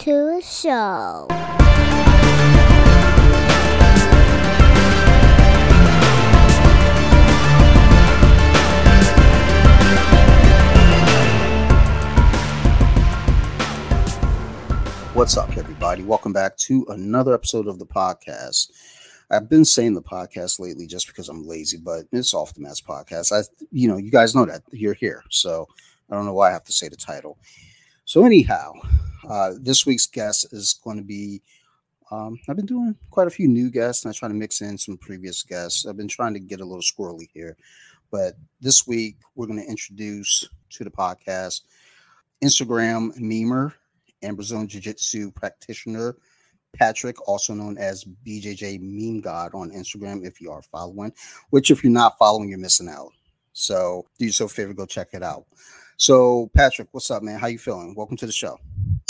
to show. What's up, everybody? Welcome back to another episode of the podcast. I've been saying the podcast lately just because I'm lazy, but it's off the mess podcast. I, you know, you guys know that you're here, so I don't know why I have to say the title. So, anyhow, uh, this week's guest is going to be. Um, I've been doing quite a few new guests, and I try to mix in some previous guests. I've been trying to get a little squirrely here, but this week we're going to introduce to the podcast Instagram memer and Brazilian Jiu Jitsu practitioner Patrick, also known as BJJ Meme God on Instagram, if you are following, which if you're not following, you're missing out. So do yourself a favor, go check it out. So Patrick, what's up, man? How you feeling? Welcome to the show.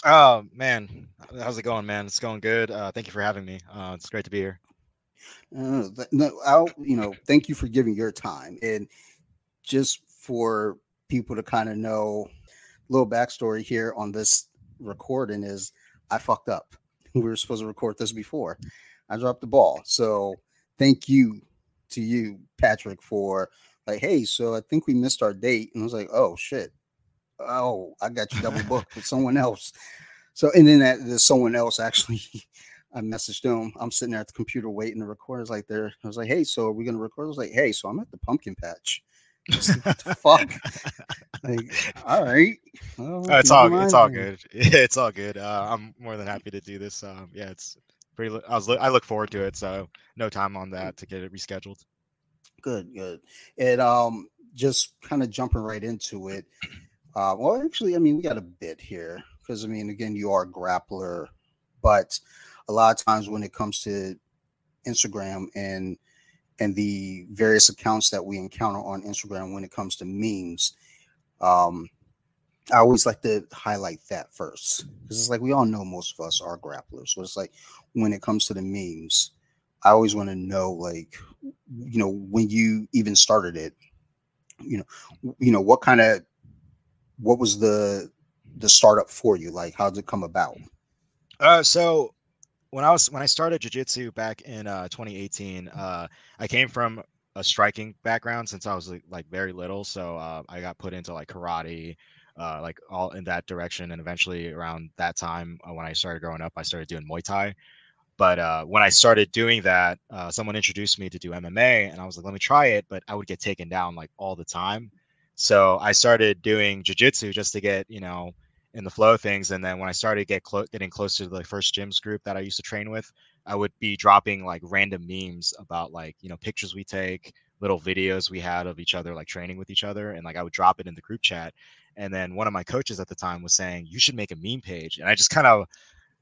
Oh man, how's it going, man? It's going good. Uh, thank you for having me. Uh, it's great to be here. Uh, no, I'll, you know, thank you for giving your time and just for people to kind of know a little backstory here on this recording is I fucked up. We were supposed to record this before. I dropped the ball. So thank you to you, Patrick, for like, hey, so I think we missed our date. And I was like, oh shit. Oh, I got you double booked with someone else. So and then that there's someone else actually I messaged them. I'm sitting there at the computer waiting to record. I was like, there. I was like, hey, so are we gonna record? I was like, hey, so I'm at the pumpkin patch. what the fuck? like, all right. Well, oh, it's all it's all good. It's all good. Uh, I'm more than happy to do this. Um, yeah, it's pretty. I was I look forward to it. So no time on that to get it rescheduled. Good, good. And um, just kind of jumping right into it. Uh, well, actually, I mean, we got a bit here because I mean, again, you are a grappler, but a lot of times when it comes to Instagram and and the various accounts that we encounter on Instagram when it comes to memes, um, I always like to highlight that first because it's like we all know most of us are grapplers. So it's like when it comes to the memes, I always want to know, like, you know, when you even started it, you know, you know, what kind of, what was the the startup for you? Like, how did it come about? Uh, so when I was when I started jiu-jitsu back in uh, 2018, uh, I came from a striking background since I was like, like very little. So uh, I got put into like karate, uh, like all in that direction. And eventually, around that time uh, when I started growing up, I started doing Muay Thai. But uh, when I started doing that, uh, someone introduced me to do MMA, and I was like, "Let me try it." But I would get taken down like all the time. So I started doing jujitsu just to get you know in the flow of things. And then when I started get clo- getting closer to the first gyms group that I used to train with, I would be dropping like random memes about like you know pictures we take, little videos we had of each other like training with each other, and like I would drop it in the group chat. And then one of my coaches at the time was saying you should make a meme page, and I just kind of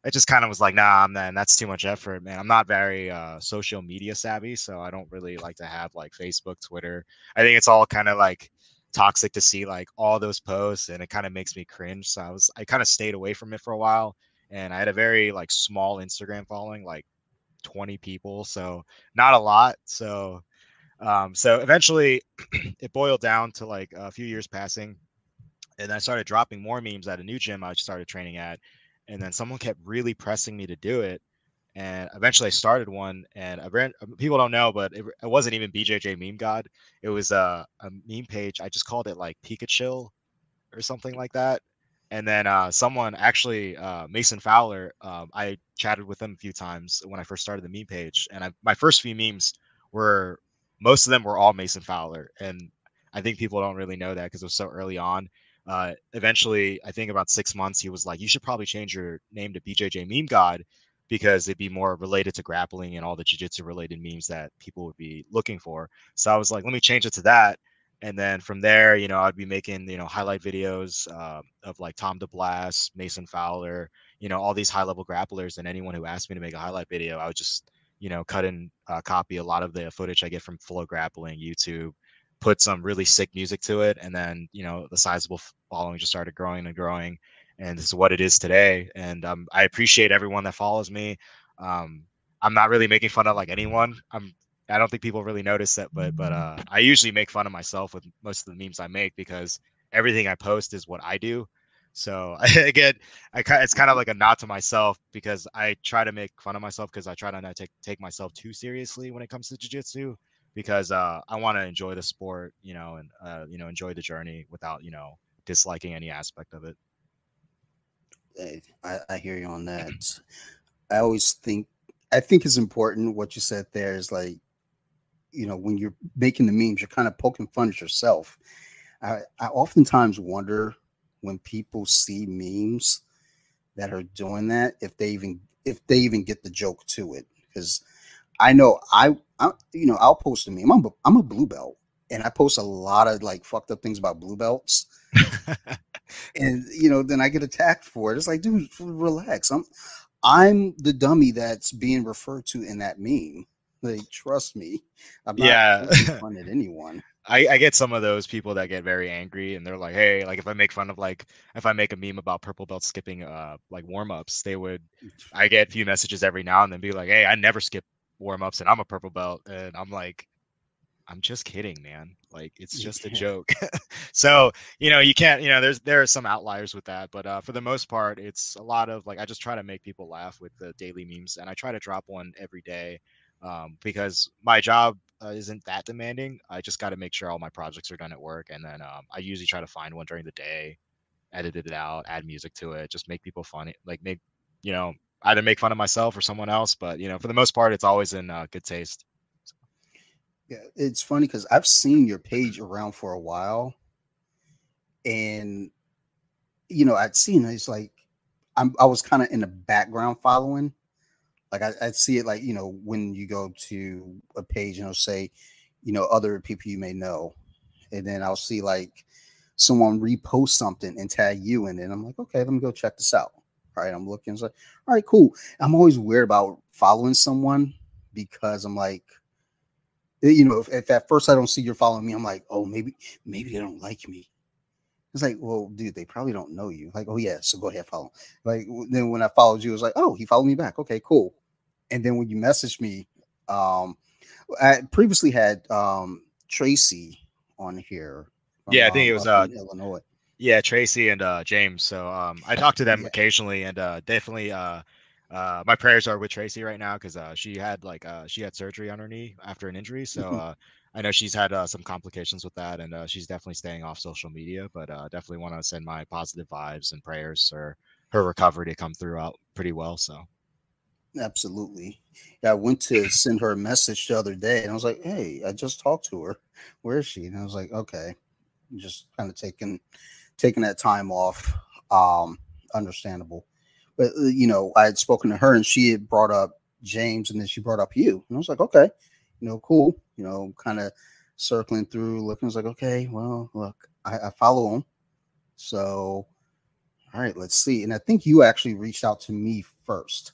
I just kind of was like, nah, man, that's too much effort, man. I'm not very uh, social media savvy, so I don't really like to have like Facebook, Twitter. I think it's all kind of like toxic to see like all those posts and it kind of makes me cringe. So I was I kind of stayed away from it for a while and I had a very like small Instagram following, like 20 people, so not a lot. So um so eventually it boiled down to like a few years passing and I started dropping more memes at a new gym I started training at and then someone kept really pressing me to do it and eventually I started one. And I ran, um, people don't know, but it, it wasn't even BJJ Meme God. It was a, a meme page. I just called it like Pikachu or something like that. And then uh, someone actually, uh, Mason Fowler, um, I chatted with him a few times when I first started the meme page. And I, my first few memes were, most of them were all Mason Fowler. And I think people don't really know that because it was so early on. Uh, eventually, I think about six months, he was like, "You should probably change your name to BJJ Meme God because it'd be more related to grappling and all the jiu-jitsu related memes that people would be looking for. So I was like, let me change it to that. And then from there, you know, I'd be making, you know, highlight videos uh, of like Tom DeBlass, Mason Fowler, you know, all these high level grapplers. And anyone who asked me to make a highlight video, I would just, you know, cut and uh, copy a lot of the footage I get from FloGrappling YouTube, put some really sick music to it. And then, you know, the sizable following just started growing and growing and this is what it is today. And um, I appreciate everyone that follows me. Um, I'm not really making fun of like anyone. I'm I don't think people really notice that, but but uh, I usually make fun of myself with most of the memes I make because everything I post is what I do. So I get, I it's kind of like a nod to myself because I try to make fun of myself because I try to not take take myself too seriously when it comes to jujitsu because uh, I want to enjoy the sport, you know, and uh, you know enjoy the journey without you know disliking any aspect of it. I, I hear you on that. I always think I think it's important what you said there is like, you know, when you're making the memes, you're kind of poking fun at yourself. I, I oftentimes wonder when people see memes that are doing that if they even if they even get the joke to it because I know I, I you know I'll post a meme I'm a, I'm a blue belt and I post a lot of like fucked up things about blue belts. And you know then I get attacked for it. It's like dude relax. I'm I'm the dummy that's being referred to in that meme. Like trust me. I'm not yeah. fun at anyone. I, I get some of those people that get very angry and they're like, hey, like if I make fun of like if I make a meme about purple belt skipping uh like warm ups, they would I get a few messages every now and then be like, hey, I never skip warm ups and I'm a purple belt. And I'm like, I'm just kidding, man. Like it's just a joke. so you know you can't you know there's there are some outliers with that, but uh, for the most part, it's a lot of like I just try to make people laugh with the daily memes and I try to drop one every day um, because my job uh, isn't that demanding. I just got to make sure all my projects are done at work, and then um, I usually try to find one during the day, edit it out, add music to it, just make people funny, like make you know either make fun of myself or someone else. But you know, for the most part, it's always in uh, good taste. Yeah, it's funny because I've seen your page around for a while, and you know, I'd seen it's like I'm I was kind of in the background following, like I, I see it like you know when you go to a page and it'll say, you know, other people you may know, and then I'll see like someone repost something and tag you in it. I'm like, okay, let me go check this out. All right, I'm looking. It's like, all right, cool. I'm always weird about following someone because I'm like, you know, if, if at first I don't see you're following me, I'm like, oh, maybe, maybe they don't like me. It's like, well, dude, they probably don't know you. Like, oh yeah, so go ahead, follow. Like then when I followed you, it was like, oh, he followed me back. Okay, cool. And then when you messaged me, um, I previously had um Tracy on here. From, yeah, I think um, it was uh Illinois. Yeah, Tracy and uh James. So um I talk to them yeah. occasionally and uh definitely uh uh my prayers are with Tracy right now because uh she had like uh she had surgery on her knee after an injury. So mm-hmm. uh I know she's had uh, some complications with that, and uh, she's definitely staying off social media. But uh, definitely want to send my positive vibes and prayers for her recovery to come through out pretty well. So, absolutely. Yeah, I went to send her a message the other day, and I was like, "Hey, I just talked to her. Where is she?" And I was like, "Okay, just kind of taking taking that time off. Um, understandable." But uh, you know, I had spoken to her, and she had brought up James, and then she brought up you, and I was like, "Okay." you know, cool, you know, kind of circling through, looking, I was like, okay, well, look, I, I follow him. So, all right, let's see. And I think you actually reached out to me first.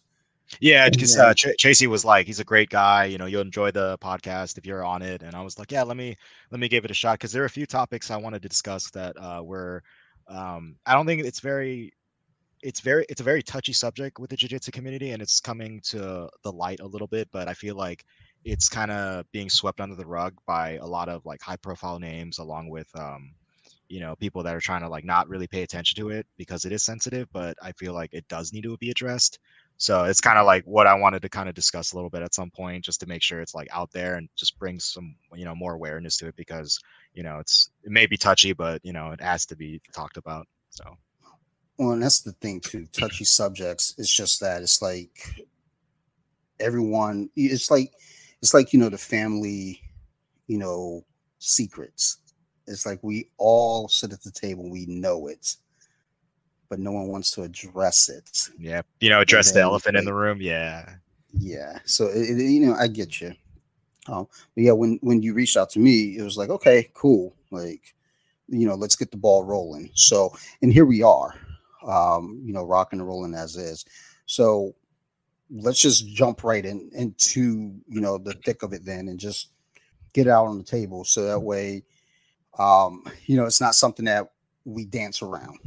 Yeah, because uh, Ch- Chasey was like, he's a great guy. You know, you'll enjoy the podcast if you're on it. And I was like, yeah, let me let me give it a shot because there are a few topics I wanted to discuss that uh, were. Um, I don't think it's very, it's very, it's a very touchy subject with the jiu-jitsu community, and it's coming to the light a little bit. But I feel like it's kind of being swept under the rug by a lot of like high profile names along with um you know people that are trying to like not really pay attention to it because it is sensitive but i feel like it does need to be addressed so it's kind of like what i wanted to kind of discuss a little bit at some point just to make sure it's like out there and just bring some you know more awareness to it because you know it's it may be touchy but you know it has to be talked about so well and that's the thing too touchy subjects it's just that it's like everyone it's like it's like you know the family you know secrets. It's like we all sit at the table we know it but no one wants to address it. Yeah you know address the elephant like, in the room yeah. Yeah so it, it, you know i get you. Um but yeah when when you reached out to me it was like okay cool like you know let's get the ball rolling. So and here we are um you know rocking and rolling as is. So let's just jump right in into you know the thick of it then and just get it out on the table so that way um you know it's not something that we dance around.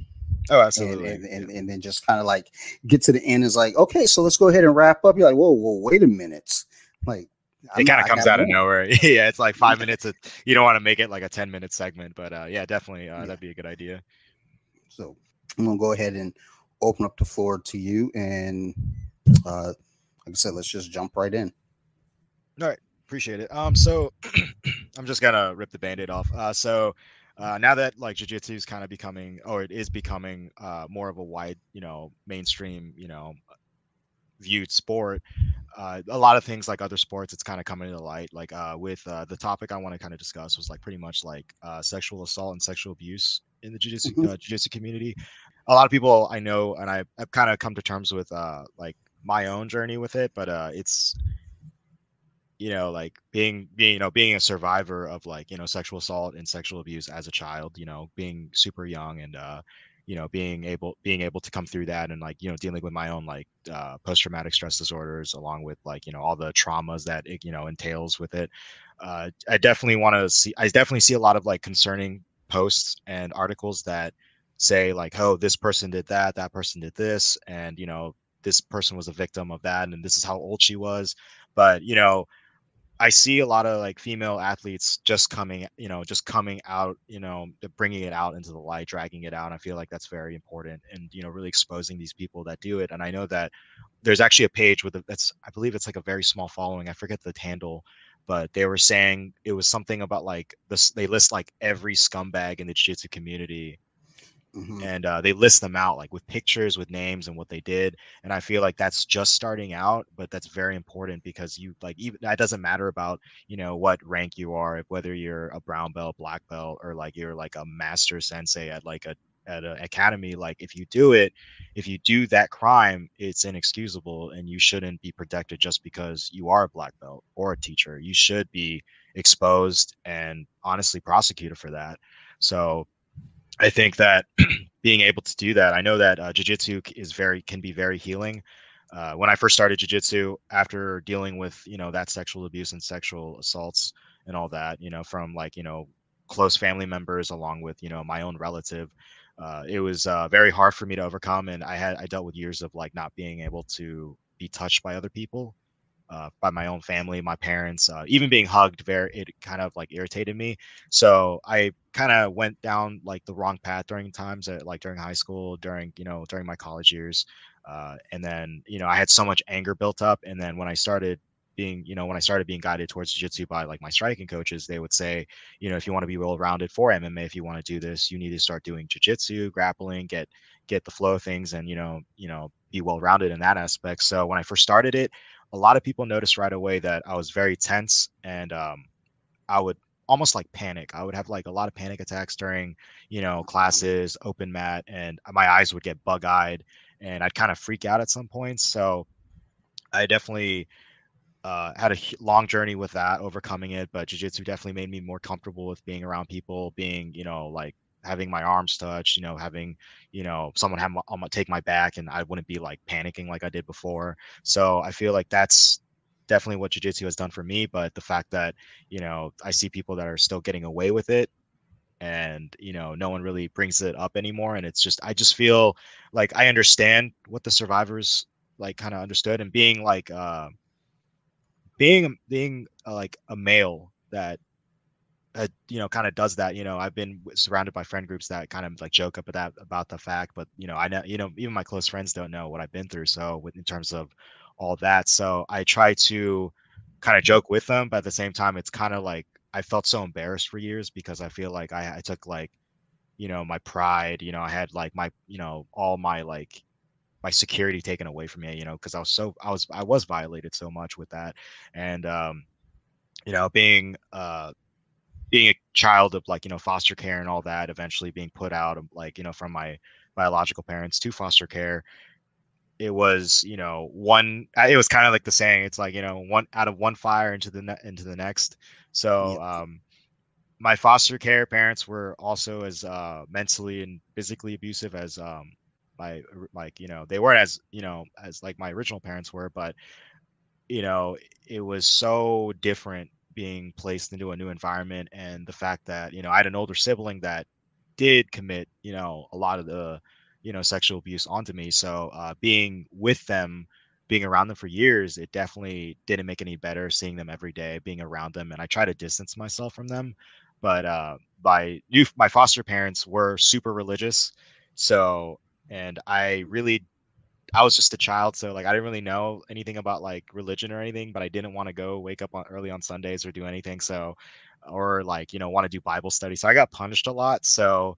Oh absolutely. and, and, and, and then just kind of like get to the end is like okay so let's go ahead and wrap up. You're like whoa whoa wait a minute. Like it kind of comes out of nowhere. Yeah it's like five minutes of, you don't want to make it like a 10 minute segment but uh yeah definitely uh, yeah. that'd be a good idea. So I'm gonna go ahead and open up the floor to you, and uh, like I said, let's just jump right in. All right, appreciate it. Um, so I'm just gonna rip the band-aid off. Uh, so uh, now that like jiu-jitsu is kind of becoming or it is becoming uh, more of a wide you know mainstream you know viewed sport uh, a lot of things like other sports it's kind of coming to light like uh, with uh, the topic i want to kind of discuss was like pretty much like uh, sexual assault and sexual abuse in the jiu-jitsu, mm-hmm. jiu-jitsu community a lot of people i know and I, i've kind of come to terms with like my own journey with it but it's you know like being being you know being a survivor of like you know sexual assault and sexual abuse as a child you know being super young and uh you know being able being able to come through that and like you know dealing with my own like uh, post-traumatic stress disorders along with like you know all the traumas that it you know entails with it uh, i definitely want to see i definitely see a lot of like concerning posts and articles that say like oh this person did that that person did this and you know this person was a victim of that and this is how old she was but you know I see a lot of like female athletes just coming, you know, just coming out, you know, bringing it out into the light, dragging it out. I feel like that's very important, and you know, really exposing these people that do it. And I know that there's actually a page with a, that's, I believe it's like a very small following. I forget the handle, but they were saying it was something about like this. They list like every scumbag in the jiu-jitsu community Mm-hmm. and uh, they list them out like with pictures with names and what they did and i feel like that's just starting out but that's very important because you like even that doesn't matter about you know what rank you are whether you're a brown belt black belt or like you're like a master sensei at like a at an academy like if you do it if you do that crime it's inexcusable and you shouldn't be protected just because you are a black belt or a teacher you should be exposed and honestly prosecuted for that so I think that being able to do that, I know that uh, jujitsu is very can be very healing. Uh, when I first started jujitsu, after dealing with you know that sexual abuse and sexual assaults and all that, you know, from like you know close family members along with you know my own relative, uh, it was uh, very hard for me to overcome, and I had I dealt with years of like not being able to be touched by other people uh, by my own family, my parents, uh, even being hugged, very it kind of like irritated me. So I kind of went down like the wrong path during times, at, like during high school, during you know during my college years, uh, and then you know I had so much anger built up, and then when I started being you know when i started being guided towards jiu-jitsu by like my striking coaches they would say you know if you want to be well rounded for mma if you want to do this you need to start doing jiu-jitsu grappling get get the flow of things and you know you know be well rounded in that aspect so when i first started it a lot of people noticed right away that I was very tense and um, I would almost like panic. I would have like a lot of panic attacks during, you know, classes, open mat, and my eyes would get bug eyed and I'd kind of freak out at some points. So I definitely uh, had a long journey with that, overcoming it. But jujitsu definitely made me more comfortable with being around people, being, you know, like having my arms touch, you know, having, you know, someone have I'm take my back and I wouldn't be like panicking like I did before. So I feel like that's definitely what jiu-jitsu has done for me. But the fact that, you know, I see people that are still getting away with it and you know no one really brings it up anymore and it's just i just feel like i understand what the survivors like kind of understood and being like uh being being uh, like a male that uh, you know, kind of does that. You know, I've been surrounded by friend groups that kind of like joke about that about the fact, but you know, I know, you know, even my close friends don't know what I've been through. So, with, in terms of all that, so I try to kind of joke with them, but at the same time, it's kind of like I felt so embarrassed for years because I feel like I, I took like, you know, my pride. You know, I had like my, you know, all my like my security taken away from me. You know, because I was so I was I was violated so much with that, and um, you know, being uh being a child of like you know foster care and all that eventually being put out of like you know from my biological parents to foster care it was you know one it was kind of like the saying it's like you know one out of one fire into the ne- into the next so um my foster care parents were also as uh mentally and physically abusive as um my like you know they weren't as you know as like my original parents were but you know it was so different being placed into a new environment and the fact that you know i had an older sibling that did commit you know a lot of the you know sexual abuse onto me so uh, being with them being around them for years it definitely didn't make any better seeing them every day being around them and i try to distance myself from them but uh by you my foster parents were super religious So, and I really, I was just a child, so like I didn't really know anything about like religion or anything, but I didn't want to go wake up on early on Sundays or do anything. So, or like you know want to do Bible study. So I got punished a lot. So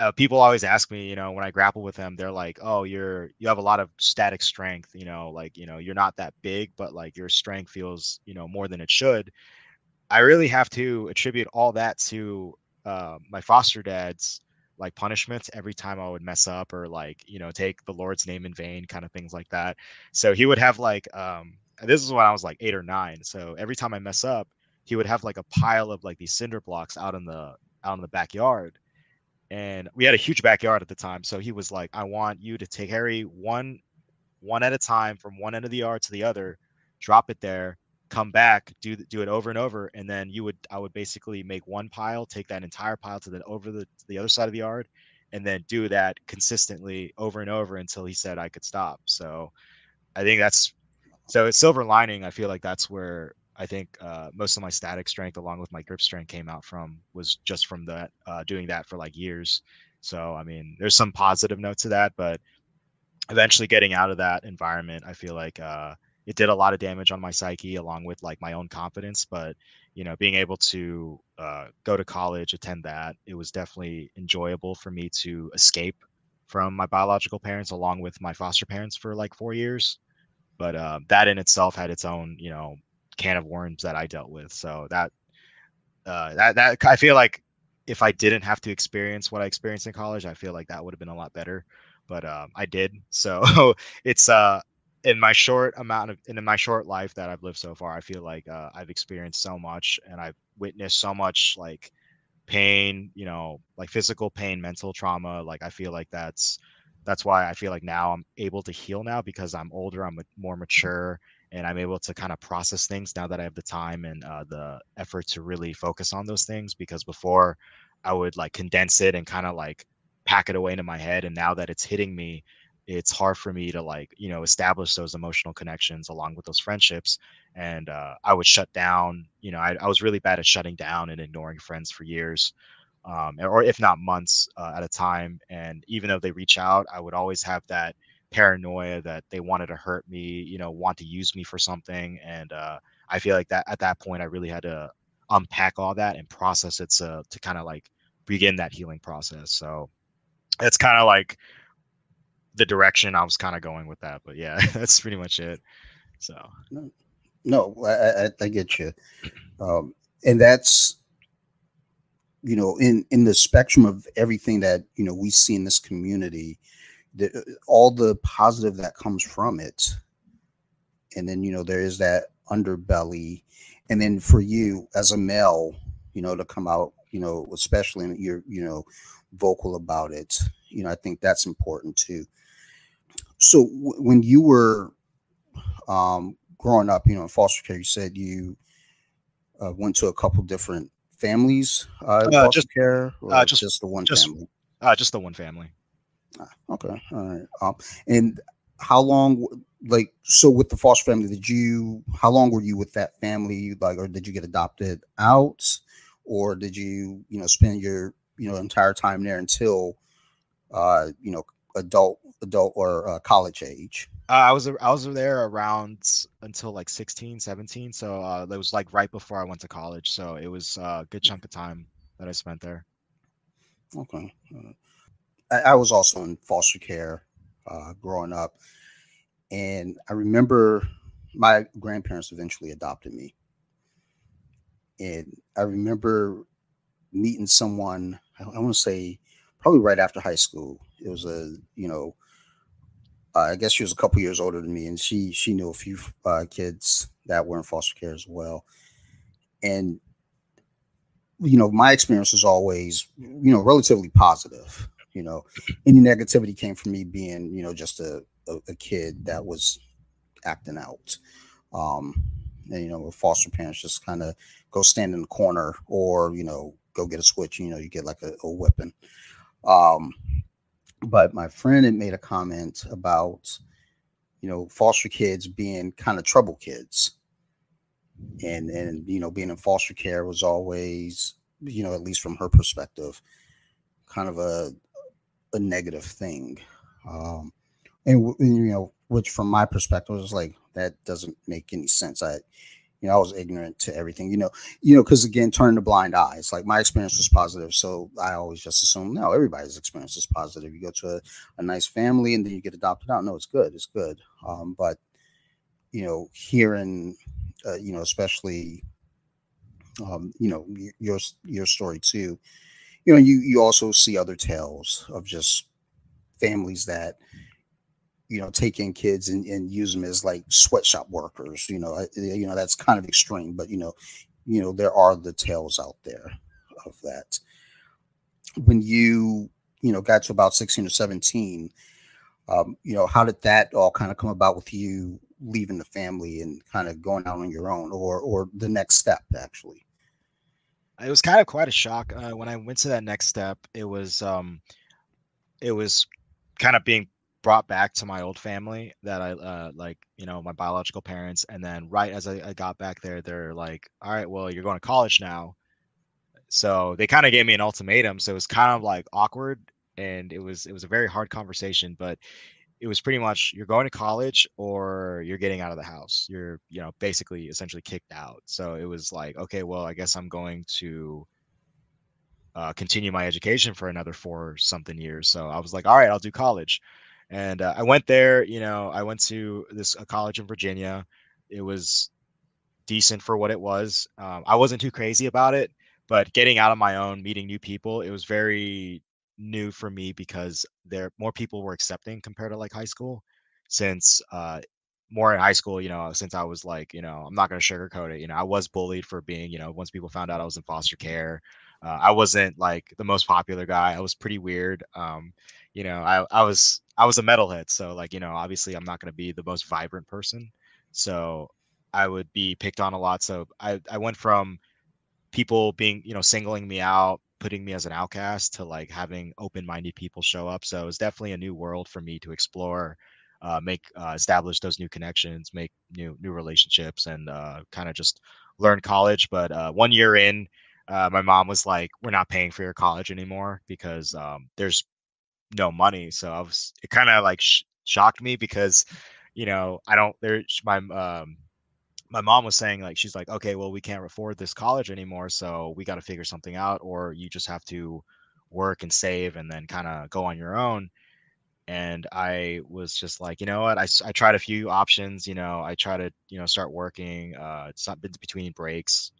uh, people always ask me, you know, when I grapple with them, they're like, "Oh, you're you have a lot of static strength, you know, like you know you're not that big, but like your strength feels, you know, more than it should." I really have to attribute all that to uh, my foster dad's like punishments every time I would mess up or like you know take the Lord's name in vain, kind of things like that. So he would have like um, this is when I was like eight or nine. So every time I mess up, he would have like a pile of like these cinder blocks out in the out in the backyard and we had a huge backyard at the time so he was like i want you to take harry one one at a time from one end of the yard to the other drop it there come back do do it over and over and then you would i would basically make one pile take that entire pile to the over the the other side of the yard and then do that consistently over and over until he said i could stop so i think that's so it's silver lining i feel like that's where I think uh, most of my static strength, along with my grip strength, came out from was just from that uh, doing that for like years. So I mean, there's some positive note to that, but eventually getting out of that environment, I feel like uh, it did a lot of damage on my psyche, along with like my own confidence. But you know, being able to uh, go to college, attend that, it was definitely enjoyable for me to escape from my biological parents, along with my foster parents for like four years. But uh, that in itself had its own, you know, can of worms that I dealt with. So that uh, that that I feel like if I didn't have to experience what I experienced in college, I feel like that would have been a lot better. But um, I did. So it's uh in my short amount of in my short life that I've lived so far, I feel like uh, I've experienced so much and I've witnessed so much like pain, you know, like physical pain, mental trauma. Like I feel like that's that's why I feel like now I'm able to heal now because I'm older, I'm more mature, and I'm able to kind of process things now that I have the time and uh, the effort to really focus on those things. Because before, I would like condense it and kind of like pack it away into my head, and now that it's hitting me, it's hard for me to like you know establish those emotional connections along with those friendships. And uh, I would shut down. You know, I, I was really bad at shutting down and ignoring friends for years. Um, or if not months uh, at a time. And even though they reach out, I would always have that paranoia that they wanted to hurt me, you know, want to use me for something. And uh, I feel like that at that point, I really had to unpack all that and process it to, to kind of like begin that healing process. So it's kind of like the direction I was kind of going with that. But yeah, that's pretty much it. So no, I, I, I get you. Um, and that's, you know, in, in the spectrum of everything that, you know, we see in this community, the, all the positive that comes from it and then you know there is that underbelly and then for you as a male you know to come out you know especially you're you know vocal about it you know i think that's important too so w- when you were um growing up you know in foster care you said you uh, went to a couple different families uh, uh just care uh, just, just the one just, family uh, just the one family Ah, okay, all right. Um, and how long, like, so with the foster family, did you? How long were you with that family? Like, or did you get adopted out, or did you, you know, spend your, you know, entire time there until, uh, you know, adult, adult or uh, college age? Uh, I was I was there around until like 16, 17. So uh, it was like right before I went to college. So it was a good chunk of time that I spent there. Okay. Uh, I, I was also in foster care uh, growing up, and I remember my grandparents eventually adopted me, and I remember meeting someone. I, I want to say probably right after high school. It was a you know. Uh, I guess she was a couple years older than me, and she she knew a few uh, kids that were in foster care as well. And you know, my experience was always you know relatively positive you know. Any negativity came from me being you know just a, a, a kid that was acting out. Um and you know foster parents just kind of go stand in the corner or you know go get a switch you know you get like a, a whipping. Um but my friend had made a comment about you know foster kids being kind of trouble kids and and you know being in foster care was always you know at least from her perspective kind of a a negative thing. Um, and, you know, which from my perspective was like, that doesn't make any sense. I, you know, I was ignorant to everything, you know, you know, because again, turning a blind eye. It's like my experience was positive, so I always just assume no, everybody's experience is positive. You go to a, a nice family and then you get adopted out. No, it's good, it's good. Um, but you know, hearing, uh, you know, especially, um, you know, your your story too. You know, you you also see other tales of just families that you know, take in kids and, and use them as like sweatshop workers. You know, you know that's kind of extreme, but you know, you know there are the tales out there of that. When you you know got to about sixteen or seventeen, um, you know, how did that all kind of come about with you leaving the family and kind of going out on your own, or or the next step actually? It was kind of quite a shock uh, when I went to that next step. It was um, it was kind of being brought back to my old family that I uh, like, you know, my biological parents. And then right as I, I got back there, they're like, all right, well, you're going to college now. So they kind of gave me an ultimatum. So it was kind of like awkward and it was it was a very hard conversation, but it was pretty much you're going to college or you're getting out of the house. You're, you know, basically essentially kicked out. So it was like, okay, well, I guess I'm going to uh, continue my education for another four something years. So I was like, all right, I'll do college and uh, I went there. You know, I went to this a college in Virginia. It was decent for what it was. Um, I wasn't too crazy about it, but getting out on my own, meeting new people, it was very new for me because there more people were accepting compared to like high school. Since uh, more in high school, you know, since I was like, you know, I'm not going to sugarcoat it. You know, I was bullied for being, you know, once people found out I was in foster care, uh, I wasn't like the most popular guy. I was pretty weird. Um, you know, I, I was I was a metalhead, so like you know, obviously I'm not going to be the most vibrant person. So I would be picked on a lot. So I I went from people being you know singling me out, putting me as an outcast, to like having open-minded people show up. So it was definitely a new world for me to explore. Uh, make uh, establish those new connections, make new new relationships, and uh, kind of just learn college. But uh, one year in, uh, my mom was like, "We're not paying for your college anymore because um, there's no money. So I was it kind of like sh- shocked me because you know I don't there my um my mom was saying like she's like okay well we can't afford this college anymore so we got to figure something out or you just have to work and save and then kind of go on your own. And i was just like you know what? I, I tried a few options you know i try to you know start working uh it's not been between breaks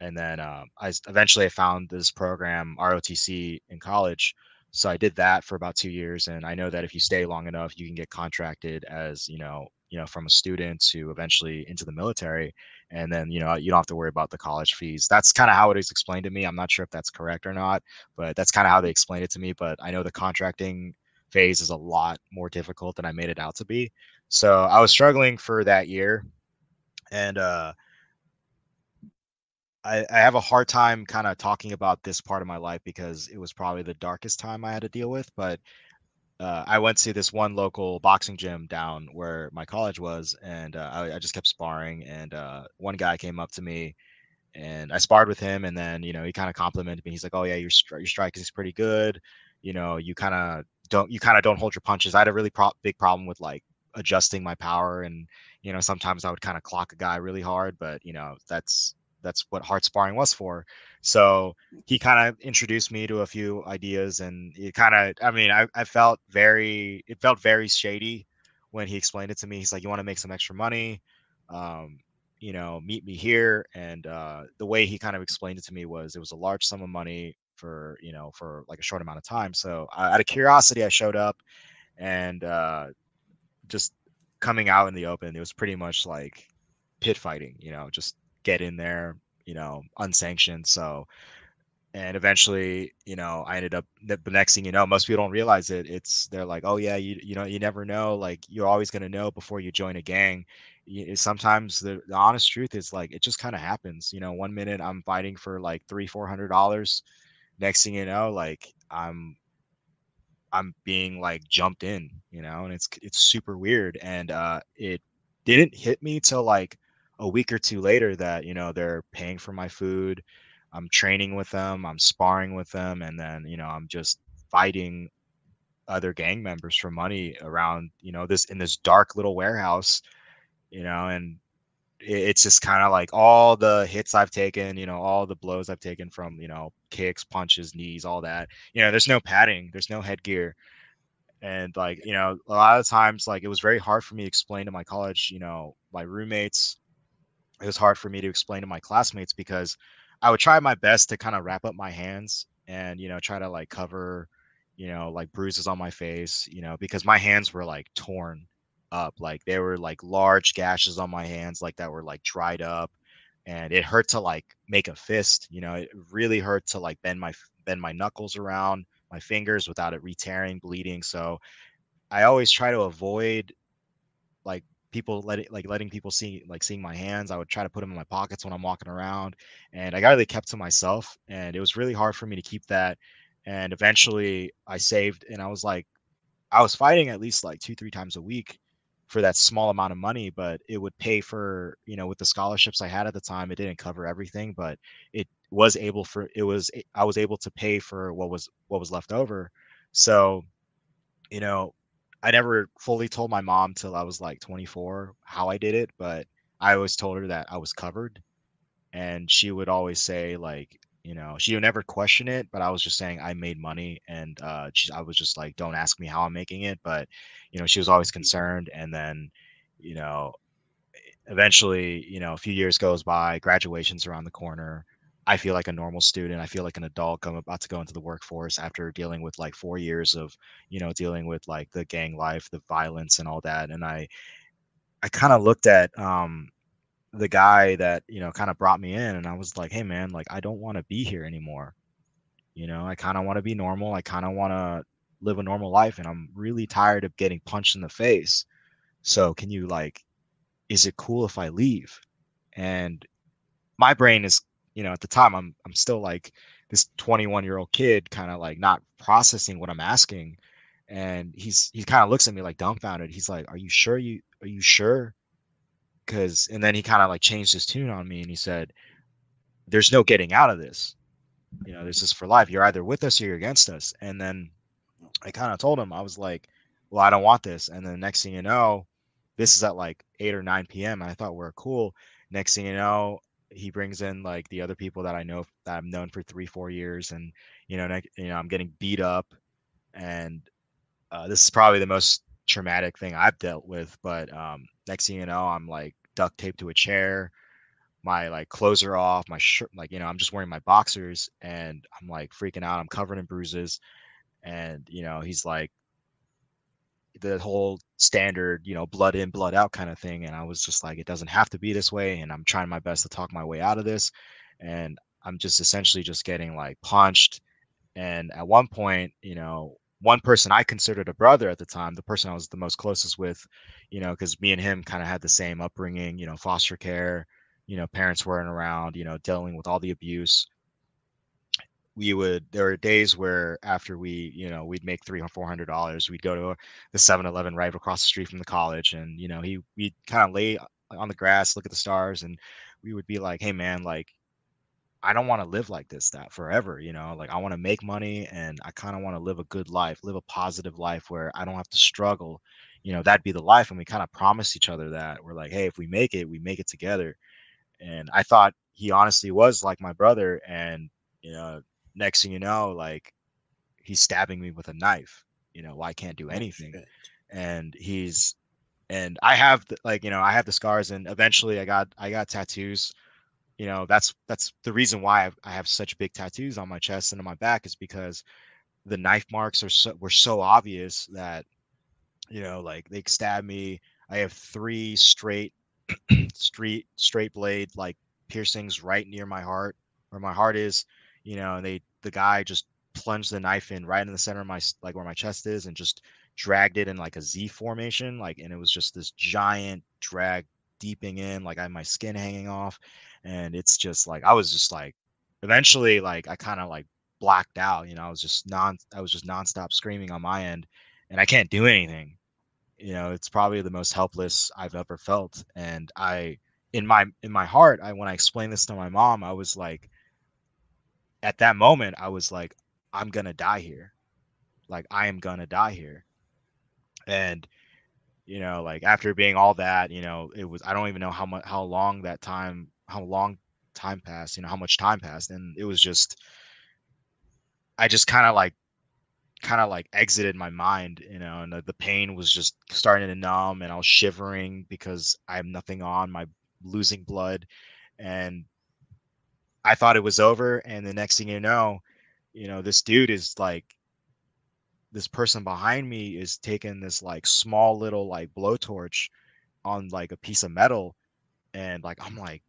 and then uh, i eventually i found this program rotc in college so I did that for about two years, and I know that if you stay long enough, you can get contracted as you know, you know, from a student to eventually into the military, and then you know you don't have to worry about the college fees. That's kind of how it is explained to me. I'm not sure if that's correct or not, but that's kind of how they explained it to me. But I know the contracting phase is a lot more difficult than I made it out to be. So I was struggling for that year, and uh, I, I have a hard time kind of talking about this part of my life because it was probably the darkest time I had to deal with. But uh, I went to this one local boxing gym down where my college was, and uh, I, I, just kept sparring. And uh, one guy came up to me, and I sparred with him, and then you know he kind of complimented me. He's like, "Oh yeah, your your striking is pretty good. You know, you kind of don't you kind of don't hold your punches." I had a really pro- big problem with like adjusting my power, and you know sometimes I would kind of clock a guy really hard, but you know that's that's what hard sparring was for. So he kind of introduced me to a few ideas, and it kind of, I mean, I, I felt very, it felt very shady when he explained it to me. He's like, "You want to make some extra money, um, you know, meet me here." And uh, the way he kind of explained it to me was, it was a large sum of money for, you know, for like a short amount of time. So out of curiosity, I showed up, and uh, just coming out in the open, it was pretty much like pit fighting, you know, just get in there, you know, unsanctioned. So, and eventually, you know, I ended up the next thing you know, most people don't realize it. It's they're like, oh yeah, you you know, you never know. Like you're always gonna know before you join a gang. Sometimes the, the honest truth is like it just kind of happens. You know, one minute I'm fighting for like three four hundred dollars. Next thing you know, like I'm I'm being like jumped in, you know, and it's it's super weird. And uh it didn't hit me till like a week or two later that you know they're paying for my food i'm training with them i'm sparring with them and then you know i'm just fighting other gang members for money around you know this in this dark little warehouse you know and it's just kind of like all the hits I've taken, you know, all the blows I've taken from, you know, kicks, punches, knees, all that. You know, there's no padding, there's no headgear. And like, you know, a lot of times like it was very hard for me to explain to my college, you know, my roommates. It was hard for me to explain to my classmates because I would try my best to kind of wrap up my hands and, you know, try to like cover, you know, like bruises on my face, you know, because my hands were like torn up. Like they were like large gashes on my hands, like that were like dried up, and it hurt to like make a fist. You know, it really hurt to like bend my bend my knuckles around my fingers without it re-tearing, bleeding. So I always try to avoid like people letting like letting people see like seeing my hands. I would try to put them in my pockets when I'm walking around, and I got really kept to myself. And it was really hard for me to keep that. And eventually, I saved, and I was like, I was fighting at least like two, three times a week for that small amount of money, but it would pay for, you know, with the scholarships I had at the time, it didn't cover everything, but it was able for it was I was able to pay for what was what was left over. So, you know, I never fully told my mom till I was like 24 how I did it, but I always told her that I was covered. And she would always say like, you know, she would never question it, but I was just saying I made money, and uh, she, I was just like, don't ask me how I'm making it, but you know, she was always concerned, and then, you know, eventually, you know, a few years goes by, graduation's around the corner. I feel like a normal student. I feel like an adult. I'm about to go into the workforce after dealing with like four years of, you know, dealing with like the gang life, the violence, and all that. And I, I kind of looked at um, the guy that you know kind of brought me in and i was like hey man like i don't want to be here anymore you know i kind of want to be normal i kind of want to live a normal life and i'm really tired of getting punched in the face so can you like is it cool if i leave and my brain is you know at the time i'm i'm still like this 21 year old kid kind of like not processing what i'm asking and he's he kind of looks at me like dumbfounded. He's like are you sure you are you sure? Because and then he kind of like changed his tune on me and he said there's no getting out of this. You know this is for life. You're either with us or you're against us. And then i kind of told him i was like well i don't want this. And then the next thing you know this is at like 8 or 9 p.m and i thought we are cool. Next thing you know he brings in like the other people that i know that i've known for three four years and you know ne- you know i'm getting beat up and uh, this is probably the most traumatic thing i've dealt with but um, next thing you know i'm like duct taped to a chair. My like clothes are off. My shirt, like you know, I'm just wearing my boxers, and I'm like freaking out. I'm covered in bruises, and you know, he's like the whole standard, you know, blood in, blood out kind of thing. And I was just like, it doesn't have to be this way. And I'm trying my best to talk my way out of this. And I'm just essentially just getting like punched. And at one point, you know, one person I considered a brother at the time, the person I was the most closest with, you know, because me and him kind of had the same upbringing, you know, foster care, you know, parents weren't around, you know, dealing with all the abuse. We would there were days where after we, you know, we'd make three or four hundred dollars, we'd go to the 7-Eleven right across the street from the college, and you know, he we'd kind of lay on the grass, look at the stars, and we would be like, "Hey, man, like I don't want to live like this that forever, you know. Like I want to make money and I kind of want to live a good life, live a positive life where I don't have to struggle. You know, that'd be the life. And we kind of promised each other that. We're like, hey, if we make it, we make it together. And I thought he honestly was like my brother. And, you know, next thing you know, like he's stabbing me with a knife. You know, well, I can't do oh, anything. And he's and I have the, like, you know, I have the scars and eventually I got I got tattoos you know that's that's the reason why I've, I have such big tattoos on my chest and on my back is because the knife marks are so were so obvious that you know like they stab me i have three straight straight straight blade like piercings right near my heart where my heart is you know and they the guy just plunged the knife in right in the center of my like where my chest is and just dragged it in like a z formation like and it was just this giant drag deeping in like i had my skin hanging off and it's just like I was just like eventually like I kind of like blacked out, you know, I was just non I was just nonstop screaming on my end and I can't do anything. You know, it's probably the most helpless I've ever felt and I in my in my heart, I when I explained this to my mom, I was like at that moment I was like I'm to die here. like I am gonna die here. And you know, like after being all that, you know, it was I don't even know how much how long that time how long time passed, you know, how much time passed. And it was just I just kind of like kind of like exited my mind, you know, and the, the pain was just starting to numb and I was shivering because I have nothing on, my losing blood. And I thought it was over. And the next thing you know, you know, this dude is like, this person behind me is taking this like small little like blowtorch on like a piece of metal. And like, I'm like,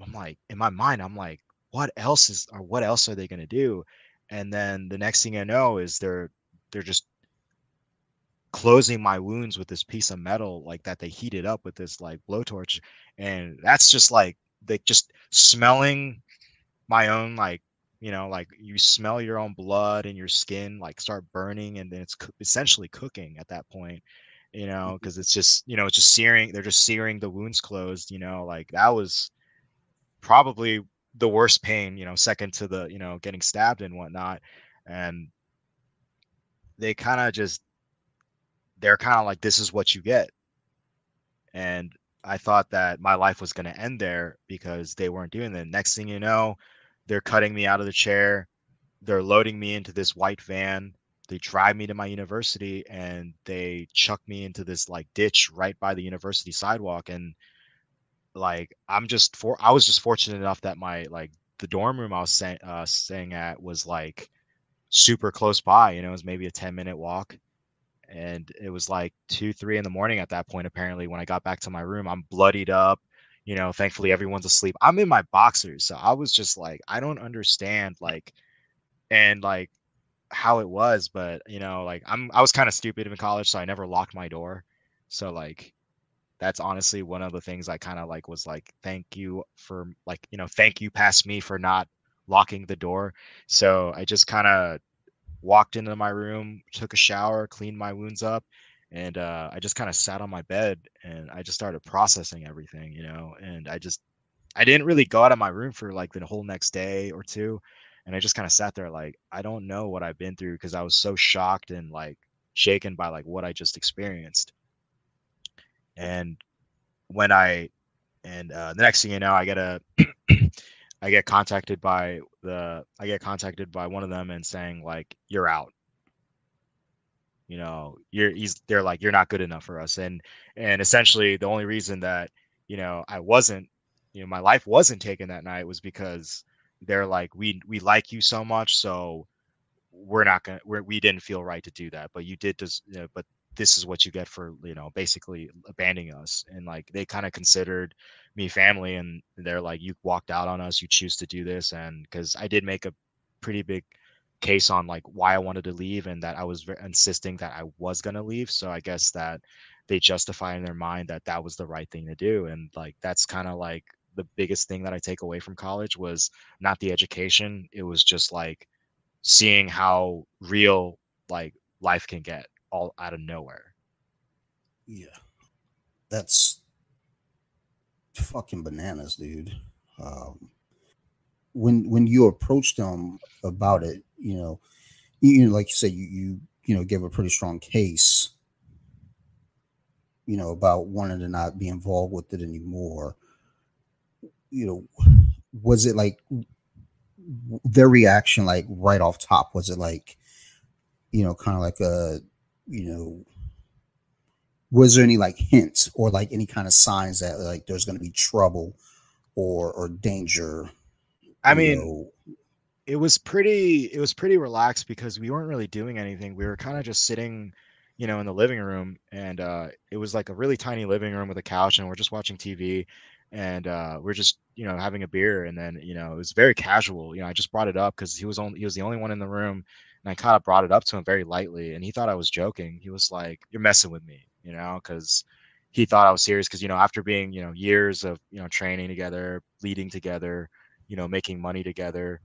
I'm like, in my mind, I'm like, what else is, or what else are they going to do? And then the next thing I know is they're, they're just closing my wounds with this piece of metal like that they heated up with this like blowtorch and that's just like they just smelling my own like you know like you smell your own blood and your skin like start burning and then it's co- essentially cooking at that point you know because mm-hmm. it's just you know it's just searing they're just searing the wounds closed you know like that was probably the worst pain you know second to the you know getting stabbed and whatnot and they kind of just they're kind of like this is what you get and I thought that my life was going to end there because they weren't doing that. Next thing you know, they're cutting me out of the chair. They're loading me into this white van. They drive me to my university and they chuck me into this like ditch right by the university sidewalk. And like, I'm just for, I was just fortunate enough that my, like, the dorm room I was uh, staying at was like super close by, you know, it was maybe a 10 minute walk and it was like two three in the morning at that point apparently when i got back to my room i'm bloodied up you know thankfully everyone's asleep. I'm in my boxers so i was just like i don't understand like and like how it was but you know like i'm i was kind of stupid in college so i never locked my door. So like that's honestly one of the things i kind of like was like thank you for like you know thank you past me for not locking the door. So i just kind of walked into my room, took a shower, cleaned my wounds up, and uh, I just kind of sat on my bed and I just started processing everything, you know. And I just I didn't really go out of my room for like the whole next day or two, and I just kind of sat there like I don't know what I've been through because I was so shocked and like shaken by like what I just experienced. And when I and uh, the next thing you know, I get a I get contacted by the I get contacted by one of them and saying like you're out. You know, you're he's they're like you're not good enough for us and and essentially the only reason that you know I wasn't you know my life wasn't taken that night was because they're like we we like you so much so we're not gonna we're, we didn't feel right to do that but you did just you know, but this is what you get for you know basically abandoning us and like they kind of considered me family and they're like you walked out on us you choose to do this and because i did make a pretty big case on like why i wanted to leave and that i was insisting that i was going to leave so i guess that they justify in their mind that that was the right thing to do and like that's kind of like the biggest thing that i take away from college was not the education it was just like seeing how real like life can get all out of nowhere. Yeah. That's fucking bananas, dude. Um, when when you approached them about it, you know, you, know, like you said, you you you know gave a pretty strong case, you know, about wanting to not be involved with it anymore. You know, was it like their reaction, like right off top? Was it like, you know, kind of like a you know, was there any like hints or like any kind of signs that like there's going to be trouble or or danger? I mean, know? it was pretty it was pretty relaxed because we weren't really doing anything. We were kind of just sitting, you know, in the living room, and uh, it was like a really tiny living room with a couch, and we're just watching TV, and uh, we're just you know having a beer, and then you know it was very casual. You know, I just brought it up because he was only he was the only one in the room and I kind of brought it up to him very lightly, and he thought I was joking. He was like, "You're messing with me," you know, because he thought I was serious. Because you know, after being you know years of you know training together, leading together, you know, making money together,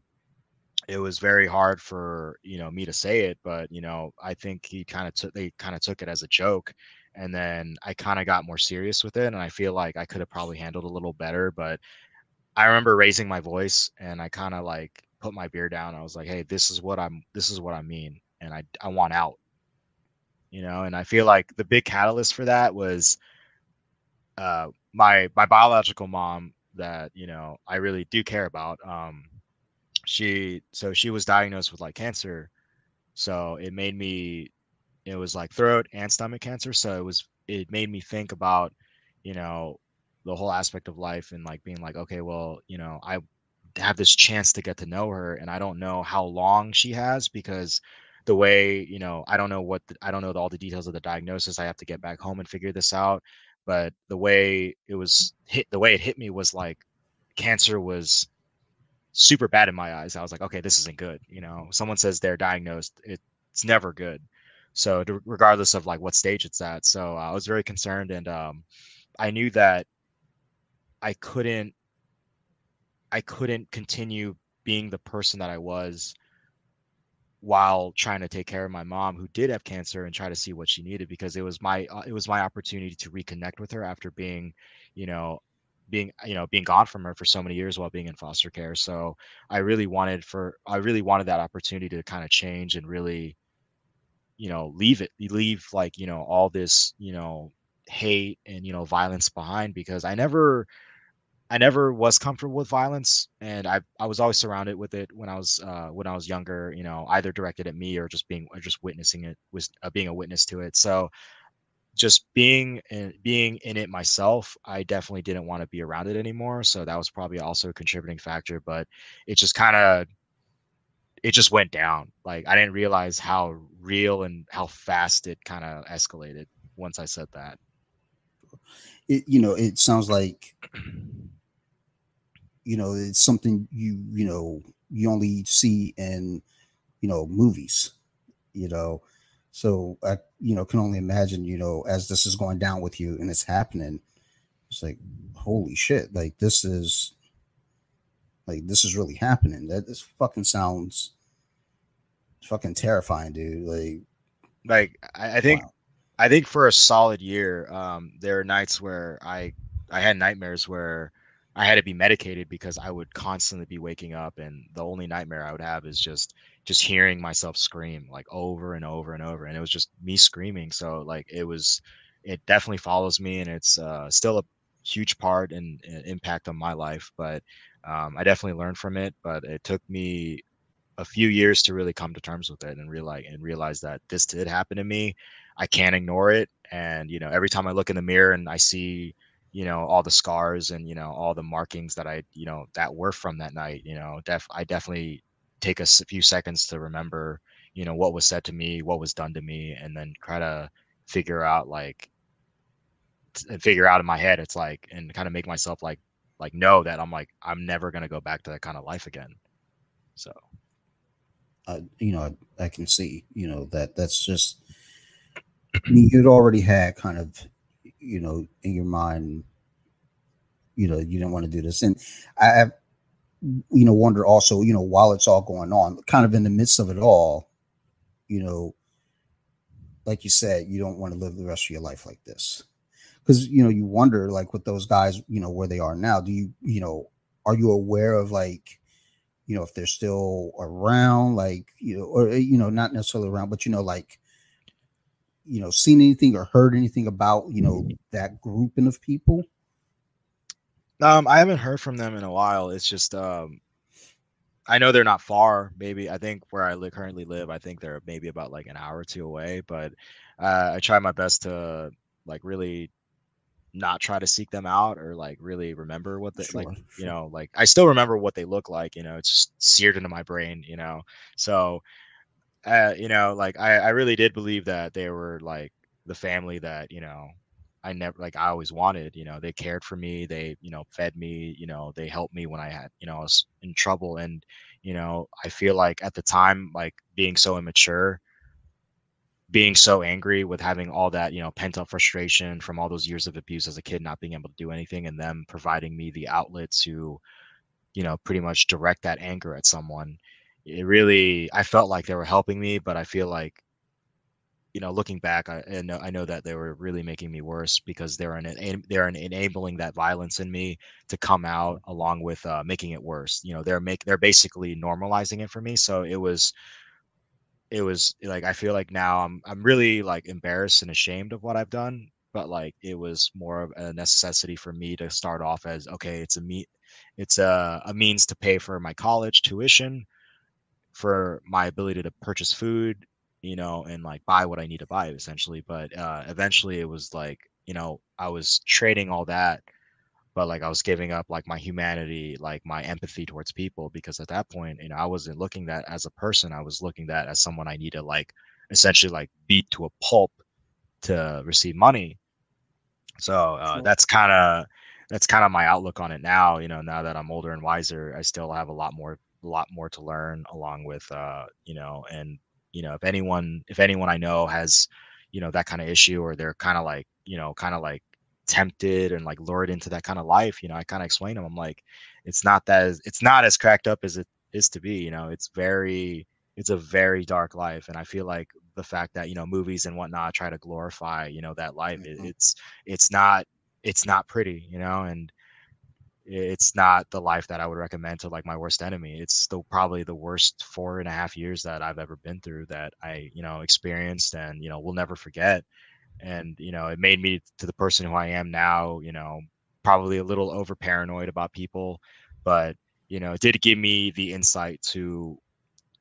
it was very hard for you know me to say it. But you know, I think he kind of took they kind of took it as a joke, and then I kind of got more serious with it, and I feel like I could have probably handled a little better, but. I remember raising my voice and I kind of like put my beer down. I was like, "Hey, this is what I'm. This is what I mean." and I I want out. You know, and I feel like the big catalyst for that was uh, my my biological mom that you know I really do care about. Um, she so she was diagnosed with like cancer, so it made me it was like throat and stomach cancer. So it was it made me think about you know the whole aspect of life and like being like okay well you know I have this chance to get to know her and I don't know how long she has because the way you know I don't know what the, I don't know all the details of the diagnosis. I have to get back home and figure this out but the way it was hit the way it hit me was like cancer was super bad in my eyes i was like okay this isn't good you know someone says they're diagnosed it, it's never good so regardless of like what stage it's at so uh, i was very concerned and um, i knew that i couldn't i couldn't continue being the person that i was while trying to take care of my mom who did have cancer and try to see what she needed because it was my uh, it was my opportunity to reconnect with her after being you know being you know being gone from her for so many years while being in foster care. So i really wanted for i really wanted that opportunity to kind of change and really you know leave it leave like you know all this you know hate and you know violence behind because i never I never was comfortable with violence, and I I was always surrounded with it when I was uh, when I was younger. You know, either directed at me or just being or just witnessing it, was uh, being a witness to it. So, just being in, being in it myself, I definitely didn't want to be around it anymore. So that was probably also a contributing factor. But it just kind of it just went down. Like I didn't realize how real and how fast it kind of escalated once I said that. It you know it sounds like you know it's something you you know you only see in you know movies you know so i you know can only imagine you know as this is going down with you and it's happening it's like holy shit like this is like this is really happening that this fucking sounds fucking terrifying dude like like i, I think wow. i think for a solid year um there are nights where i i had nightmares where I had to be medicated because I would constantly be waking up and the only nightmare I would have is just just hearing myself scream like over and over and over and it was just me screaming so like it was it definitely follows me and it's uh, still a huge part and, and, impact on my life but um, I definitely learned from it but it took me a few years to really come to terms with it and realize and realize that this did happen to me. I can't ignore it and you know every time I look in the mirror and I see you know all the scars and you know all the markings that i you know that were from that night you know def i definitely take a few seconds to remember you know what was said to me what was done to me and then try to figure out like figure out in my head it's like and kind of make myself like like know that i'm like i'm never going to go back to that kind of life again so. Uh, you know I, I can see you know that that's just you'd already had kind of you know, in your mind, you know, you didn't want to do this. And I have, you know, wonder also, you know, while it's all going on, kind of in the midst of it all, you know, like you said, you don't want to live the rest of your life like this. Because, you know, you wonder, like, with those guys, you know, where they are now, do you, you know, are you aware of, like, you know, if they're still around, like, you know, or, you know, not necessarily around, but, you know, like, you know seen anything or heard anything about you know that grouping of people? Um i haven't heard from them in a while. It's just um i know they're not far maybe i think where i li- currently live i think they're maybe about like an hour or two away but uh, i try my best to like really not try to seek them out or like really remember what they sure, like sure. you know like i still remember what they look like you know it's just seared into my brain you know? So uh, you know, like I, I really did believe that they were like the family that, you know, I never like I always wanted, you know, they cared for me, they, you know, fed me, you know, they helped me when I had, you know, I was in trouble. And, you know, I feel like at the time, like being so immature, being so angry with having all that, you know, pent up frustration from all those years of abuse as a kid, not being able to do anything, and them providing me the outlet to, you know, pretty much direct that anger at someone it really I felt like they were helping me, but I feel like you know, looking back, I, know I know that they were really making me worse because they're an they're an enabling that violence in me to come out, along with uh, making it worse. You know, they're make they're basically normalizing it for me. So it was it was like I feel like now I'm I'm really like embarrassed and ashamed of what I've done, but like it was more of a necessity for me to start off as okay, it's a meet it's a, a means to pay for my college tuition, for my ability to purchase food, you know, and like buy what I need to buy essentially. But uh eventually it was like, you know, I was trading all that but like I was giving up like my humanity, like my empathy towards people because at that point, you know, I wasn't looking that as a person. I was looking that as someone I need to like essentially like beat to a pulp to receive money. So uh, that's kind of that's kind of my outlook on it now. You know, now that I'm older and wiser, I still have a lot more a lot more to learn along with uh, you know, and you know, if anyone if anyone I know has you know that kind of issue or they're kind of like you know kind of like tempted and like lured into that kind of life you know i kind of explain them i'm like it's not that as, it's not as cracked up as it is to be you know it's very it's a very dark life and i feel like the fact that you know movies and whatnot try to glorify you know that life mm-hmm. it, it's it's not it's not pretty you know and it's not the life that i would recommend to like my worst enemy. It's still probably the worst four and a half years that i've ever been through that i you know experienced and you know will never forget. And you know it made me to the person who i am now you know probably a little over paranoid about people but you know it did give me the insight to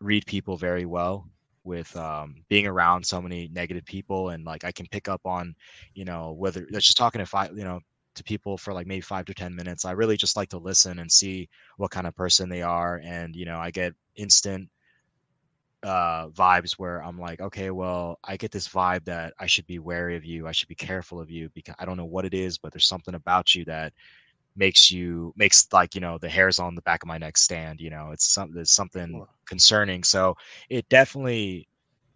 read people very well with um, being around so many negative people and like i can pick up on you know whether that's just talking to five you know to people for like maybe five to ten minutes i really just like to listen and see what kind of person they are and you know i get instant uh, vibes where I'm like, okay, well, I get this vibe that I should be wary of you. I should be careful of you because I don't know what it is, but there's something about you that makes you makes like you know the hairs on the back of my neck stand. You know, it's something there's something concerning. So it definitely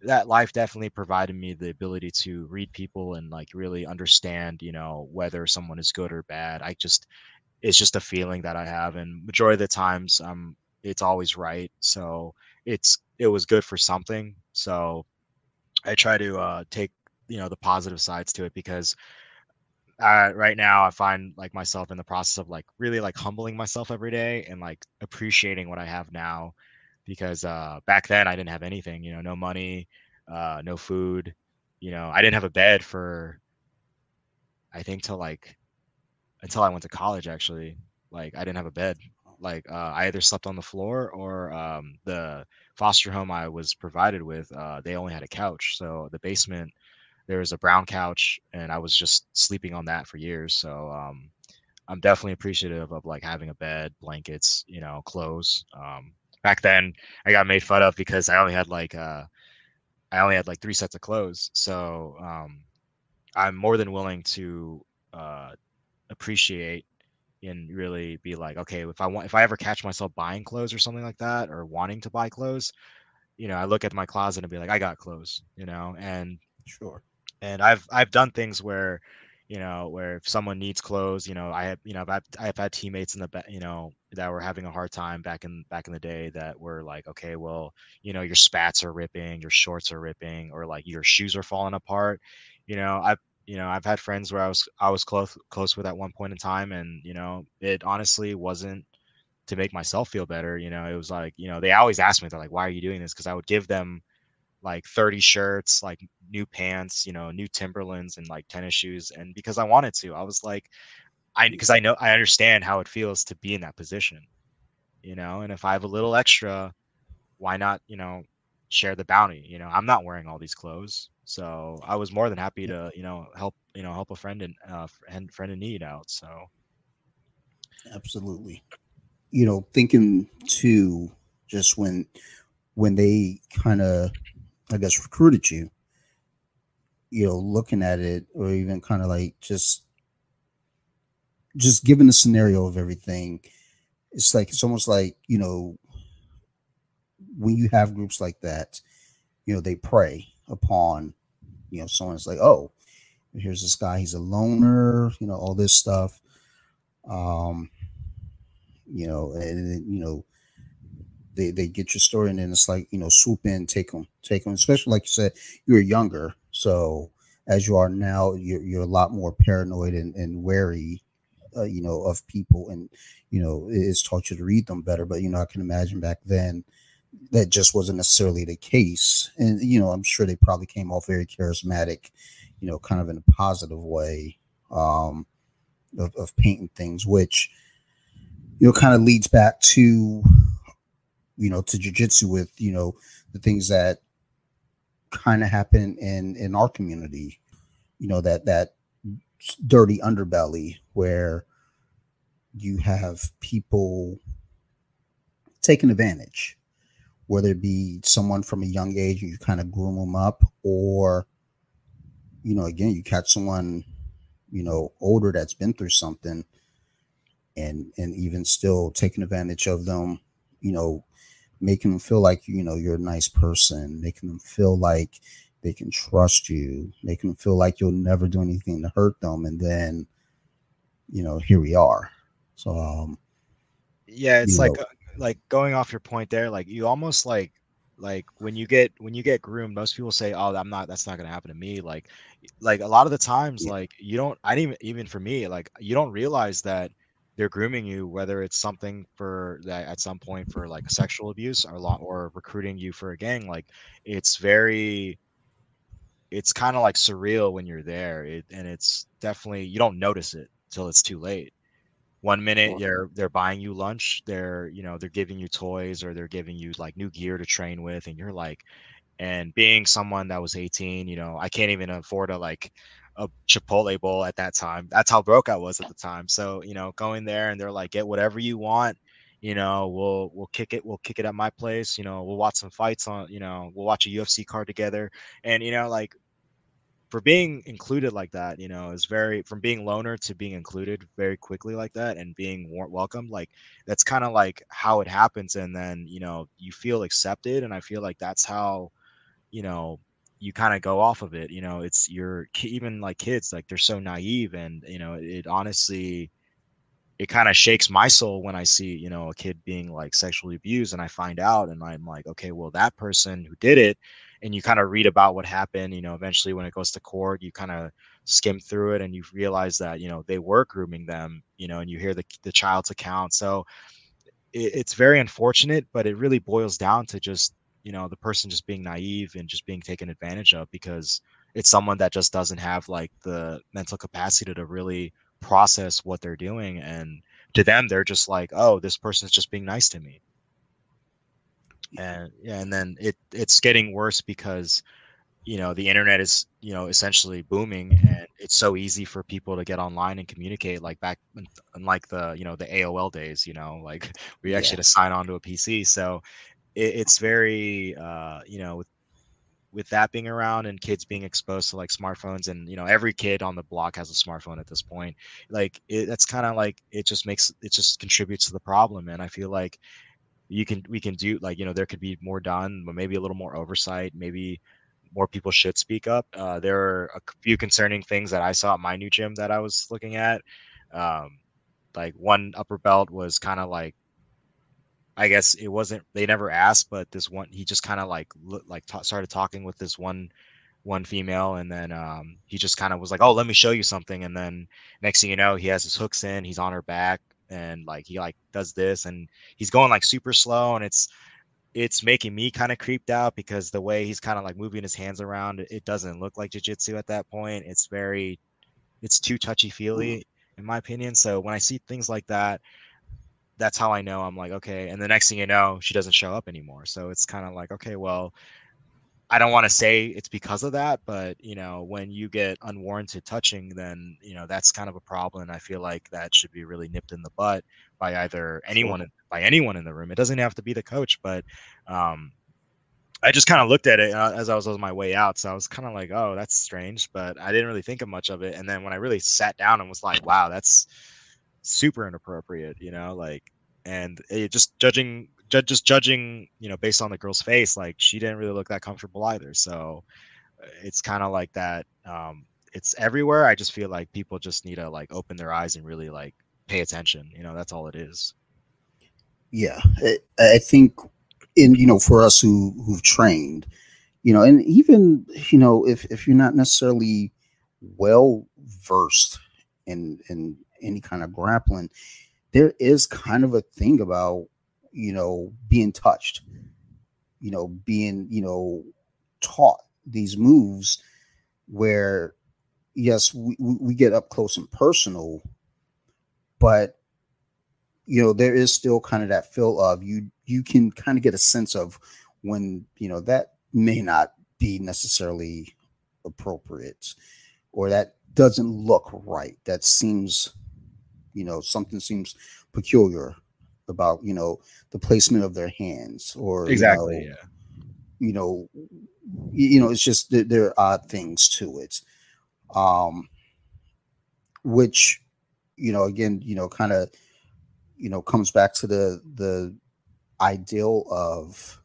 that life definitely provided me the ability to read people and like really understand you know whether someone is good or bad i just it's just a feeling that i have and majority of the times um it's always right so it's it was good for something. So I try to uh, take you know the positive sides to it because uh, right now I find like myself in the process of like really like humbling myself every day and like appreciating what I have now because uh, back then I didn't have anything, you know, no money, uh, no food, you know, I didn't have a bed for I think till like until I went to college actually. Like I didn't have a bed. Like uh, I either slept on the floor or um, the foster home I was provided with, uh, they only had a couch. So the basement, there was a brown couch, and I was just sleeping on that for years. So um, I'm definitely appreciative of like having a bed, blankets, you know, clothes. Um, back then, I got made fun of because I only had like uh, I only had like three sets of clothes. So um, I'm more than willing to uh, appreciate and really be like, okay, if I want, if I ever catch myself buying clothes or something like that, or wanting to buy clothes, you know, I look at my closet and be like, I got clothes, you know, and sure. And I've I've done things where, you know, where if someone needs clothes, you know, I have, you know, I've I've had teammates in the, you know, that were having a hard time back in back in the day that were like, okay, well, you know, your spats are ripping, your shorts are ripping, or like your shoes are falling apart. You know, I've you know i've had friends where i was i was close close with at one point in time and you know it honestly wasn't to make myself feel better you know it was like you know they always ask me they're like why are you doing this because i would give them like 30 shirts like new pants you know new timberlands and like tennis shoes and because i wanted to i was like i because i know i understand how it feels to be in that position you know and if i have a little extra why not you know share the bounty you know? I'm not wearing all these clothes so I was more than happy to, you know, help, you know, help a friend and uh, friend friend in need out. So. Absolutely, you know, thinking too, just when when they kind of, I guess, recruited you, you know, looking at it, or even kind of like just just given the scenario of everything, it's like it's almost like you know when you have groups like that, you know, they prey upon you know, someone's like, oh, here's this guy, he's a loner, you know, all this stuff. Um, you know, and you know, they they get your story, and then it's like, you know, swoop in, take them, take them. Especially like you said, you were younger, so as you are now, you're you're a lot more paranoid and, and wary, uh, you know, of people, and you know, it's taught you to read them better. But you know, I can imagine back then that just wasn't necessarily the case. And you know, I'm sure they probably came off very charismatic, you know, kind of in a positive way um, of, of painting things, which you know kind of leads back to you know to jujitsu with you know the things that kind of happen in in our community. You know that that dirty underbelly where you have people taking advantage whether it be someone from a young age you kind of groom them up or you know again you catch someone you know older that's been through something and and even still taking advantage of them you know making them feel like you know you're a nice person making them feel like they can trust you making them feel like you'll never do anything to hurt them and then you know here we are so um yeah it's like know, like going off your point there, like you almost like like when you get when you get groomed, most people say, "Oh, I'm not. That's not going to happen to me." Like, like a lot of the times, yeah. like you don't. I didn't even even for me, like you don't realize that they're grooming you, whether it's something for that at some point for like sexual abuse or lot or recruiting you for a gang. Like, it's very. It's kind of like surreal when you're there, it, and it's definitely you don't notice it till it's too late one minute they're they're buying you lunch they're you know they're giving you toys or they're giving you like new gear to train with and you're like and being someone that was 18 you know i can't even afford to like a chipotle bowl at that time. That's how broke i was at the time. So you know going there and they're like get whatever you want. You know we'll we'll kick it we'll kick it at my place. You know we'll watch some fights on you know we'll watch a ufc card together. And you know like for being included like that, you know, is very from being loner to being included very quickly like that and being welcomed. Like that's kind of like how it happens, and then you know you feel accepted, and I feel like that's how, you know, you kind of go off of it. You know, it's you're even like kids, like they're so naive, and you know, it honestly, it kind of shakes my soul when I see you know a kid being like sexually abused, and I find out, and I'm like, okay, well that person who did it and you kind of read about what happened you know eventually when it goes to court you kind of skim through it and you realize that you know they were grooming them you know and you hear the, the child's account so it, it's very unfortunate but it really boils down to just you know the person just being naive and just being taken advantage of because it's someone that just doesn't have like the mental capacity to really process what they're doing and to them they're just like oh this person's just being nice to me. And yeah, and then it it's getting worse because you know the internet is you know essentially booming and it's so easy for people to get online and communicate like back in, like the you know the aol days you know like we actually yeah. to sign on to a pc so it, it's very uh you know with with that being around and kids being exposed to like smartphones and you know every kid on the block has a smartphone at this point like it, that's kind of like it just makes it just contributes to the problem and i feel like you can we can do like you know there could be more done but maybe a little more oversight maybe more people should speak up. Uh, there are a few concerning things that i saw at my new gym that i was looking at. Um, like one upper belt was kind of like i guess it wasn't they never asked but this one he just kind of like look, like t- started talking with this one one female and then um, he just kind of was like oh let me show you something and then next thing you know he has his hooks in he's on her back and like he like does this and he's going like super slow and it's it's making me kind of creeped out because the way he's kind of like moving his hands around it doesn't look like jiu-jitsu at that point it's very it's too touchy feely mm-hmm. in my opinion so when i see things like that that's how i know i'm like okay and the next thing you know she doesn't show up anymore so it's kind of like okay well I don't want to say it's because of that, but you know, when you get unwarranted touching, then you know that's kind of a problem. And I feel like that should be really nipped in the butt by either anyone sure. by anyone in the room. It doesn't have to be the coach, but um, I just kind of looked at it uh, as I was on my way out, so I was kind of like, "Oh, that's strange," but I didn't really think of much of it. And then when I really sat down and was like, "Wow, that's super inappropriate," you know, like, and it just judging ju- just judging, you know, based on the girl's face, like she didn't really look that comfortable either. So uh, it's kind of like that. Um, it's everywhere. I just feel like people just need to like open their eyes and really like pay attention. You know, that's all it is. Yeah, I think in you know for us who who've trained, you know, and even you know if if you're not necessarily well versed in in any kind of grappling, there is kind of a thing about you know, being touched. you know, being, you know, taught these moves where yes, we, we get up close and personal, but you know, there is still kind of that feel of you you can kind of get a sense of when, you know, that may not be necessarily appropriate or that doesn't look right. That seems, you know, something seems peculiar about, you know, the placement of their hands or exactly, you know, yeah. You know, you know, it's just there, there are odd things to it. Um which, you know, again, you know, kind of, you know, comes back to the the ideal of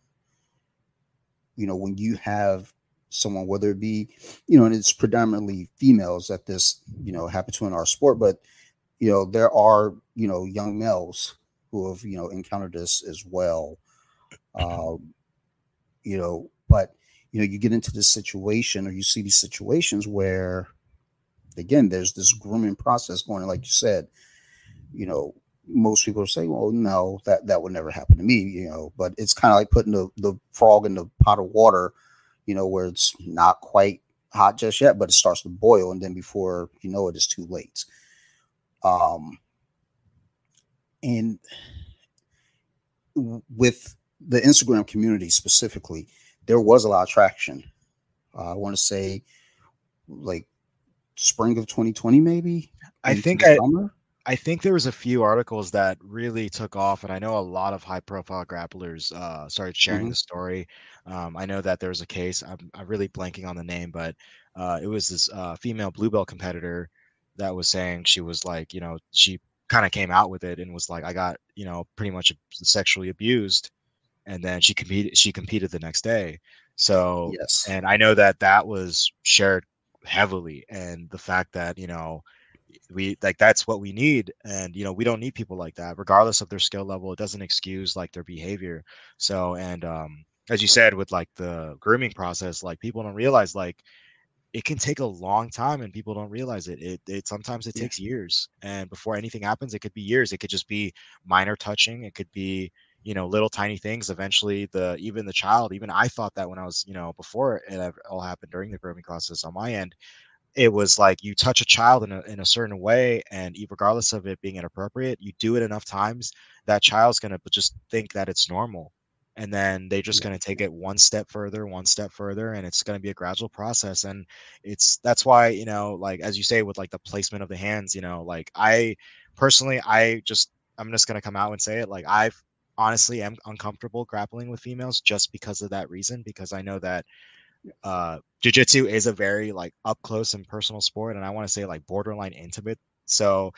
you know when you have someone, whether it be, you know, and it's predominantly females that this, you know, happen to in our sport, but you know, there are, you know, young males who have, you know, encountered this as well. Um, you know, but you know, you get into this situation or you see these situations where again, there's this grooming process going on, like you said, you know, most people say, well, no, that that would never happen to me, you know, but it's kind of like putting the, the frog in the pot of water you know, where it's not quite hot just yet, but it starts to boil, and then before you know it, it's too late. Um, and with the Instagram community specifically, there was a lot of traction. Uh, I want to say, like spring of 2020, maybe. I think I, summer? I think there was a few articles that really took off, and I know a lot of high-profile grapplers uh, started sharing mm-hmm. the story. Um, I know that there was a case. I'm, I'm really blanking on the name, but uh, it was this uh, female blue belt competitor that was saying she was like, you know, she kind of came out with it and was like, I got, you know, pretty much sexually abused, and then she competed. She competed the next day. So yes, and I know that that was shared heavily, and the fact that you know we like that's what we need and you know we don't need people like that regardless of their skill level it doesn't excuse like their behavior so and um as you said with like the grooming process like people don't realize like it can take a long time and people don't realize it it, it sometimes it yeah. takes years and before anything happens it could be years it could just be minor touching it could be you know little tiny things eventually the even the child even i thought that when i was you know before it all happened during the grooming process on my end it was like you touch a child in a, in a certain way and regardless of it being inappropriate you do it enough times that child's going to just think that it's normal and then they're just yeah. going to take it one step further one step further and it's going to be a gradual process and it's that's why you know like as you say with like the placement of the hands you know like i personally i just i'm just going to come out and say it like i've honestly am uncomfortable grappling with females just because of that reason because i know that uh jiu-jitsu is a very like up close and personal sport and i want to say like borderline intimate so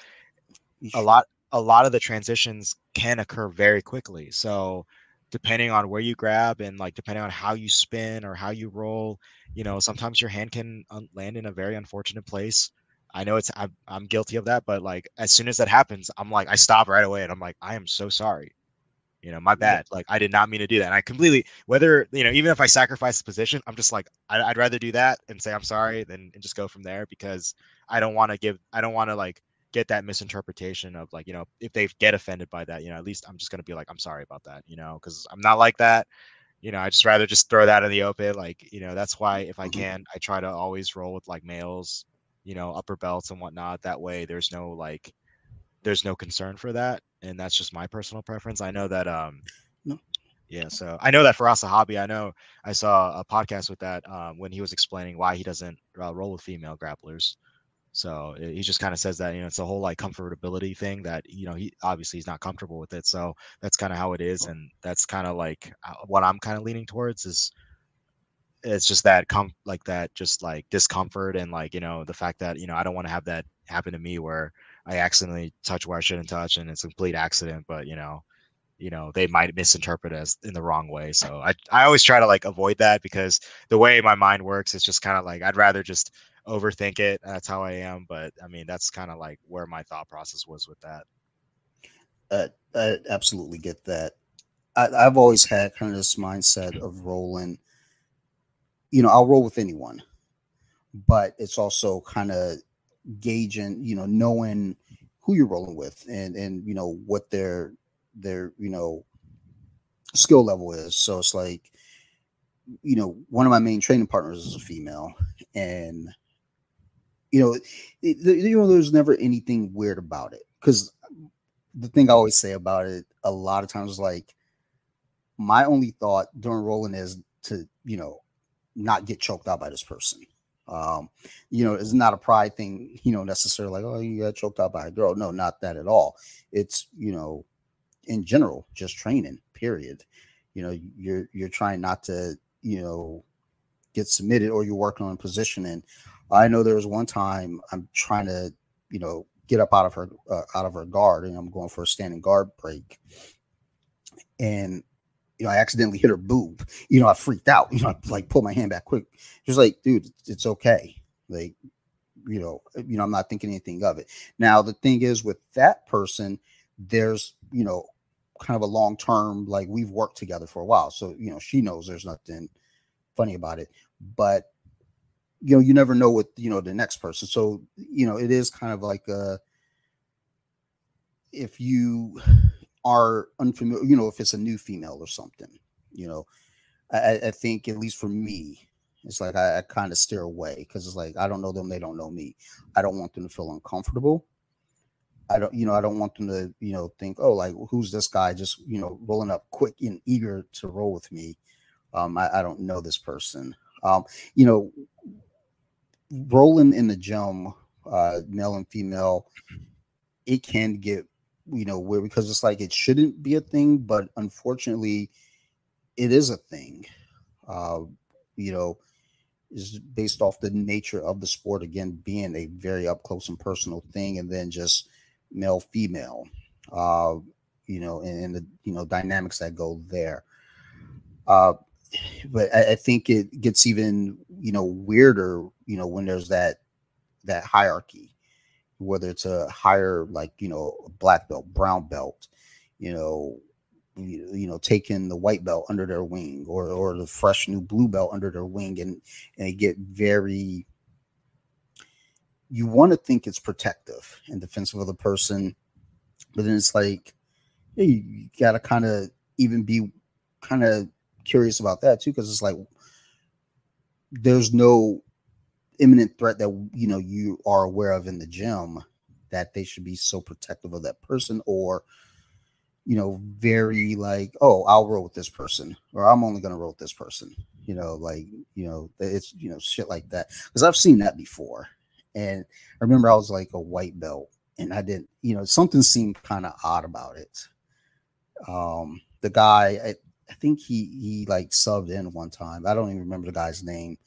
a lot a lot of the transitions can occur very quickly so depending on where you grab and like depending on how you spin or how you roll you know sometimes your hand can uh, land in a very unfortunate place i know it's I'm, I'm guilty of that but like as soon as that happens i'm like i stop right away and i'm like i am so sorry you know, my bad. Like I did not mean to do that. And I completely, whether you know, even if I sacrifice the position, I'm just like, I, would rather do that and say I'm sorry than and just go from there because I don't want to give, I don't want to like get that misinterpretation of like, you know, if they get offended by that, you know, at least I'm just gonna be like, I'm sorry about that, you know, because I'm not like that. You know, I just rather just throw that in the open. Like, you know, that's why if I mm-hmm. can, I try to always roll with like males, you know, upper belts and whatnot. That way, there's no like there's no concern for that, and that's just my personal preference. I know that um, no. yeah, so I know that Firas Zahabi I know I saw a podcast with that um, when he was explaining why he doesn't uh, roll with female grapplers. So he just kind of says that you know it's a whole like comfortability thing that you know he obviously he's not comfortable with it. So that's kind of how it is, and that's kind of like uh, what I'm kind of leaning towards is it's just that com like that just like discomfort and like you know the fact that you know I don't want to have that happen to me where I accidentally touch where I shouldn't touch, and it's a complete accident. But you know, you know, they might misinterpret as in the wrong way. So I I always try to like avoid that because the way my mind works, it's just kind of like I'd rather just overthink it. That's how I am. But I mean, that's kind of like where my thought process was with that. Uh, I absolutely get that. I, I've always had kind of this mindset of rolling. You know, I'll roll with anyone, but it's also kind of gauging, you know, knowing who you're rolling with and and you know what their their you know skill level is. So it's like, you know, one of my main training partners is a female, and you know, it, you know, there's never anything weird about it because the thing I always say about it a lot of times like my only thought during rolling is to you know not get choked out by this person. Um, you know, it's not a pride thing, you know, necessarily like, oh, you got choked out by a girl. No, not that at all. It's, you know, in general, just training, period. You know, you're you're trying not to, you know, get submitted or you're working on positioning. I know there was one time I'm trying to, you know, get up out of her uh, out of her guard and I'm going for a standing guard break. And you know, I accidentally hit her boob. You know, I freaked out. You know, I like pulled my hand back quick. She was like, dude, it's okay. Like, you know, you know, I'm not thinking anything of it. Now, the thing is with that person, there's, you know, kind of a long term, like we've worked together for a while. So, you know, she knows there's nothing funny about it. But you know, you never know what you know the next person. So, you know, it is kind of like a if you are unfamiliar, you know, if it's a new female or something, you know, I, I think at least for me, it's like I, I kind of steer away because it's like I don't know them, they don't know me. I don't want them to feel uncomfortable. I don't, you know, I don't want them to, you know, think, oh, like who's this guy just, you know, rolling up quick and eager to roll with me. Um, I, I don't know this person. Um, you know, rolling in the gym, uh, male and female, it can get you know where because it's like it shouldn't be a thing but unfortunately it is a thing. Uh you know is based off the nature of the sport again being a very up close and personal thing and then just male female uh you know and, and the you know dynamics that go there. Uh but I, I think it gets even you know weirder you know when there's that that hierarchy whether it's a higher like you know black belt brown belt you know you, you know taking the white belt under their wing or or the fresh new blue belt under their wing and and they get very you want to think it's protective and defensive of the person but then it's like you gotta kind of even be kind of curious about that too because it's like there's no imminent threat that you know you are aware of in the gym that they should be so protective of that person or you know very like oh i'll roll with this person or i'm only going to roll with this person you know like you know it's you know shit like that. Because i've seen that before. And i remember i was like a white belt and i didn't you know something seemed kind of odd about it. Um the guy I, I think he he like subbed in one time. I don't even remember the guy's name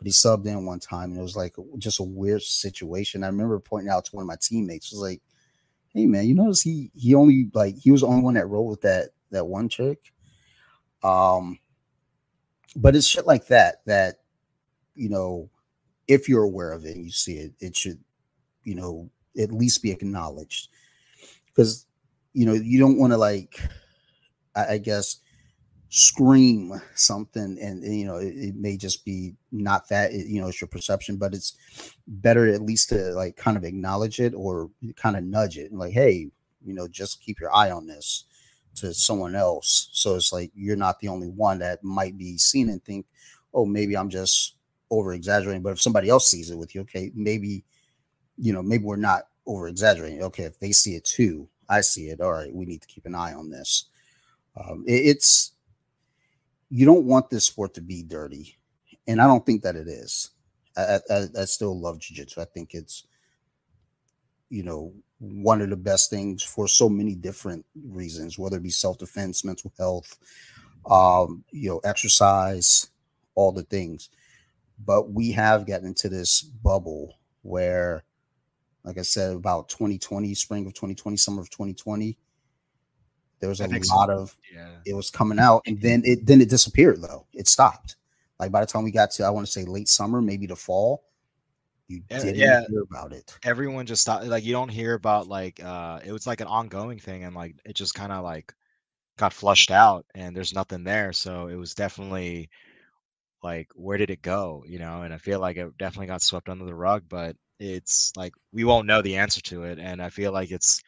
but he subbed in one time and it was like just a weird situation. I remember pointing out to one of my teammates, was like, "Hey man, you notice he he only like he was the only one that rolled with that that one trick. Um, but it's shit like that that you know, if you're aware of it and you see it, it should you know at least be acknowledged because you know you don't want to like I, I guess scream something and, you know it, it, may just be not that it, you know it's your perception but it's better at least to like kind of acknowledge it or kind of nudge it and like hey you know just keep your eye on this to someone else. So it's like you're not the only one that might be seen and think oh maybe i'm just over exaggerating but if somebody else sees it with you okay maybe you know maybe we're not over exaggerating okay if they see it too i see it all right we need to keep an eye on this. Um, it, it's you don't want this sport to be dirty, and I don't think that it is. I, I, I still love jiu-jitsu. I think it's you know one of the best things for so many different reasons, whether it be self-defense, mental health, um, you know, exercise, all the things. But we have gotten into this bubble where, like I said, about 2020, spring of 2020, summer of 2020, there was a lot so. of yeah. it was coming out, and then it then it disappeared though. It stopped. Like by the time we got to I want to say late summer, maybe the fall, you didn't yeah. hear about it. Everyone just stopped. Like you don't hear about like uh it was like an ongoing thing, and like it just kind of like got flushed out, and there's nothing there. So it was definitely like where did it go? You know, and I feel like it definitely got swept under the rug, but it's like we won't know the answer to it, and I feel like it's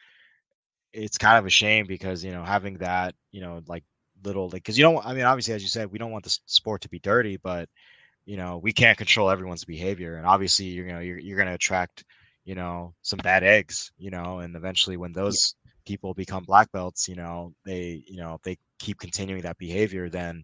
it's kind of a shame because you know having that you know like little like because you don't. I mean, obviously, as you said, we don't want the sport to be dirty, but you know, we can't control everyone's behavior, and obviously, you're you know you're you're going to attract you know some bad eggs, you know, and eventually when those yeah. people become black belts, you know, they you know if they keep continuing that behavior, then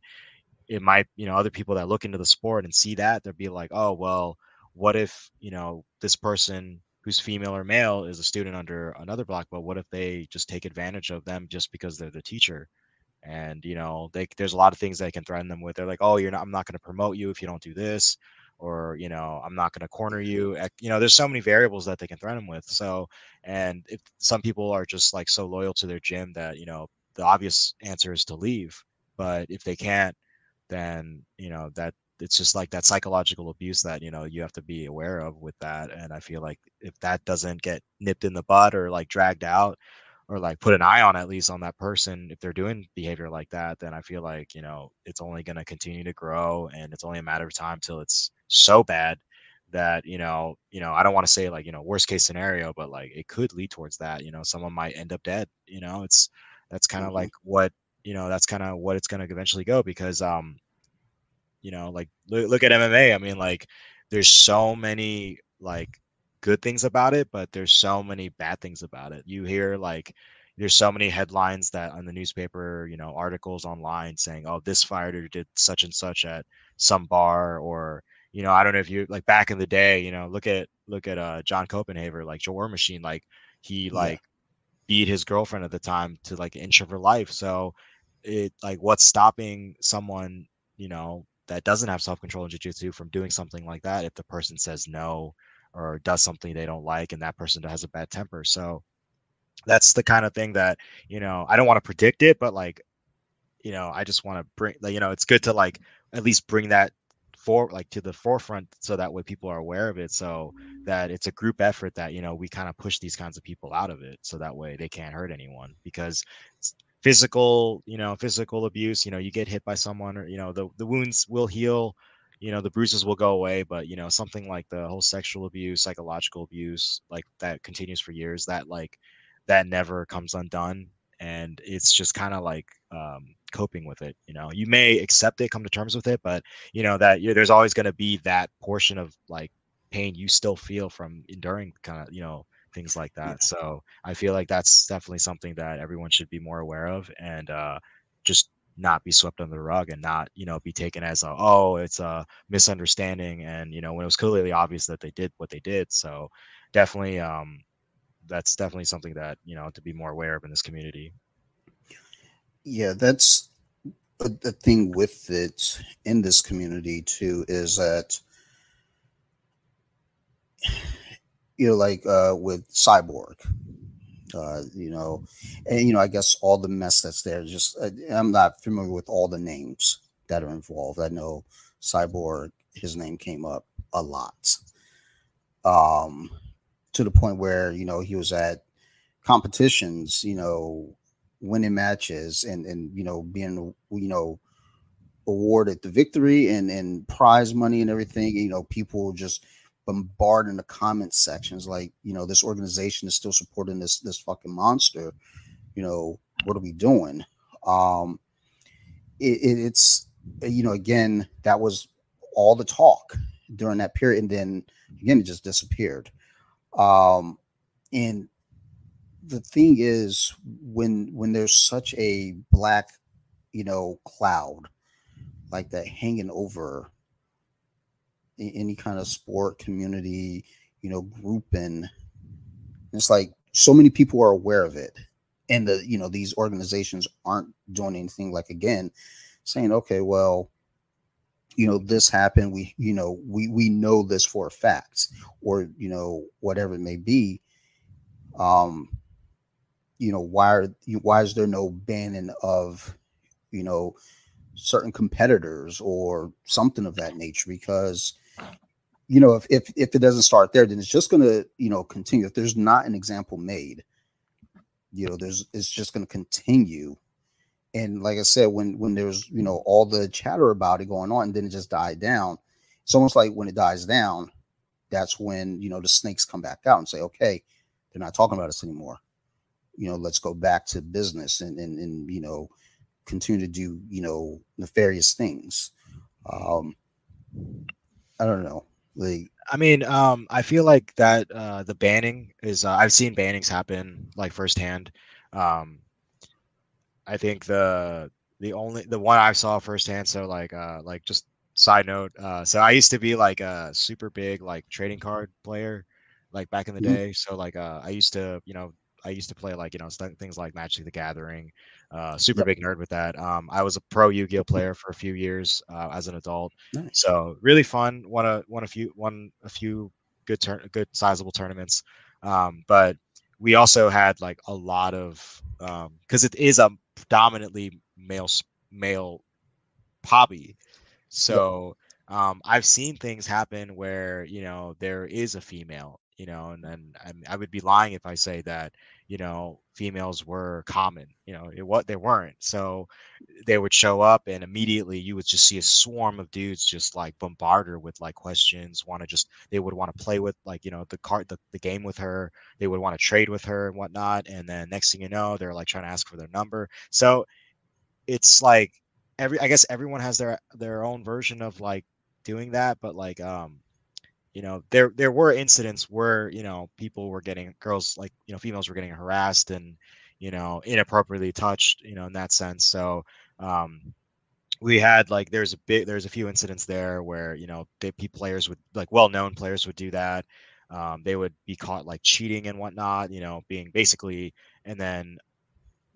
it might you know other people that look into the sport and see that they'll be like, oh well, what if you know this person who's female or male is a student under another black but what if they just take advantage of them just because they're the teacher? And you know they, there's a lot of things they can threaten them with. They're like oh you're not i'm not going to promote you if you don't do this or you know i'm not going to corner you you know there's so many variables that they can threaten them with. So and if some people are just like so loyal to their gym that you know the obvious answer is to leave but if they can't then you know that it's just like that psychological abuse that you know you have to be aware of with that and i feel like if that doesn't get nipped in the bud or like dragged out or like put an eye on at least on that person if they're doing behavior like that then i feel like you know it's only going to continue to grow and it's only a matter of time till it's so bad that you know you know i don't want to say like you know worst case scenario but like it could lead towards that you know someone might end up dead you know it's that's kind of mm-hmm. like what you know that's kind of what it's going to eventually go because um you know like look, look at mma i mean like there's so many like good things about it but there's so many bad things about it you hear like there's so many headlines that on the newspaper you know articles online saying oh this fighter did such and such at some bar or you know i don't know if you like back in the day you know look at look at uh john Koppenhaver like joe war machine like he like yeah. beat his girlfriend at the time to like an inch of her life so it like what's stopping someone you know that doesn't have self-control in jiu-jitsu from doing something like that if the person says no or does something they don't like and that person has a bad temper. So that's the kind of thing that you know i don't want to predict it but like you know i just want to bring like you know it's good to like at least bring that for like to the forefront so that way people are aware of it so that it's a group effort that you know we kind of push these kinds of people out of it so that way they can't hurt anyone because physical you know physical abuse you know you get hit by someone or you know the, the wounds will heal you know the bruises will go away but you know something like the whole sexual abuse psychological abuse like that continues for years that like that never comes undone and it's just kind of like um, coping with it you know? You may accept it come to terms with it but you know that you there's always going to be that portion of like pain you still feel from enduring kind of you know things like that yeah. so i feel like that's definitely something that everyone should be more aware of and uh, just not be swept under the rug and not you know be taken as a oh it's a misunderstanding and you know when it was clearly obvious that they did what they did so definitely um that's definitely something that you know to be more aware of in this community yeah that's the thing with it in this community too is that you know like uh with cyborg uh, you know, and you know, I guess all the mess that's there. Just uh, I'm not familiar with all the names that are involved. I know Cyborg, his name came up a lot, um, to the point where you know he was at competitions, you know, winning matches and and you know being you know awarded the victory and and prize money and everything. You know, people just bombarding the comment sections like you know this organization is still supporting this this fucking monster. You know what are we doing? Um it, it, it's you know again that was all the talk during that period and then again it just disappeared. Um and the thing is when when there's such a black you know cloud like that hanging over any kind of sport community, you know, grouping. It's like so many people are aware of it. And the, you know, these organizations aren't doing anything like again, saying, okay, well, you know, this happened. We, you know, we we know this for a fact, or you know, whatever it may be. Um, you know, why are why is there no banning of, you know, certain competitors or something of that nature? Because you know, if, if if it doesn't start there, then it's just going to you know continue. If there's not an example made, you know, there's it's just going to continue. And like I said, when when there's you know all the chatter about it going on, and then it just died down. It's almost like when it dies down, that's when you know the snakes come back out and say, okay, they're not talking about us anymore. You know, let's go back to business and and, and you know continue to do you know nefarious things. Um, I don't know. Like, I mean, um, I feel like that uh, the banning is. Uh, I've seen bannings happen like firsthand. Um, I think the the only the one I saw firsthand. So like uh like just side note. Uh, so I used to be like a super big like trading card player, like back in the mm-hmm. day. So like uh, I used to you know I used to play like you know things like Magic the Gathering. Uh, super yep. big nerd with that. Um, I was a pro Yu-Gi-Oh player for a few years uh, as an adult. Nice. So really fun. Won a won a few won a few good turn good sizable tournaments. Um, but we also had like a lot of because um, it is a predominantly male male hobby. So um, I've seen things happen where you know there is a female, you know, and and I, I would be lying if I say that you know females were common you know it, what they weren't. So they would show up and immediately you would just see a swarm of dudes just like bombard her with like questions want to just they would want to play with like you know the card the, the game with her they would want to trade with her and whatnot and then next thing you know they're like trying to ask for their number. So it's like every i guess everyone has their their own version of like doing that but like um you know there there were incidents where you know people were getting girls like you know females were getting harassed and you know inappropriately touched you know in that sense. So um we had like there's a big there's a few incidents there where you know they players would like well-known players would do that. Um, they would be caught like cheating and whatnot you know being basically and then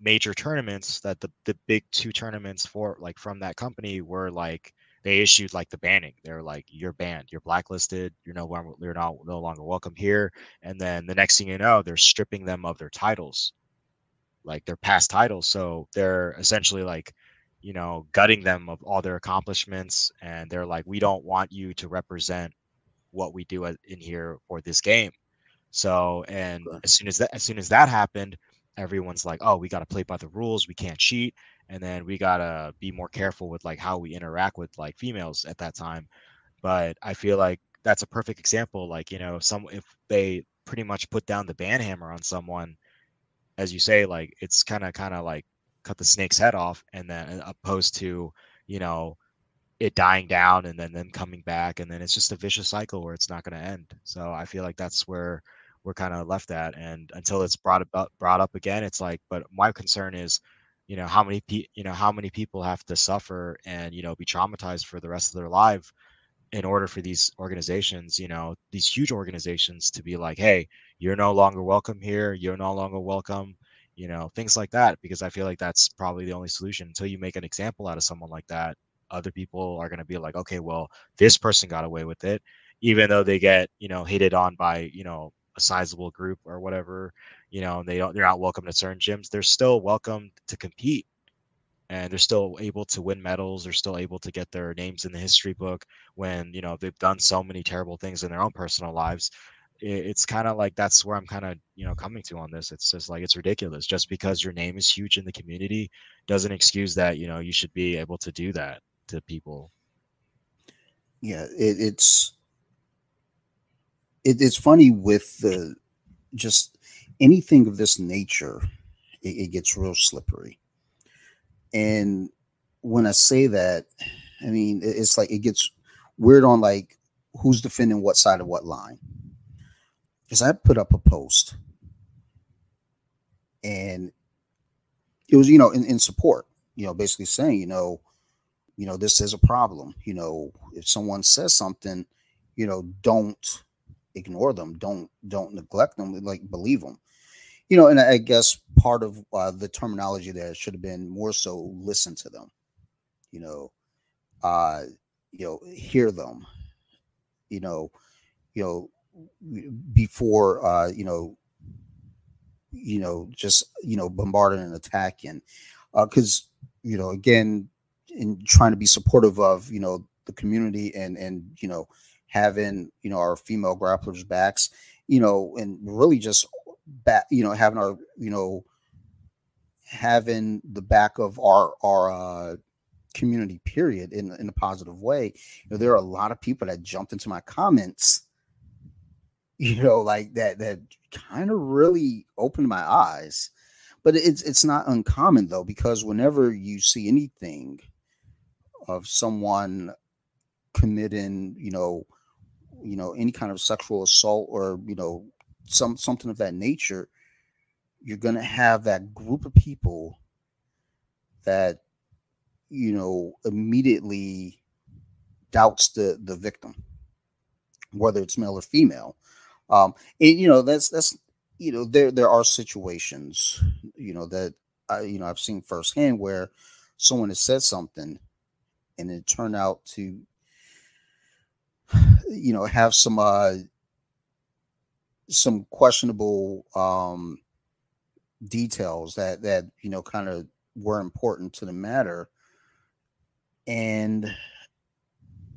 major tournaments that the the big two tournaments for like from that company were like they issued like the banning. They're like, you're banned, you're blacklisted, you're no longer you're not no longer welcome here. And then the next thing you know, they're stripping them of their titles, like their past titles. So they're essentially like, you know, gutting them of all their accomplishments, and they're like, we don't want you to represent what we do in here for this game. So, and as soon as that as soon as that happened, everyone's like, oh, we got to play by the rules. We can't cheat and then we gotta be more careful with like how we interact with like females at that time but i feel like that's a perfect example like you know some if they pretty much put down the ban hammer on someone as you say like it's kind of kind of like cut the snake's head off and then opposed to you know it dying down and then them coming back and then it's just a vicious cycle where it's not going to end so i feel like that's where we're kind of left at and until it's brought up brought up again it's like but my concern is you know how many pe- you know how many people have to suffer and you know be traumatized for the rest of their life in order for these organizations you know these huge organizations to be like hey you're no longer welcome here. You're no longer welcome you know things like that because i feel like that's probably the only solution. Until you make an example out of someone like that other people are going to be like okay well this person got away with it even though they get you know hated on by you know a sizable group or whatever you know they don't they're not welcome to certain gyms they're still welcome to compete. And they're still able to win medals they're still able to get their names in the history book when you know they've done so many terrible things in their own personal lives. It's kind of like that's where i'm kind of you know coming to on this. It's just like it's ridiculous. Just because your name is huge in the community doesn't excuse that you know you should be able to do that to people. Yeah it, it's it, it's funny with the just anything of this nature, it, it gets real slippery. And when I say that, I mean it's like it gets weird on like who's defending what side of what line. Because I put up a post and it was, you know, in, in support, you know, basically saying, you know, you know, this is a problem. You know, if someone says something, you know, don't ignore them. Don't don't neglect them. Like believe them you know, and I guess part of uh, the terminology there should have been more so listen to them, you know, uh, you know, hear them, you know, you know, before uh, you know, you know, just you know, bombarding and attacking, because uh, you know, again, in trying to be supportive of you know the community and and you know having you know our female grapplers backs, you know, and really just back, you know, having our, you know, having the back of our our uh, community period in in a positive way. You know, there are a lot of people that jumped into my comments, you know, like that that kind of really opened my eyes. but it's it's not uncommon though because whenever you see anything of someone committing, you know, you know, any kind of sexual assault or you know some something of that nature, you're gonna have that group of people that you know immediately doubts the the victim, whether it's male or female. Um, and you know that's that's you know there there are situations you know that I you know I've seen firsthand where someone has said something and it turned out to you know have some uh some questionable um details that that you know kind of were important to the matter. And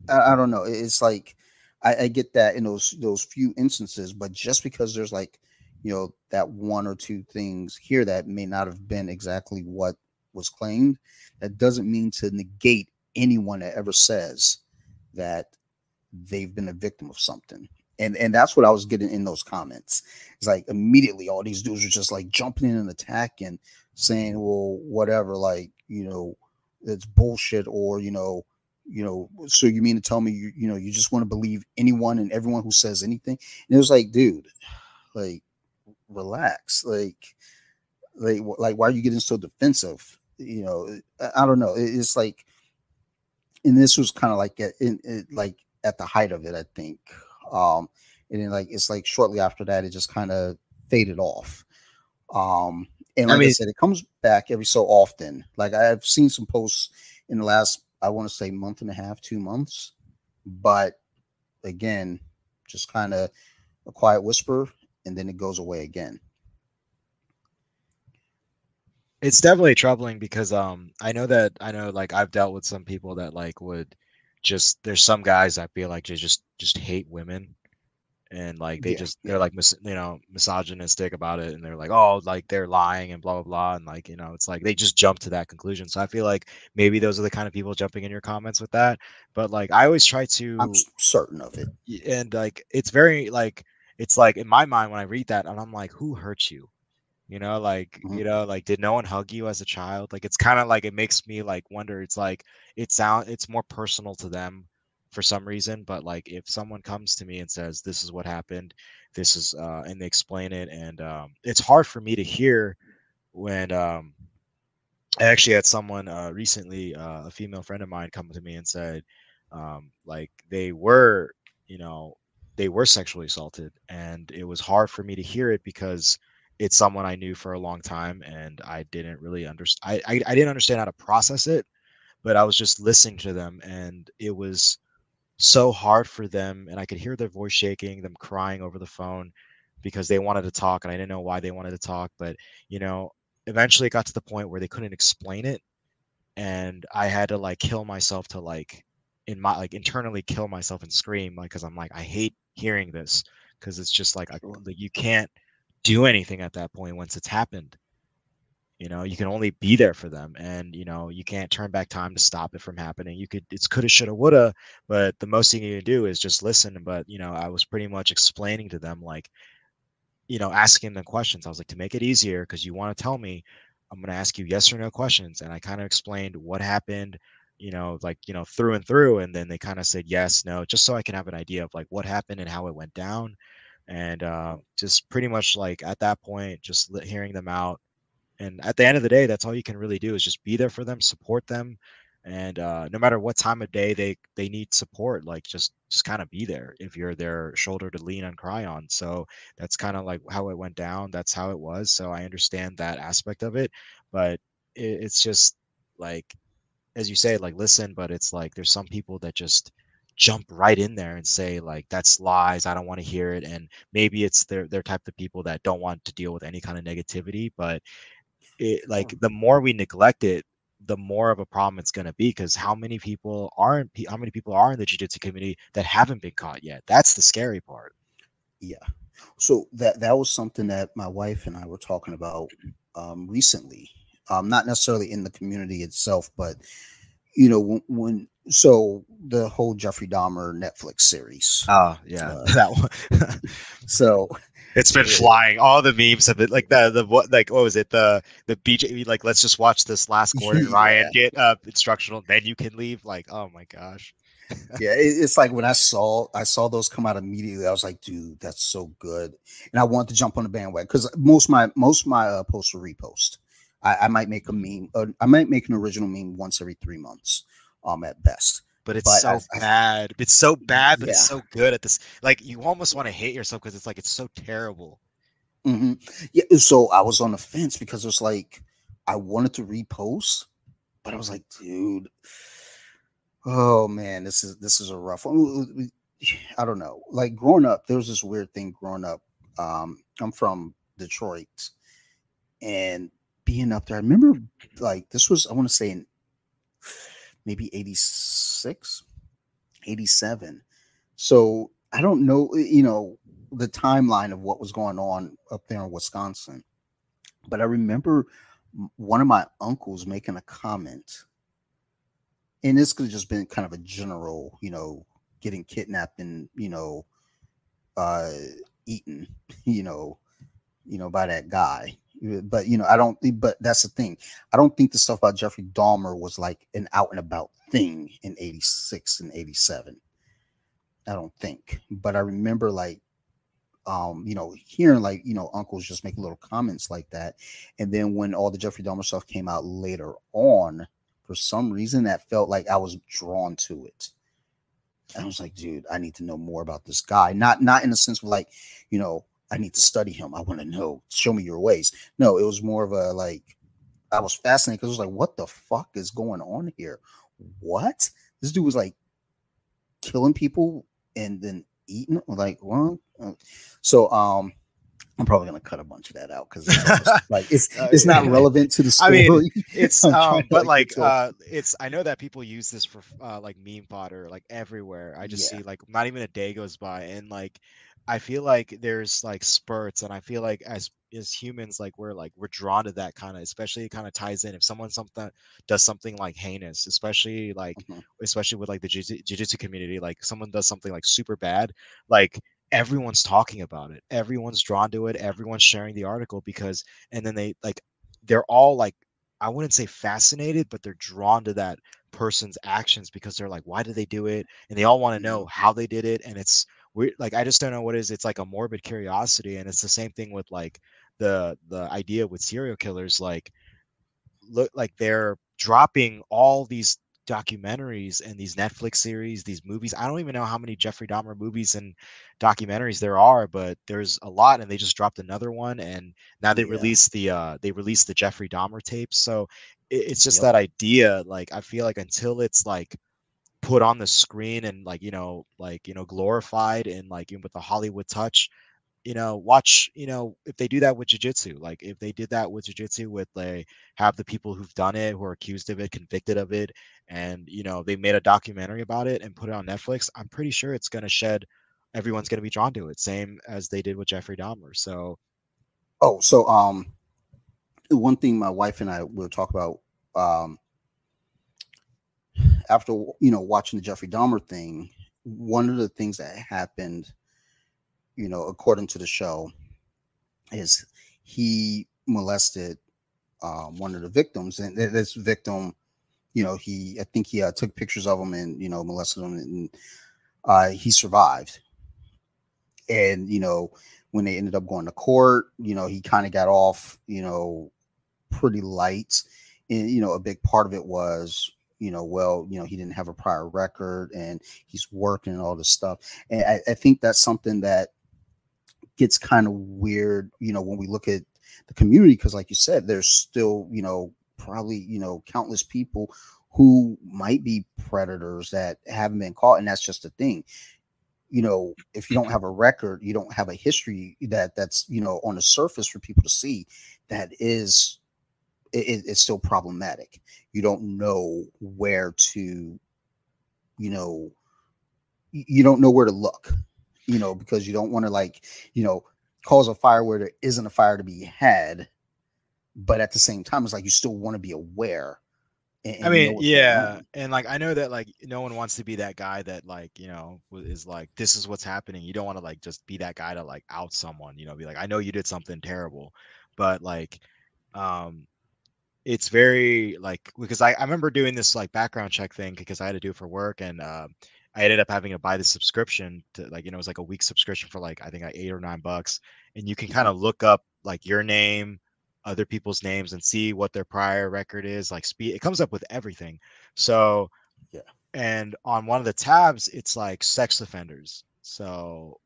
I, I don't know it's like I, I get that in those those few instances but just because there's like you know that one or two things here that may not have been exactly what was claimed that doesn't mean to negate anyone that ever says that they've been a victim of something and and that's what i was getting in those comments. It's like immediately all these dudes were just like jumping in and attacking saying well whatever like you know it's bullshit or you know you know so you mean to tell me you, you know you just want to believe anyone and everyone who says anything? And it was like dude like relax like like like why are you getting so defensive? You know i, I don't know it's like and this was kind of like at, in, in, like at the height of it i think um and then like it's like shortly after that it just kind of faded off um and like I, mean, I said it comes back every so often like i've seen some posts in the last i want to say month and a half two months but again just kind of a quiet whisper and then it goes away again. It's definitely troubling because um I know that I know like I've dealt with some people that like would just there's some guys I feel like they just just hate women. And like they yeah, just they're like mis- you know misogynistic about it. And they're like oh like they're lying and blah blah blah. And like you know it's like they just jump to that conclusion. So i feel like maybe those are the kind of people jumping in your comments with that. But like i always try to i'm certain of it. and like it's very like it's like in my mind when I read that, and I'm like, who hurt you? You know, like mm-hmm. you know, like did no one hug you as a child? Like it's kind of like it makes me like wonder. It's like it sound it's more personal to them for some reason. But like if someone comes to me and says this is what happened, this is uh, and they explain it, and um, it's hard for me to hear when um, I actually had someone uh, recently, uh, a female friend of mine, come to me and said, um, like they were, you know, they were sexually assaulted and it was hard for me to hear it because it's someone i knew for a long time and i didn't really understand I, I, I didn't understand how to process it but i was just listening to them and it was so hard for them and i could hear their voice shaking them crying over the phone because they wanted to talk and i didn't know why they wanted to talk but you know eventually it got to the point where they couldn't explain it and i had to like kill myself to like in my like internally kill myself and scream like because i'm like i hate hearing this because it's just like, I, like you can't do anything at that point once it's happened you know you can only be there for them and you know you can't turn back time to stop it from happening you could it's coulda shoulda woulda but the most thing you can do is just listen but you know i was pretty much explaining to them like you know asking them questions i was like to make it easier because you want to tell me i'm to ask you yes or no questions and i kind of explained what happened you know, like, you know, through and through. And then they kind of said yes, no, just so I can have an idea of like what happened and how it went down. And uh, just pretty much like at that point, just hearing them out. And at the end of the day, that's all you can really do is just be there for them, support them. And uh, no matter what time of day they they need support, like just just kind of be there if you're their shoulder to lean and cry on. So that's kind of like how it went down. That's how it was. So I understand that aspect of it, but it, it's just like as you say, like listen, but it's like there's some people that just jump right in there and say like that's lies i don't want to hear it and maybe it's their their type of people that don't want to deal with any kind of negativity but it like the more we neglect it the more of a problem it's going to be because how many people aren't how many people are in the jiu-jitsu community that haven't been caught yet? That's the scary part. Yeah. So that that was something that my wife and i were talking about um recently um, not necessarily in the community itself, but you know when, when so the whole Jeffrey Dahmer Netflix series. Oh yeah, uh, that one. so It's been flying. All the memes have been like the the what like what was it the the BJ like let's just watch this last Gordon yeah. Ryan get uh instructional then you can leave like oh my gosh. yeah, it, it's like when I saw I saw those come out immediately. I was like, dude, that's so good, and I wanted to jump on the bandwagon because most my most my uh, posts are repost. I, I, might make a meme. Uh, I might make an original meme once every three months, um, at best but it's but so I, bad. It's so bad, but yeah. it's so good at this. Like you almost want to hate yourself because it's like it's so terrible. Mm-hmm. Yeah. So I was on the fence because it was like I wanted to repost, but I was like, dude, oh man, this is this is a rough one. I don't know. Like growing up, there was this weird thing growing up. Um, I'm from Detroit, and being up there, I remember like this was I want to say in maybe 86, 87. So I don't know, you know, the timeline of what was going on up there in Wisconsin. But I remember one of my uncles making a comment, and this could have just been kind of a general, you know, getting kidnapped and, you know, uh, eaten, you know, you know, by that guy. But you know, I don't. But that's the thing. I don't think the stuff about Jeffrey Dahmer was like an out and about thing in '86 and '87. I don't think. But I remember like um, you know, hearing like, you know, uncles just make little comments like that. And then when all the Jeffrey Dahmer stuff came out later on, for some reason that felt like I was drawn to it. And I was like, dude, I need to know more about this guy. Not not in the sense of like, you know, I need to study him. I want to know. Show me your ways. No, it was more of a like I was fascinated because I was like, what the fuck is going on here? What? This dude was like killing people and then eating like well uh, so um I'm probably gonna cut a bunch of that out because it's like it's uh, it's not relevant to the story. I mean, it's um, but like uh, it's I know that people use this for uh, like meme fodder like everywhere. I just yeah. see like not even a day goes by and like I feel like there's like spurts, and I feel like as as humans, like we're like we're drawn to that kind of, especially it kind of ties in if someone something does something like heinous, especially like mm-hmm. especially with like the jiu-jitsu community, like someone does something like super bad, like everyone's talking about it, everyone's drawn to it, everyone's sharing the article because, and then they like they're all like I wouldn't say fascinated, but they're drawn to that person's actions because they're like, why did they do it? And they all want to know mm-hmm. how they did it. And it's we like I just don't know what is. It's like a morbid curiosity, and it's the same thing with like the the idea with serial killers. Like look, like they're dropping all these documentaries and these Netflix series, these movies. I don't even know how many Jeffrey Dahmer movies and documentaries there are, but there's a lot, and they just dropped another one, and now they yeah. released the uh they released the Jeffrey Dahmer tapes. So it, it's just yep. that idea. Like I feel like until it's like put on the screen and like you know like you know glorified and like even with the hollywood touch you know watch you know if they do that with jiu-jitsu like if they did that with jiu-jitsu with like have the people who've done it who are accused of it convicted of it and you know they made a documentary about it and put it on netflix i'm pretty sure it's going to shed everyone's going to be drawn to it same as they did with jeffrey dahmer so oh so um one thing my wife and i will talk about um after you know watching the Jeffrey Dahmer thing, one of the things that happened, you know, according to the show, is he molested um, one of the victims, and this victim, you know, he I think he uh, took pictures of him and you know molested him, and uh, he survived. And you know, when they ended up going to court, you know, he kind of got off, you know, pretty light. And you know, a big part of it was you know, well, you know, he didn't have a prior record and he's working and all this stuff. And I, I think that's something that gets kind of weird, you know, when we look at the community, because like you said, there's still, you know, probably, you know, countless people who might be predators that haven't been caught. And that's just the thing. You know, if you don't have a record, you don't have a history that that's, you know, on the surface for people to see that is it, it's still problematic. You don't know where to, you know, you don't know where to look, you know, because you don't want to like, you know, cause a fire where there isn't a fire to be had. But at the same time, it's like you still want to be aware and- I mean, know what's going yeah, and like I know that like no one wants to be that guy that like you know is like this is what's happening. You don't want to like just be that guy to like out someone. You know, be like I know you did something terrible, but like, um, it's very like because I I remember doing this like background check thing because I had to do it for work and uh, I ended up having to buy the subscription to like you know it was like a week subscription for like I think like eight or nine bucks and you can kind of look up like your name other people's names and see what their prior record is like speed it comes up with everything. So Yeah. and on one of the tabs it's like sex offenders. So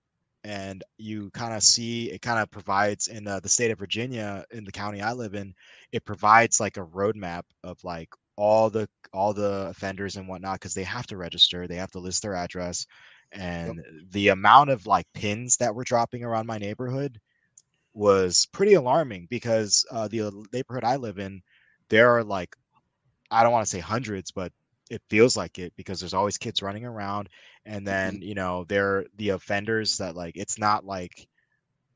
and you kind of see it kind of provides in uh, the state of virginia in the county i live in it provides like a roadmap of like all the all the offenders and whatnot because they have to register they have to list their address and the amount of like pins that were dropping around my neighborhood was pretty alarming because uh, the neighborhood I live in, there are like, I don't want to say hundreds, but it feels like it because there's always kids running around. And then, you know, they're the offenders that like, it's not like,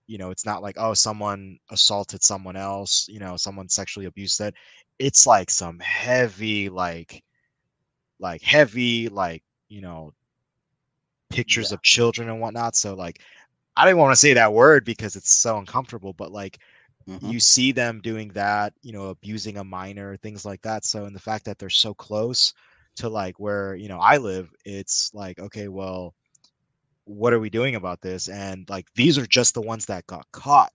you know, it's not like, oh, someone assaulted someone else, you know, someone sexually abused that. It's like some heavy, like, like heavy, like, you know, pictures Yeah. of children and whatnot. So like, I didn't want to say that word because it's so uncomfortable, but like Mhm. you see them doing that, you know, abusing a minor, things like that. So, and the fact that they're so close to like where, you know, I live, it's like, okay, well, what are we doing about this? And like these are just the ones that got caught.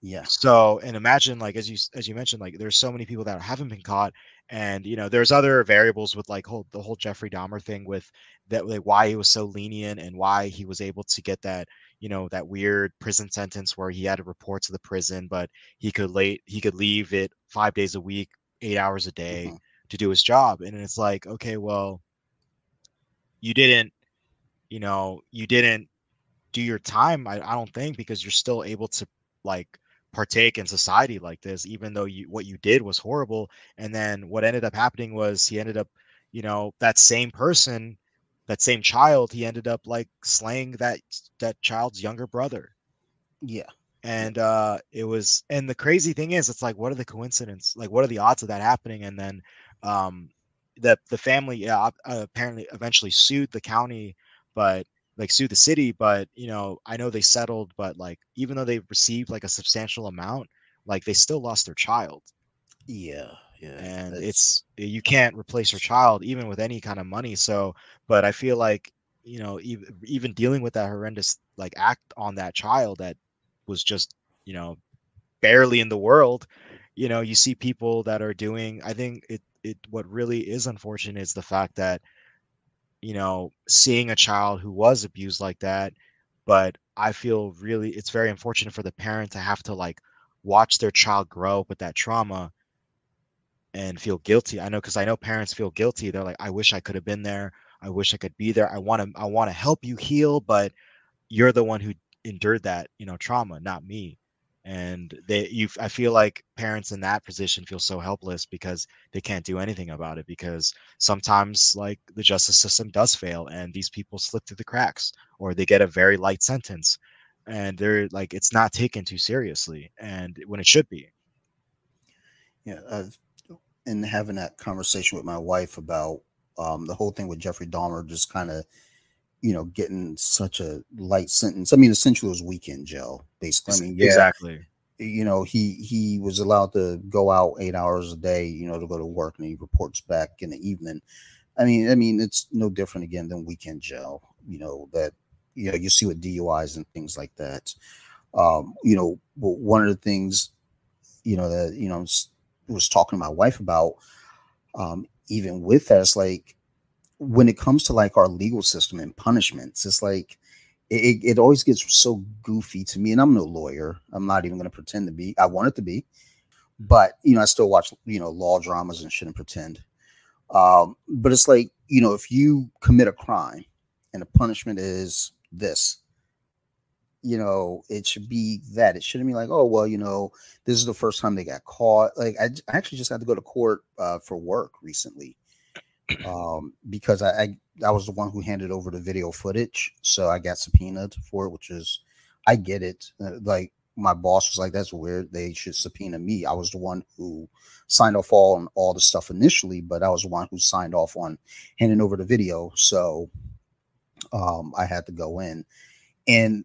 Yeah. So, and imagine like as you as you mentioned, like there's so many people that haven't been caught, and you know there's other variables with like whole the whole Jeffrey Dahmer thing with that like why he was so lenient and why he was able to get that you know that weird prison sentence where he had to report to the prison, but he could late he could leave it five days a week, eight hours a day Mhm. To do his job, and it's like okay, well, you didn't, you know, you didn't do your time I, I don't think because you're still able to like partake in society like this even though you what you did was horrible. And then what ended up happening was he ended up you know that same person that same child he ended up like slaying that that child's younger brother. Yeah. and uh it was and the crazy thing is it's like what are the coincidence like what are the odds of that happening? And then um the the family yeah, uh, apparently eventually sued the county but like sued the city but you know i know they settled but like even though they received like a substantial amount like they still lost their child Yeah. Yeah. and it's you can't replace your child even with any kind of money so but i feel like you know even, even dealing with that horrendous like act on that child that was just you know barely in the world you know you see people that are doing i think it it what really is unfortunate is the fact that you know seeing a child who was abused like that but i feel really it's very unfortunate for the parent to have to like watch their child grow up with that trauma and feel guilty. I know because i know parents feel guilty. They're like i wish i could have been there. I wish i could be there. I want to i want to help you heal but you're the one who endured that you know trauma not me and they you i feel like parents in that position feel so helpless because they can't do anything about it because sometimes like the justice system does fail and these people slip through the cracks or they get a very light sentence and they're like it's not taken too seriously and when it should be yeah. And having that conversation with my wife about um, the whole thing with Jeffrey Dahmer, just kind of, you know, getting such a light sentence. I mean, essentially, it was weekend jail, basically. I mean, yeah, exactly you know, he he was allowed to go out eight hours a day, you know, to go to work, and he reports back in the evening. I mean, I mean, it's no different again than weekend jail. You know that you know you see with DUIs and things like that. Um, you know, but one of the things, you know, that you know was talking to my wife about, um, even with that, it's like when it comes to like our legal system and punishments, it's like it, it always gets so goofy to me. And I'm no lawyer. I'm not even going to pretend to be. I want it to be, but you know, I still watch you know law dramas and shouldn't pretend. Um, but it's like you know, if you commit a crime and the punishment is this, you know, it should be that. It shouldn't be like, oh well, you know, this is the first time they got caught. Like I actually just had to go to court uh, for work recently um, because I, I I was the one who handed over the video footage, so I got subpoenaed for it, which is I get it. Uh, like my boss was like, "That's weird. They should subpoena me." I was the one who signed off all on all the stuff initially, but I was the one who signed off on handing over the video. So um, I had to go in, and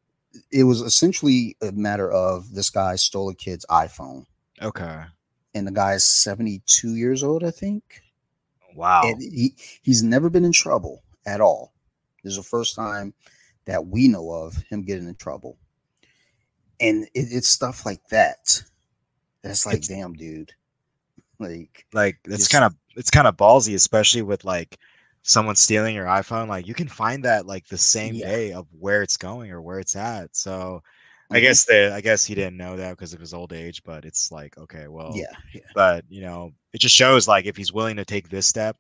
it was essentially a matter of this guy stole a kid's iPhone. Okay. And the guy is 72 years old, I think. Wow. And he, he's never been in trouble at all. This is the first time that we know of him getting in trouble. And it, it's stuff like that. That's like, It's- damn, dude. Like, like it's kind of it's kind of ballsy especially with like someone stealing your iphone like you can find that like the same Yeah. day of where it's going or where it's at so i Mhm. guess the i guess he didn't know that because of his old age but it's like okay well yeah, yeah. but you know it just shows like if he's willing to take this step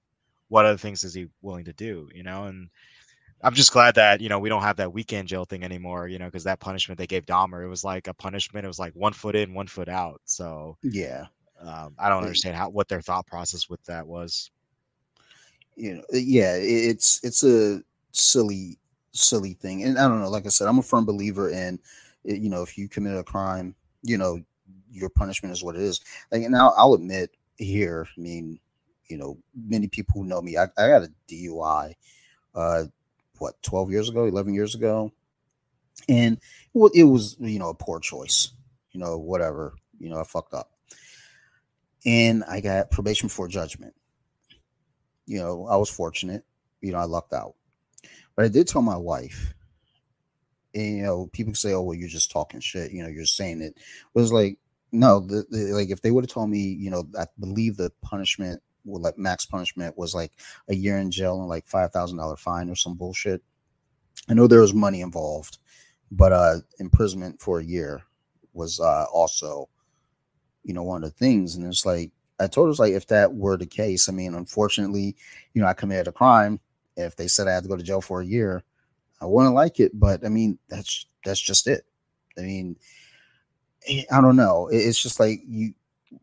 what other things is he willing to do you know and i'm just glad that you know we don't have that weekend jail thing anymore you know because that punishment they gave dahmer it was like a punishment it was like one foot in one foot out so Yeah. um, i don't Yeah. understand how what their thought process with that was you know yeah it's it's a silly silly thing and i don't know like i said i'm a firm believer in you know if you commit a crime you know your punishment is what it is like and I'll, I'll admit here i mean you know many people who know me i, I got a dui uh what 12 years ago 11 years ago and well, it was you know a poor choice you know whatever you know i fucked up and i got probation for judgment you know, I was fortunate. You know, I lucked out. But I did tell my wife, and you know, people say, "Oh, well, you're just talking shit." You know, you're saying it. Was like, no, the, the like if they would have told me, you know, I believe the punishment, well, like max punishment, was like a year in jail and like five thousand dollar fine or some bullshit. I know there was money involved, but uh, imprisonment for a year was uh also, you know, one of the things. And it's like I told us like if that were the case, I mean, unfortunately, you know, I committed a crime. If they said I had to go to jail for a year, I wouldn't like it. But I mean, that's that's just it. I mean, eh, I don't know. It's just like you,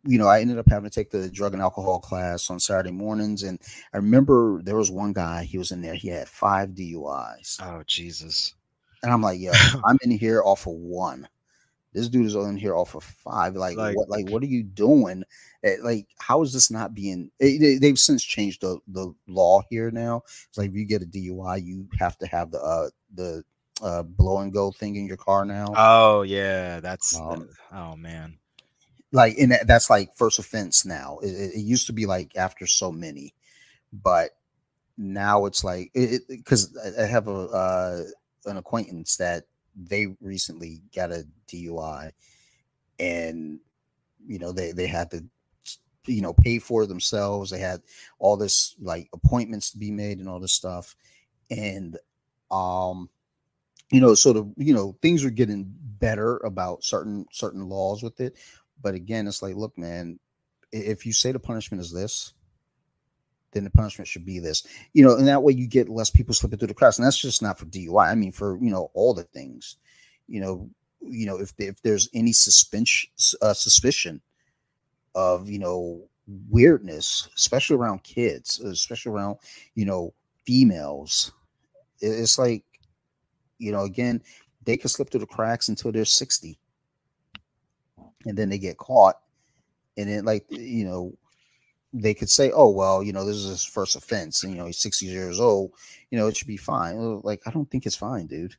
you know, I ended up having to take the drug and alcohol class on Saturday mornings, and I remember there was one guy. He was in there. He had five DUIs, oh jesus and I'm like, yo, I'm in here off of one. This dude is in here off of five. Like, Like- what? Like, what are you doing? Eh, Like, how is this not being? eh, they- They've since changed the the law here. Now it's like if you get a DUI, you have to have the uh the uh blow and go thing in your car now. oh yeah that's Um, oh man like, and that- that's like first offense now. It, it, it used to be like after so many, but now it's like it because I I have a uh an acquaintance that they recently got a DUI and you know they they had to you know pay for themselves. They had all this like appointments to be made and all this stuff. And um you know sort of you know things are getting better about certain certain laws with it. But again it's like look man if you say the punishment is this then the punishment should be this. You know and that way you get less people slipping through the cracks and that's just not for dui i. Mean for you know all the things. You know you know if if there's any suspension uh, suspicion of you know weirdness especially around kids especially around you know females it's like you know again they can slip through the cracks until they're 60 and then they get caught. And then like you know they could say oh well you know this is his first offense and you know he's 60 years old you know it should be fine. Like i don't think it's fine dude.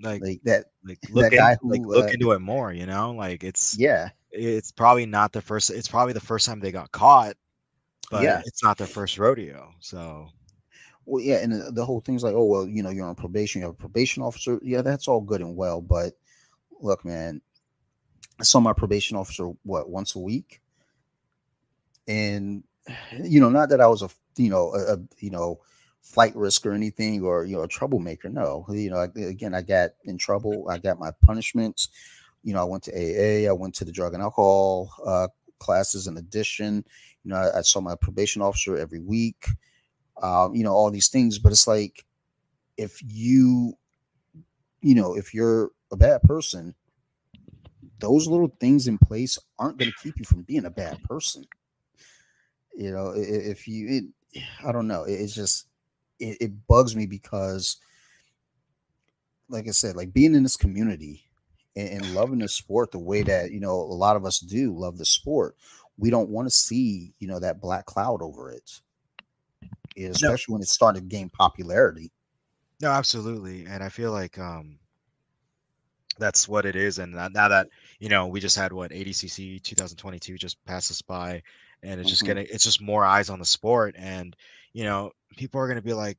Like like that like that look, in- guy like look uh, into it more you know? Like it's yeah. it's probably not the first it's probably the first time they got caught but Yeah. it's not their first rodeo so. Well, yeah, and the- the whole thing's like, oh well, you know, you're on probation, you have a probation officer. Yeah, that's all good and well, but look, man, I saw my probation officer what once a week, and you know, not that I was a you know a, you know flight risk or anything or you know a troublemaker. No, you know, again, I got in trouble. I got my punishments. You know, I went to AA. I went to the drug and alcohol uh, classes in addition. You know, I, I saw my probation officer every week um, you know, all these things. But it's like if you, you know, if you're a bad person, those little things in place aren't going to keep you from being a bad person. You know, if you, it, I don't know, it- it's just, it, it bugs me because, like I said, like being in this community, and, and loving the sport the way that you know a lot of us do love the sport, we don't want to see you know that black cloud over it, especially no. when it started to gain popularity. No, absolutely, and I feel like um, that's what it is. And now that you know, we just had what ADCC 2022 just passed us by, and it's mm-hmm. just getting it's just more eyes on the sport, and you know, people are going to be like,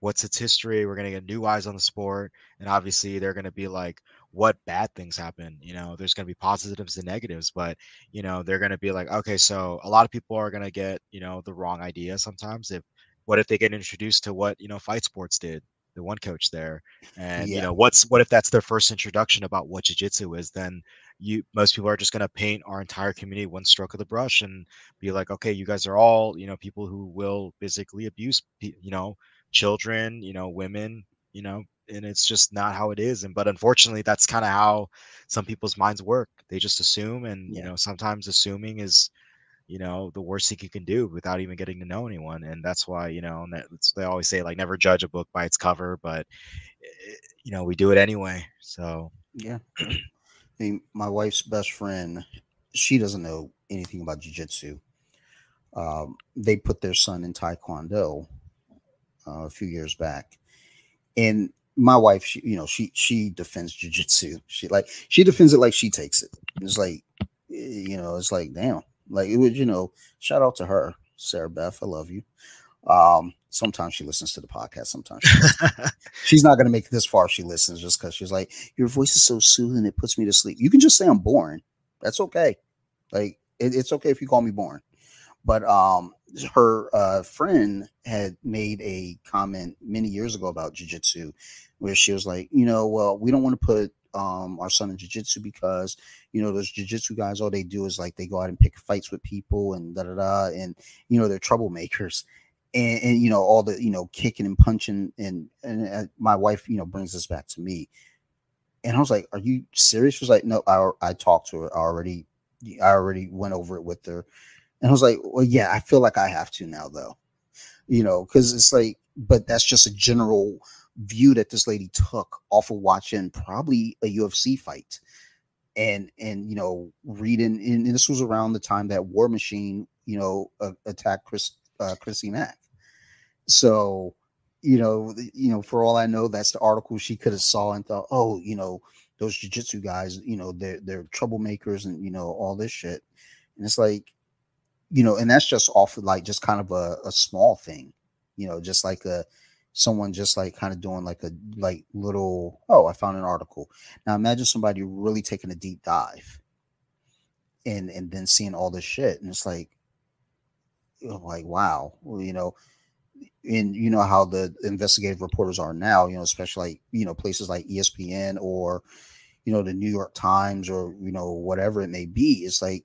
"What's its history?" We're going to get new eyes on the sport, and obviously they're going to be like, "What bad things happen?" You know, there's going to be positives and negatives, but you know, they're going to be like, "Okay, so a lot of people are going to get you know the wrong idea sometimes if." What if they get introduced to what you know fight sports did? the one coach there and yeah. you know what's what if that's their first introduction about what jiu-jitsu is then you most people are just going to paint our entire community one stroke of the brush and be like okay you guys are all you know people who will physically abuse you know children you know women you know and it's just not how it is and but unfortunately that's kind of how some people's minds work they just assume and yeah. you know sometimes assuming is you know the worst thing you can do without even getting to know anyone and that's why you know and they always say like never judge a book by its cover but eh, you know we do it anyway so yeah mean, my wife's best friend she doesn't know anything about jiu-jitsu um, they put their son in taekwondo uh, a few years back and my wife she you know she she defends jiu-jitsu she like she defends it like she takes it it's like eh, you know it's like damn like it was, you know, shout out to her, Sarah Beth. I love you. Um, sometimes she listens to the podcast. Sometimes she she's not gonna make it this far. She listens just because she's like, your voice is so soothing. It puts me to sleep. You can just say I'm boring. That's okay. Like it, it's okay if you call me boring. But um, her uh, friend had made a comment many years ago about jujitsu, where she was like, you know, well, we don't want to put um, our son in jiu-jitsu because you know those jiu-jitsu guys all they do is like they go out and pick fights with people and da da da and you know they're troublemakers and, and you know all the you know kicking and punching and and uh, my wife you know brings this back to me. And I was like are you serious? She was like no I, I talked to her. I already I already went over it with her. And I was like well yeah I feel like I have to now though. You know because it's like but that's just a general view that this lady took off of watching probably a UFC fight. And and you know reading and, this was around the time that War Machine you know uh, attacked Chris uh, Christy Mack so you know you know for all I know that's the article she could have saw and thought oh you know those jiu-jitsu guys you know they're they're troublemakers and you know all this shit. And it's like you know and that's just off of like just kind of a, a small thing you know just like a someone just like kind of doing like a like little oh i found an article. Now imagine somebody really taking a deep dive and and then seeing all this shit and it's like like wow you know and you know how the investigative reporters are now you know especially like you know places like espn or you know the new york times or you know whatever it may be it's like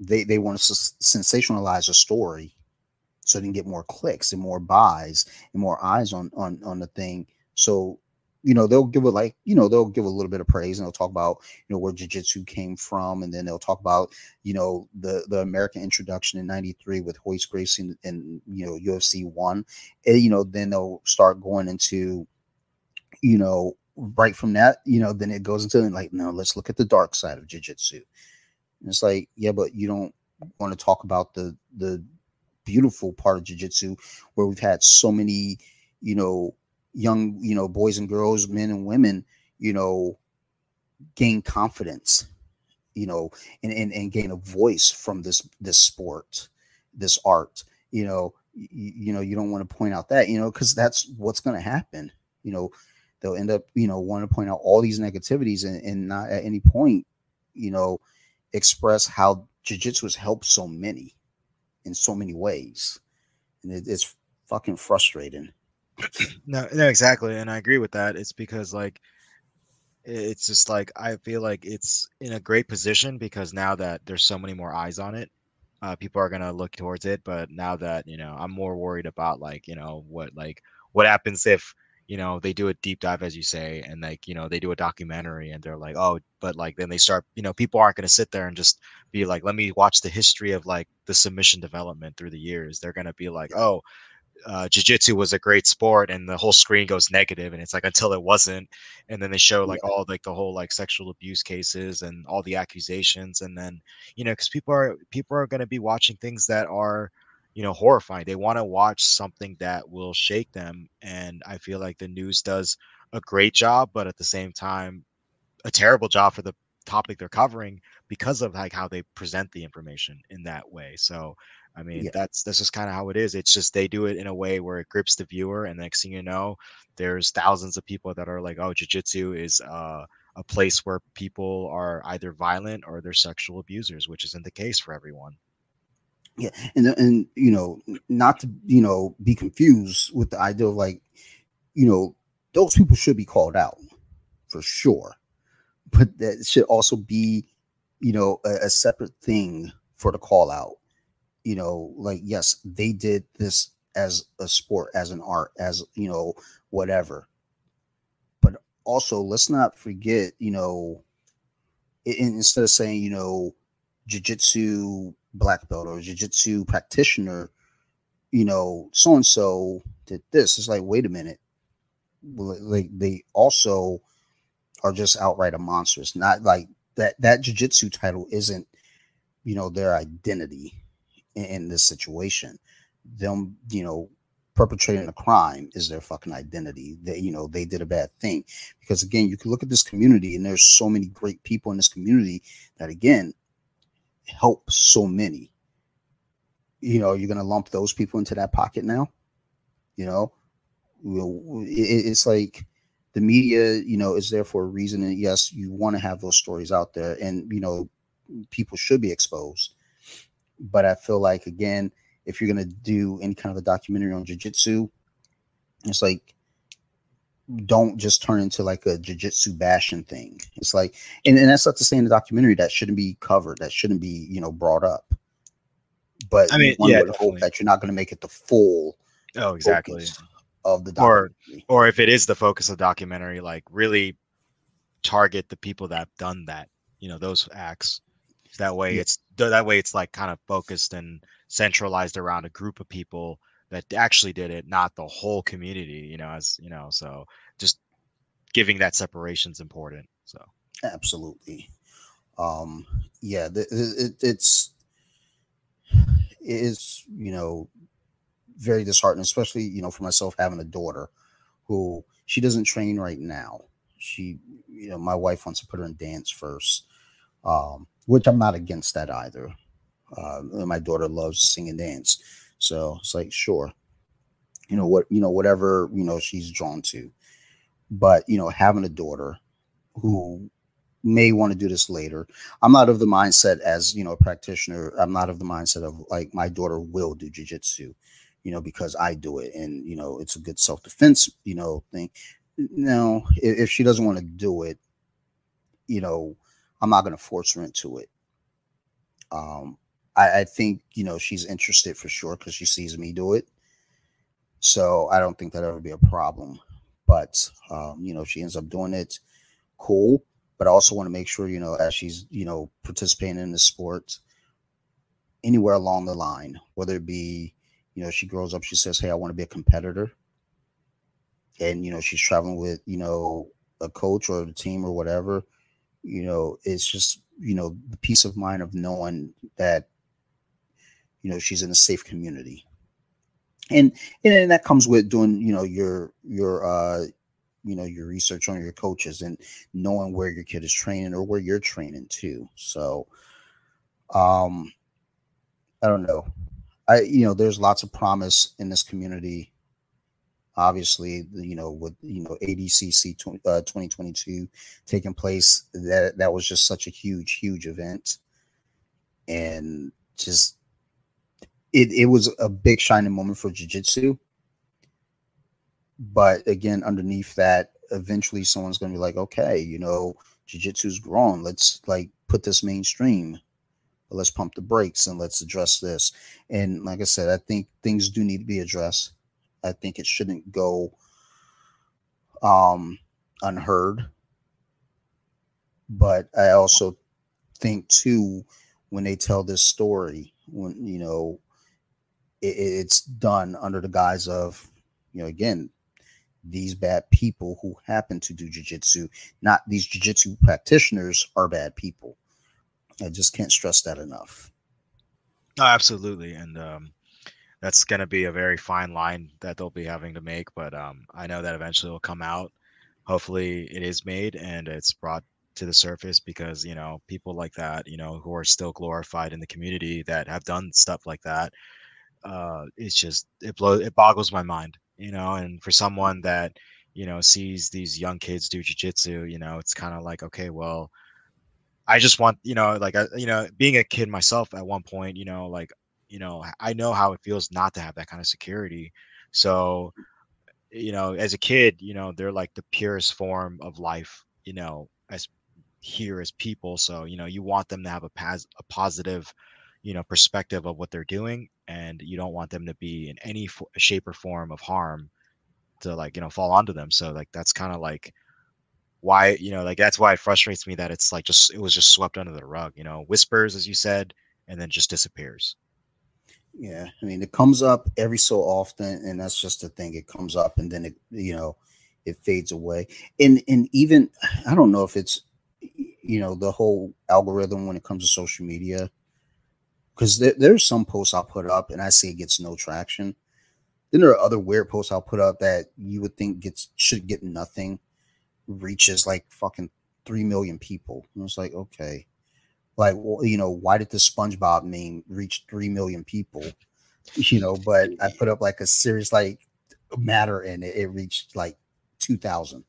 they they want to sensationalize a story so they can get more clicks and more buys and more eyes on on on the thing. So you know they'll give it like you know they'll give a little bit of praise and they'll talk about you know where jiu-jitsu came from. And then they'll talk about you know the the american introduction in 93 with royce gracie and, and you know ufc 1 and you know then they'll start going into you know right from that you know then it goes into like no let's look at the dark side of jiu-jitsu. And it's like yeah but you don't want to talk about the the beautiful part of jiu-jitsu where we've had so many you know young you know boys and girls men and women you know gain confidence you know and, and, and gain a voice from this this sport this art you know you, you know you don't want to point out that you know because that's what's going to happen you know they'll end up you know want to point out all these negativities and, and not at any point you know express how jiu-jitsu has helped so many in so many ways, and it, it's fucking frustrating. No, no, exactly, and I agree with that. It's because like it's just like I feel like it's in a great position because now that there's so many more eyes on it, uh, people are gonna look towards it. But now that you know, I'm more worried about like you know what like what happens if you know they do a deep dive as you say and like you know they do a documentary and they're like oh but like then they start you know people aren't going to sit there and just be like let me watch the history of like the submission development through the years they're going to be like oh uh, jiu-jitsu was a great sport and the whole screen goes negative and it's like until it wasn't and then they show like yeah. all like the whole like sexual abuse cases and all the accusations and then you know because people are people are going to be watching things that are you know horrifying they want to watch something that will shake them and i feel like the news does a great job but at the same time a terrible job for the topic they're covering because of like how they present the information in that way so I mean, yeah. that's that's just kind of how it is. It's just they do it in a way where it grips the viewer, and next thing you know, there's thousands of people that are like, "Oh, jujitsu is uh, a place where people are either violent or they're sexual abusers," which isn't the case for everyone. Yeah, and and you know, not to you know be confused with the idea of like, you know, those people should be called out for sure, but that should also be, you know, a, a separate thing for the call out you know, like yes, they did this as a sport, as an art, as you know, whatever. But also, let's not forget, you know, instead of saying, you know, jujitsu black belt or jujitsu practitioner, you know, so and so did this. It's like, wait a minute, like they also are just outright a monstrous. Not like that. That jujitsu title isn't, you know, their identity in, this situation. Them, you know, perpetrating a crime is their fucking identity. They, you know, they did a bad thing. Because again, you can look at this community and there's so many great people in this community that again help so many. You know, you're gonna lump those people into that pocket now. You know, it's like the media, you know, is there for a reason. And yes, you want to have those stories out there, and you know, people should be exposed but I feel like again, if you're gonna do any kind of a documentary on jujitsu, it's like don't just turn into like a jujitsu bashing thing. It's like, and, and that's not to say in the documentary that shouldn't be covered, that shouldn't be, you know, brought up. But I mean, one yeah, would hope that you're not going to make it the full. Oh, exactly. Of the or or if it is the focus of the documentary, like really target the people that have done that, you know, those acts that way, yeah. it's that way it's like kind of focused and centralized around a group of people that actually did it, not the whole community. You know, as you know, so just giving that separation is important. So absolutely, um, yeah, the, it, it's it is you know very disheartening, especially you know for myself having a daughter who she doesn't train right now. She, you know, my wife wants to put her in dance first. Um, which I'm not against that either. Uh, my daughter loves to sing and dance, so it's like sure, you know what, you know whatever you know she's drawn to. But you know, having a daughter who may want to do this later, I'm not of the mindset as you know a practitioner. I'm not of the mindset of like my daughter will do jujitsu, you know, because I do it, and you know it's a good self defense, you know, thing. No, if, if she doesn't want to do it, you know I'm not going to force her into it. Um, I, I think you know she's interested for sure because she sees me do it. So I don't think that ever be a problem. But um, you know, she ends up doing it, cool. But I also want to make sure, you know, as she's, you know, participating in the sport anywhere along the line, whether it be, you know, she grows up, she says, Hey, I want to be a competitor. And, you know, she's traveling with, you know, a coach or a team or whatever you know it's just you know the peace of mind of knowing that you know she's in a safe community. And and that comes with doing you know your your uh you know your research on your coaches and knowing where your kid is training or where you're training too. So um i don't know. I you know there's lots of promise in this community obviously you know with you know adcc uh, 2022 taking place that that was just such a huge huge event. And just it, it was a big shining moment for jiu-jitsu. But again underneath that eventually someone's going to be like okay you know jiu-jitsu's grown. Let's like put this mainstream. Let's pump the brakes and let's address this. And like i said i think things do need to be addressed I think it shouldn't go um, unheard. But I also think too, when they tell this story, when you know, it, it's done under the guise of, you know, again, these bad people who happen to do jujitsu, not these jujitsu practitioners are bad people. I just can't stress that enough. Oh, absolutely. And um, that's going to be a very fine line that they'll be having to make. But um, I know that eventually will come out. Hopefully, it is made and it's brought to the surface because you know people like that, you know, who are still glorified in the community that have done stuff like that. Uh, it's just it blows it boggles my mind, you know. And for someone that you know sees these young kids do jujitsu, you know, it's kind of like okay, well. I just want, you know, like, you know, being a kid myself at one point, you know, like you know i know how it feels not to have that kind of security. So you know as a kid you know they're like the purest form of life you know as here as people. So you know you want them to have a, pas- a positive you know perspective of what they're doing and you don't want them to be in any shape or form of harm to like you know fall onto them. So like that's kind of like why you know like that's why it frustrates me that it's like just it was just swept under the rug you know? Whispers as you said and then just disappears yeah, I mean, it comes up every so often, and that's just the thing. It comes up, and then it, you know, it fades away. And and even I don't know if it's, you know, the whole algorithm when it comes to social media, because there, there's some posts I'll put up and I see it gets no traction. Then there are other weird posts I'll put up that you would think gets should get nothing, reaches like fucking three million people. And it's like, okay, like you know why did the spongebob meme reach 3 million people? You know but i put up like a serious like matter and it, it reached like 2000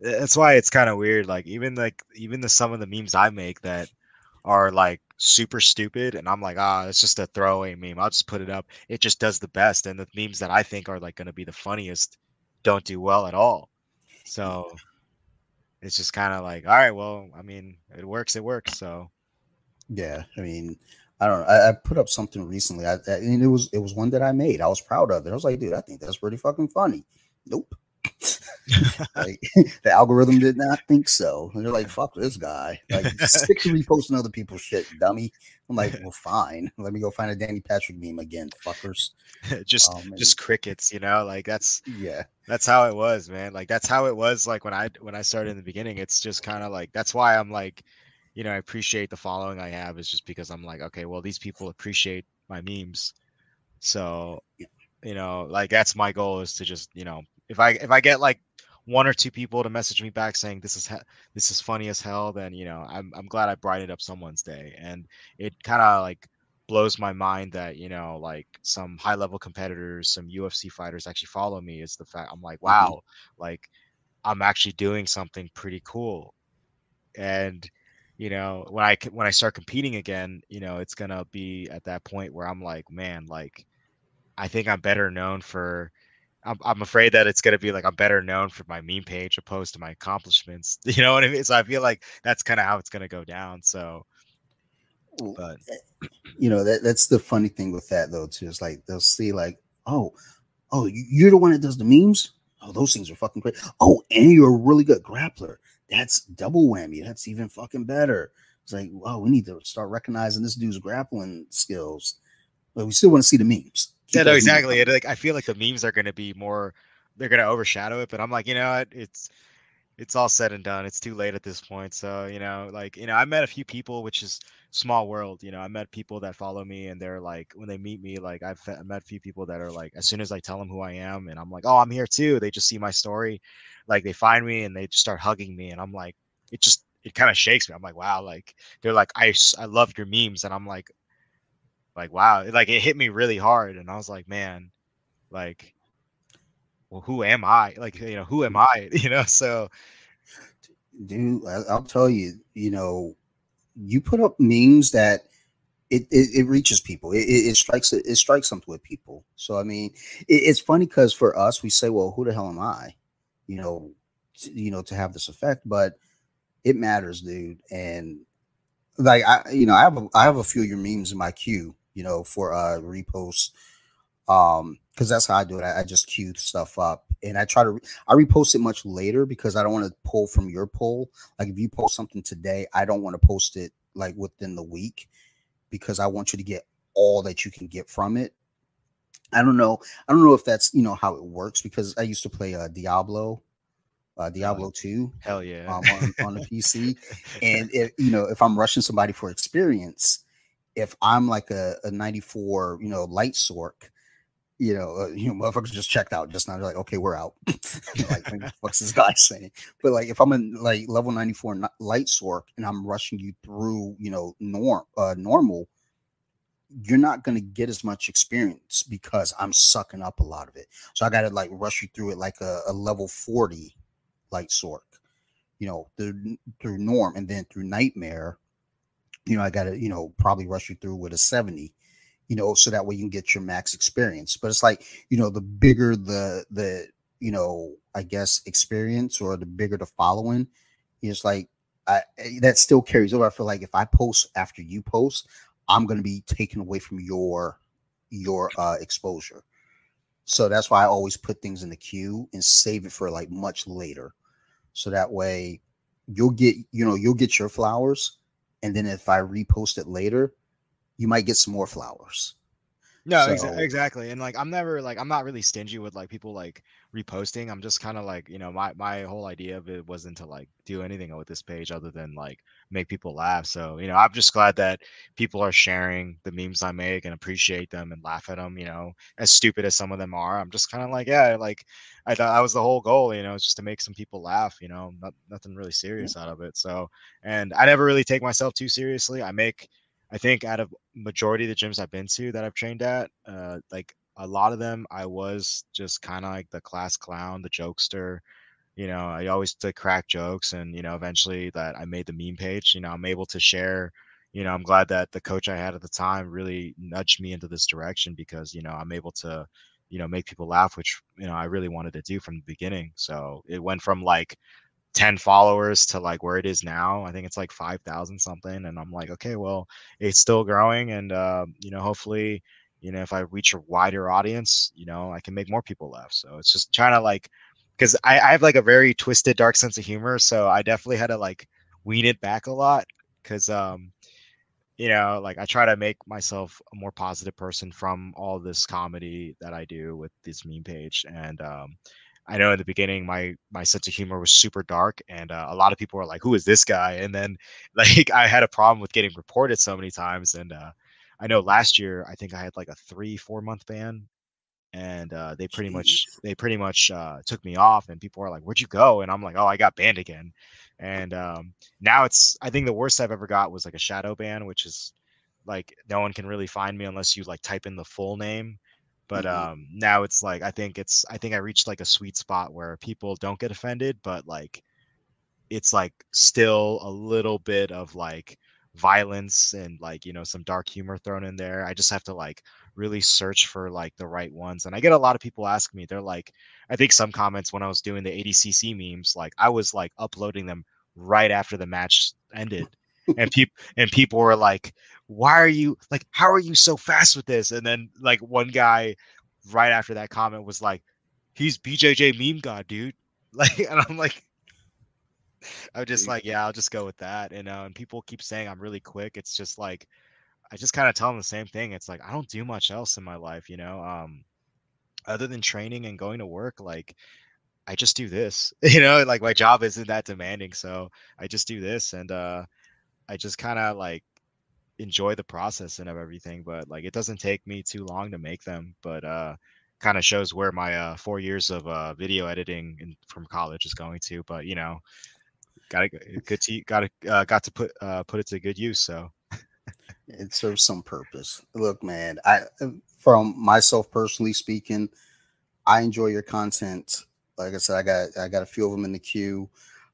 that's why it's kind of weird like even like even the some of the memes i make that are like super stupid and i'm like ah it's just a throwaway meme. I'll just put it up. It just does the best. And the memes that i think are like going to be the funniest don't do well at all. So it's just kind of like, all right, well, I mean, it works, it works. So, yeah, I mean, I don't know. I, I put up something recently. I, I it was it was one that I made. I was proud of it. I was like, dude, I think that's pretty fucking funny. Nope. like the algorithm did not think so. And they're like, fuck this guy. Like stick to reposting other people's shit, dummy. I'm like, well, fine. Let me go find a Danny Patrick meme again, fuckers. just um, just crickets, you know, like that's yeah. That's how it was, man. Like that's how it was like when I when I started in the beginning. It's just kind of like that's why I'm like, you know, I appreciate the following I have is just because I'm like, okay, well, these people appreciate my memes. So, you know, like that's my goal is to just, you know, if I if I get like one or two people to message me back saying this is ha- this is funny as hell, then you know I'm I'm glad I brightened up someone's day, and it kind of like blows my mind that you know like some high level competitors, some UFC fighters actually follow me. Is the fact I'm like mm-hmm. wow, mm-hmm. like I'm actually doing something pretty cool, and you know when I when I start competing again, you know it's gonna be at that point where I'm like man like I think I'm better known for I'm, I'm afraid that it's going to be like I'm better known for my meme page opposed to my accomplishments. You know what I mean? So I feel like that's kind of how it's going to go down. So, but you know that that's the funny thing with that though too. It's like they'll see like, oh, oh, you're the one that does the memes. Oh, those things are fucking great. Oh, and you're a really good grappler. That's double whammy. That's even fucking better. It's like, wow, we need to start recognizing this dude's grappling skills. But we still want to see the memes. Yeah, no, exactly. It, like I feel like the memes are going to be more, they're going to overshadow it. But I'm like, you know what? It's it's all said and done. It's too late at this point. So you know, like you know, I met a few people, which is small world. You know, I met people that follow me, and they're like, when they meet me, like I've met a few people that are like, as soon as I tell them who I am, and I'm like, oh, I'm here too. They just see my story, like they find me and they just start hugging me, and I'm like, it just it kind of shakes me. I'm like, wow, like they're like, I I love your memes, and I'm like, like wow like it hit me really hard and i was like man like well who am i like you know who am mm. i you know so dude i'll tell you you know you put up memes that it, it, it reaches people. It, it, strikes it, strikes something with people. So I mean, it's funny because for us, we say, "Well, who the hell am I?" You know, to, you know, to have this effect, but it matters, dude. And like I, you know, I have a, I have a few of your memes in my queue you know, for uh reposts. Um, because that's how I do it. I, I, just queue stuff up and I try to re- I repost it much later because I don't want to pull from your poll. Like if you post something today, I don't want to post it like within the week because I want you to get all that you can get from it. I don't know. I don't know if that's you know how it works because I used to play uh, Diablo, uh, Diablo Two. Hell yeah, um, on, on the PC, and if you know if I'm rushing somebody for experience, if I'm like a, a 94, you know, light sorc, you know, uh, you know, motherfuckers just checked out just now. They're like, okay, we're out. like, what's this guy saying? But like, if I'm in like level 94 light sorc and I'm rushing you through, you know, norm, uh, normal, you're not to get as much experience because I'm sucking up a lot of it. So I got to like rush you through it like a, a level 40 light sorc, you know, through, through norm and then through nightmare. You know, I got to, you know, probably rush you through with a 70, you know, so that way you can get your max experience. But it's like, you know, the bigger the, the, you know, I guess experience or the bigger the following, it's like, I, that still carries over. I feel like if I post after you post, I'm going to be taken away from your your uh, exposure. So that's why I always put things in the queue and save it for like much later. So that way you'll get, you know, you'll get your flowers. And then if I repost it later, you might get some more flowers. No, so, exa- exactly. And like I'm never like I'm not really stingy with like people like reposting. I'm just kind of like, you know, my my whole idea of it wasn't to like do anything with this page other than like make people laugh. So, you know, I'm just glad that people are sharing the memes I make and appreciate them and laugh at them, you know, as stupid as some of them are. I'm just kind of like, yeah, like I thought that was the whole goal, you know, just to make some people laugh, you know, not, nothing really serious yeah. out of it. So, and I never really take myself too seriously. I make I think out of majority of the gyms I've been to that I've trained at, uh, like a lot of them, I was just kind of like the class clown, the jokester. You know, I always to crack jokes, and you know, eventually that I made the meme page. You know, I'm able to share. You know, I'm glad that the coach I had at the time really nudged me into this direction because you know I'm able to, you know, make people laugh, which you know I really wanted to do from the beginning. So it went from like 10 followers to like where it is now. I think it's like 5,000 something. And I'm like, okay, well, it's still growing. And, uh, you know, hopefully, you know, if I reach a wider audience, you know, I can make more people laugh. So it's just trying to like, because I, I have like a very twisted, dark sense of humor. So I definitely had to like wean it back a lot because, um, you know, like I try to make myself a more positive person from all this comedy that I do with this meme page. And, um, I know in the beginning my my sense of humor was super dark, and uh, a lot of people were like, "Who is this guy?" And then like I had a problem with getting reported so many times, and uh, I know last year I think I had like a three four month ban, and uh, they pretty Jeez. much they pretty much uh, took me off, and people were like, "Where'd you go?" And I'm like, "Oh, I got banned again." And um, now it's I think the worst I've ever got was like a shadow ban, which is like no one can really find me unless you like type in the full name but mm-hmm. um now it's like i think it's i think i reached like a sweet spot where people don't get offended but like it's like still a little bit of like violence and like you know some dark humor thrown in there i just have to like really search for like the right ones and i get a lot of people ask me they're like i think some comments when i was doing the adcc memes like i was like uploading them right after the match ended and people and people were like why are you like how are you so fast with this? And then like one guy right after that comment was like he's bjj meme god dude. Like and i'm like i'm just like yeah i'll just go with that and uh, and people keep saying i'm really quick. It's just like i just kind of tell them the same thing. It's like i don't do much else in my life you know um other than training and going to work like i just do this you know like my job isn't that demanding so i just do this and uh I just kind of like enjoy the process and of everything. But like it doesn't take me too long to make them. But uh, kind of shows where my uh, four years of uh, video editing in, from college is going to. But you know, got a good to got to uh, got to put uh, put it to good use. So it serves some purpose. Look, man, I uh, from myself personally speaking, I enjoy your content. Like I said, I got I got a few of them in the queue.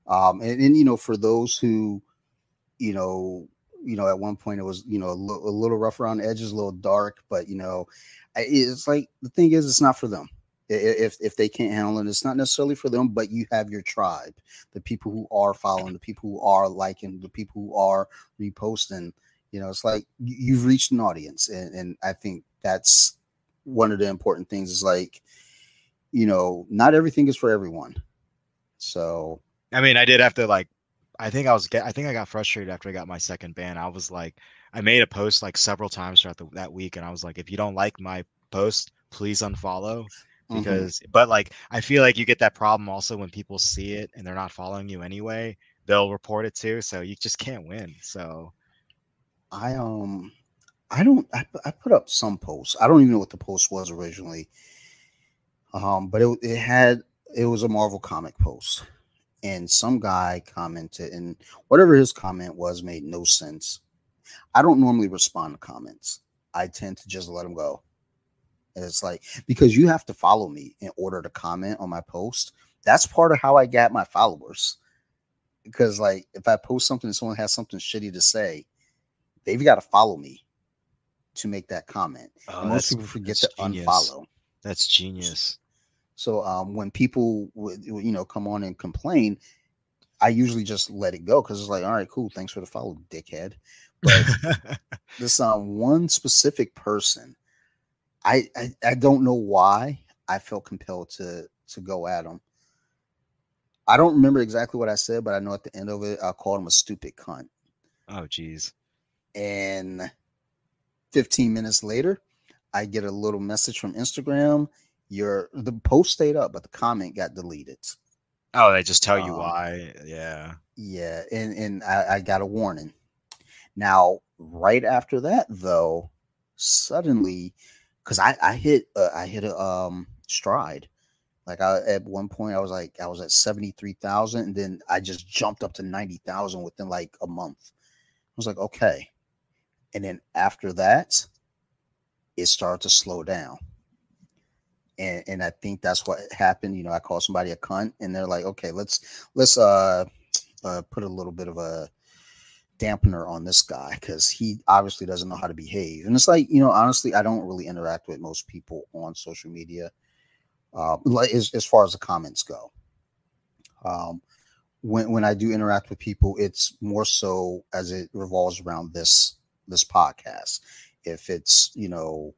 Um, and, and you know, for those who you know, you know, at one point it was, you know, a, l- a little rough around edges, a little dark, but you know, it's like the thing is, it's not for them. If if they can't handle it, it's not necessarily for them. But you have your tribe, the people who are following, the people who are liking, the people who are reposting. You know, it's like you've reached an audience, and, and I think that's one of the important things. Is like, you know, not everything is for everyone. So, I mean, I did have to like I think I was get, I think I got frustrated after I got my second ban. I was like, I made a post like several times throughout the, that week, and I was like, if you don't like my post, please unfollow Mhm. because but like I feel like you get that problem also when people see it and they're not following you anyway, they'll report it too. So you just can't win. So I um I don't I, I put up some posts. I don't even know what the post was originally. Um, but it it had it was a Marvel comic post, and some guy commented, and whatever his comment was made no sense. I don't normally respond to comments. I tend to just let them go. And it's like because you have to follow me in order to comment on my post. That's part of how I get my followers. Because like if I post something and someone has something shitty to say, they've got to follow me to make that comment. oh, and most people forget to genius. unfollow. That's genius. So um, when people would you know come on and complain, I usually just let it go because it's like, all right, cool, thanks for the follow, dickhead. But this um one specific person, I, I I don't know why I felt compelled to to go at him. I don't remember exactly what I said, but I know at the end of it, I called him a stupid cunt. oh geez. And 15 minutes later, I get a little message from Instagram. Your the post stayed up, but the comment got deleted. Oh, they just tell you Um, why. Yeah. Yeah, and and I, I got a warning. Now, right after that, though, suddenly, because I I hit uh, I hit a um stride. Like I at one point I was like I was at seventy three thousand, and then I just jumped up to ninety thousand within like a month. I was like, okay, and then after that, it started to slow down. And, and I think that's what happened. You know, I called somebody a cunt, and they're like, "Okay, let's let's uh uh, put a little bit of a dampener on this guy because he obviously doesn't know how to behave. And it's like, you know, honestly, I don't really interact with most people on social media, uh, as, as far as the comments go. Um, when when I do interact with people, it's more so as it revolves around this this podcast. If it's you know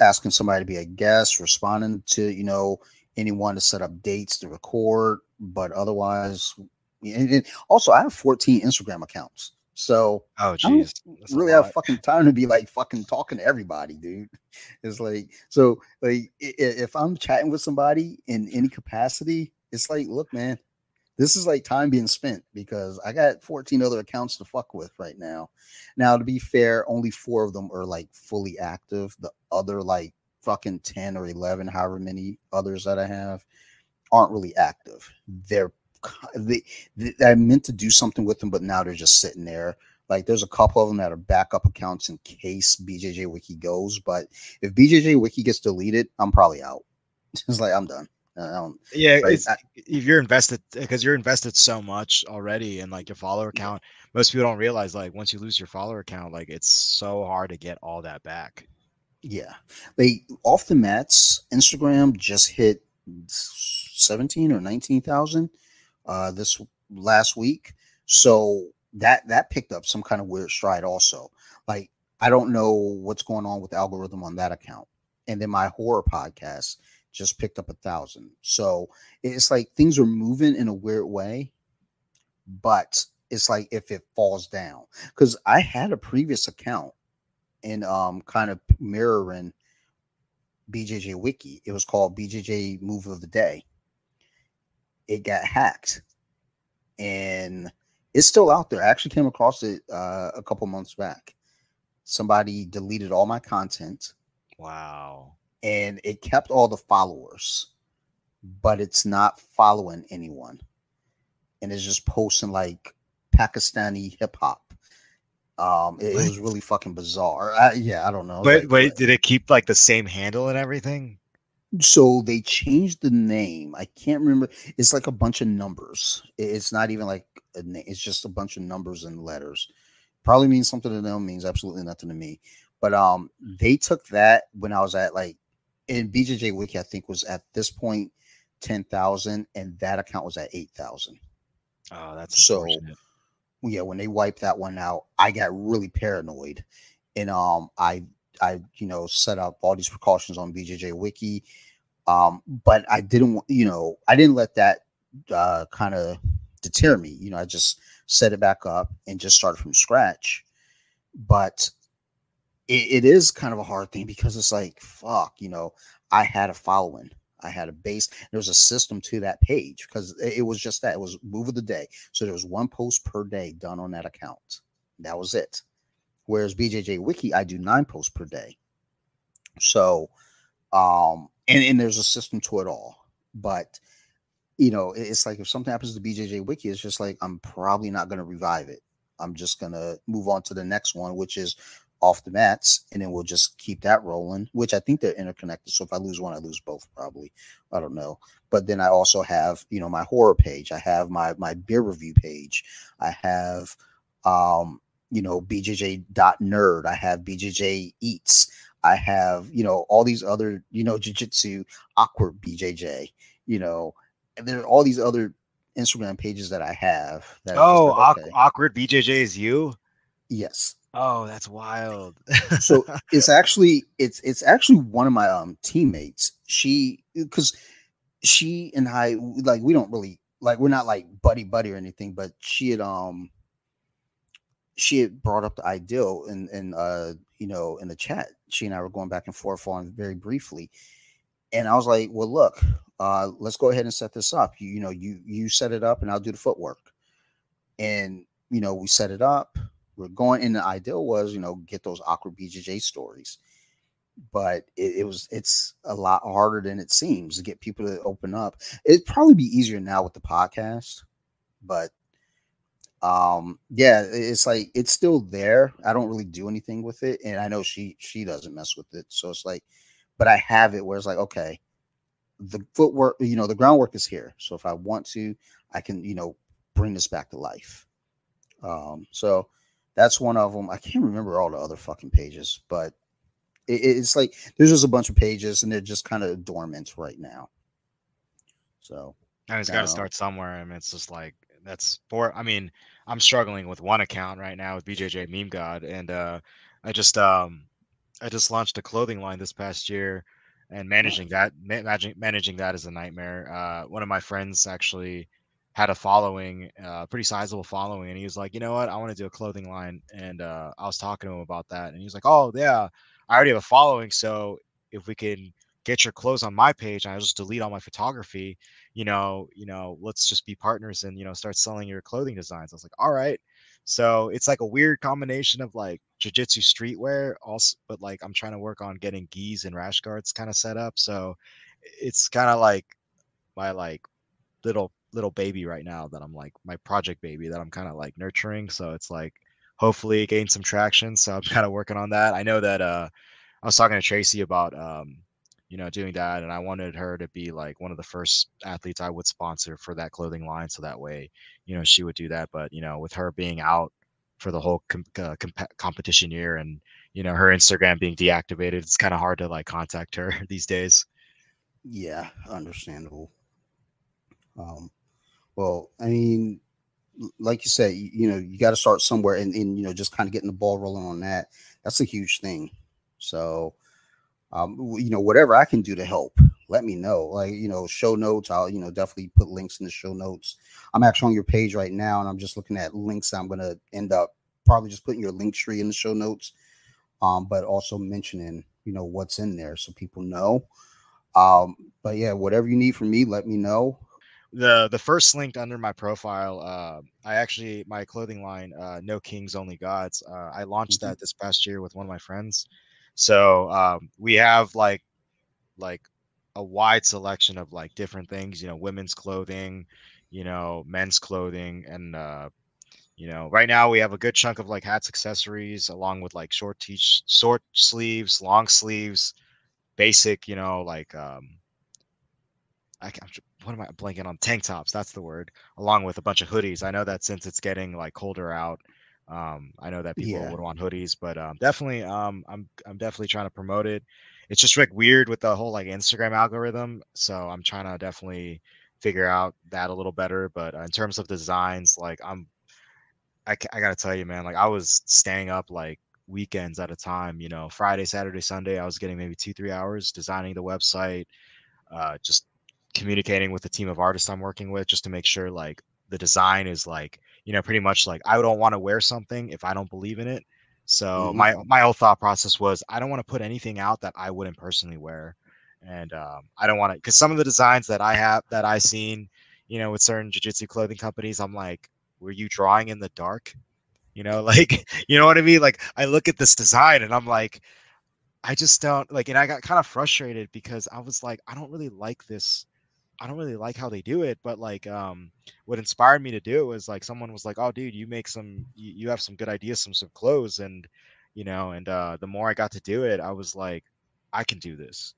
asking somebody to be a guest, responding to you know anyone to set up dates to record, but otherwise and, and also, I have 14 Instagram accounts, so Oh don't geez. That's a really have fucking time to be like fucking talking to everybody, dude. It's like so, like if I'm chatting with somebody in any capacity, it's like, look, man, this is like time being spent because I got 14 other accounts to fuck with right now. Now, to be fair, only four of them are like fully active. The other like fucking 10 or 11, however many others that I have, aren't really active. They're they, they I meant to do something with them, but now they're just sitting there. Like there's a couple of them that are backup accounts in case BJJ Wiki goes. But if BJJ Wiki gets deleted, I'm probably out. It's like I'm done. I don't, Yeah, Like, I- if you're invested because you're invested so much already in like your follower count. Most people don't realize like once you lose your follower count, like it's so hard to get all that back. yeah. They off the mats. Instagram just hit 17 or 19,000 uh, this last week. So that that picked up some kind of weird stride also. Like I don't know what's going on with the algorithm on that account. And then my horror podcast just picked up a thousand. So it's like things are moving in a weird way, but it's like if it falls down. Because I had a previous account in um kind of mirroring BJJ Wiki. It was called BJJ Move of the Day. It got hacked, and it's still out there. I actually came across it uh, a couple months back. Somebody deleted all my content, Wow. And it kept all the followers, but it's not following anyone, and it's just posting like Pakistani hip hop. Um, it, it was really fucking bizarre. I, yeah, I don't know. Wait, like, wait, what- did it keep like the same handle and everything? so they changed the name. I can't remember. It's like a bunch of numbers. It's not even like a name. It's just a bunch of numbers and letters. Probably means something to them. Means absolutely nothing to me. But um, they took that when I was at like in BJJ Wiki. I think was at this point ten thousand, and that account was at eight thousand. Oh, that's So- yeah, when they wiped that one out, I got really paranoid, and um, I I you know set up all these precautions on BJJ Wiki, um, but I didn't you know I didn't let that uh, kind of deter me. You know, I just set it back up and just started from scratch. But it, it is kind of a hard thing because it's like fuck, you know, I had a following. I had a base. There was a system to that page because it was just that it was move of the day. So there was one post per day done on that account. That was it. Whereas BJJ Wiki, I do nine posts per day. So, um, and, and there's a system to it all. But, you know, it's like if something happens to BJJ Wiki, it's just like I'm probably not going to revive it. I'm just going to move on to the next one, which is off the mats, and then we'll just keep that rolling. Which I think they're interconnected. So if I lose one, I lose both, probably. I don't know. But then I also have, you know, my horror page. I have my my beer review page. I have, um, you know, BJJ.nerd. I have BJJ eats. I have, you know, all these other, you know, jiu-jitsu, awkward BJJ, you know, and there are all these other Instagram pages that I have. That oh, like, okay. awkward BJJ is you? Yes. Oh, that's wild. so it's actually it's it's actually one of my um teammates. She because she and I like we don't really like we're not like buddy buddy or anything, but she had um she had brought up the ideal and and uh you know in the chat. She and I were going back and forth on very briefly, and I was like, well, look, uh, let's go ahead and set this up. You you know you you set it up and I'll do the footwork, and you know we set it up we're going and the ideal was you know get those awkward bjj stories. But it, it, was it's a lot harder than it seems to get people to open up. It'd probably be easier now with the podcast but um yeah it's like it's still there. I don't really do anything with it and i know she she doesn't mess with it. So it's like but i have it where it's like okay the footwork you know the groundwork is here. So if i want to i can you know bring this back to life. Um so that's one of them. I can't remember all the other fucking pages, but it, it's like there's just a bunch of pages and they're just kind of dormant right now. So and it's got to start somewhere. I mean, it's just like that's for. I mean, I'm struggling with one account right now with BJJ Meme God, and uh, I just um, I just launched a clothing line this past year, and managing that managing managing that is a nightmare. Uh, one of my friends actually had a following, uh, pretty sizable following, and he was like, you know what, I want to do a clothing line, and uh, I was talking to him about that, and he was like, oh yeah, I already have a following, so if we can get your clothes on my page, I'll just delete all my photography, you know, you know, let's just be partners and you know start selling your clothing designs. I was like, all right. So it's like a weird combination of like jiu-jitsu streetwear also but like I'm trying to work on getting gis and rash guards kind of set up. So it's kind of like my like little little baby right now that I'm like my project baby that I'm kind of like nurturing. So it's like hopefully gain some traction. So I'm kind of working on that. I know that uh I was talking to Tracy about um you know doing that and I wanted her to be like one of the first athletes I would sponsor for that clothing line so that way you know she would do that but you know with her being out for the whole com- uh, comp- competition year and you know her Instagram being deactivated it's kind of hard to like contact her these days. Yeah, understandable. Um, well, I mean, like you said, you, you know, you got to start somewhere and, and, you know, just kind of getting the ball rolling on that. That's a huge thing. So, um, you know, whatever I can do to help, let me know. Like, you know, show notes, I'll, you know, definitely put links in the show notes. I'm actually on your page right now and I'm just looking at links. I'm going to end up probably just putting your Linktree in the show notes, um, but also mentioning, you know, what's in there so people know. Um, but yeah, whatever you need from me, let me know the the first link under my profile uh, i actually my clothing line uh, no kings only gods uh, i launched mm-hmm. that this past year with one of my friends so um, we have like like a wide selection of like different things you know women's clothing you know men's clothing and uh you know right now we have a good chunk of like hats accessories along with like short t short sleeves long sleeves basic you know like um I, am what am I blanking on? Tank tops, that's the word, along with a bunch of hoodies. I know that since it's getting like colder out, um, I know that people yeah. would want hoodies, but um, definitely, um, I'm I'm definitely trying to promote it. It's just like weird with the whole like Instagram algorithm, so I'm trying to definitely figure out that a little better. But uh, in terms of designs, like I'm, I, I gotta tell you, man, like I was staying up like weekends at a time. You know, Friday, Saturday, Sunday, I was getting maybe two, three hours designing the website, uh, just communicating with the team of artists I'm working with just to make sure like the design is like, you know, pretty much like I don't want to wear something if I don't believe in it. So Mhm. my my whole thought process was I don't want to put anything out that I wouldn't personally wear, and um, I don't want to because some of the designs that I have that I've seen, you know, with certain jiu-jitsu clothing companies, I'm like, were you drawing in the dark? You know, like you know what I mean? Like I look at this design and I'm like, I just don't like, and I got kind of frustrated because I was like, I don't really like this. I don't really like how they do it, but like, um, what inspired me to do it was like someone was like, "Oh, dude, you make some, you, you have some good ideas, some some clothes," and you know, and uh, the more I got to do it, I was like, I can do this,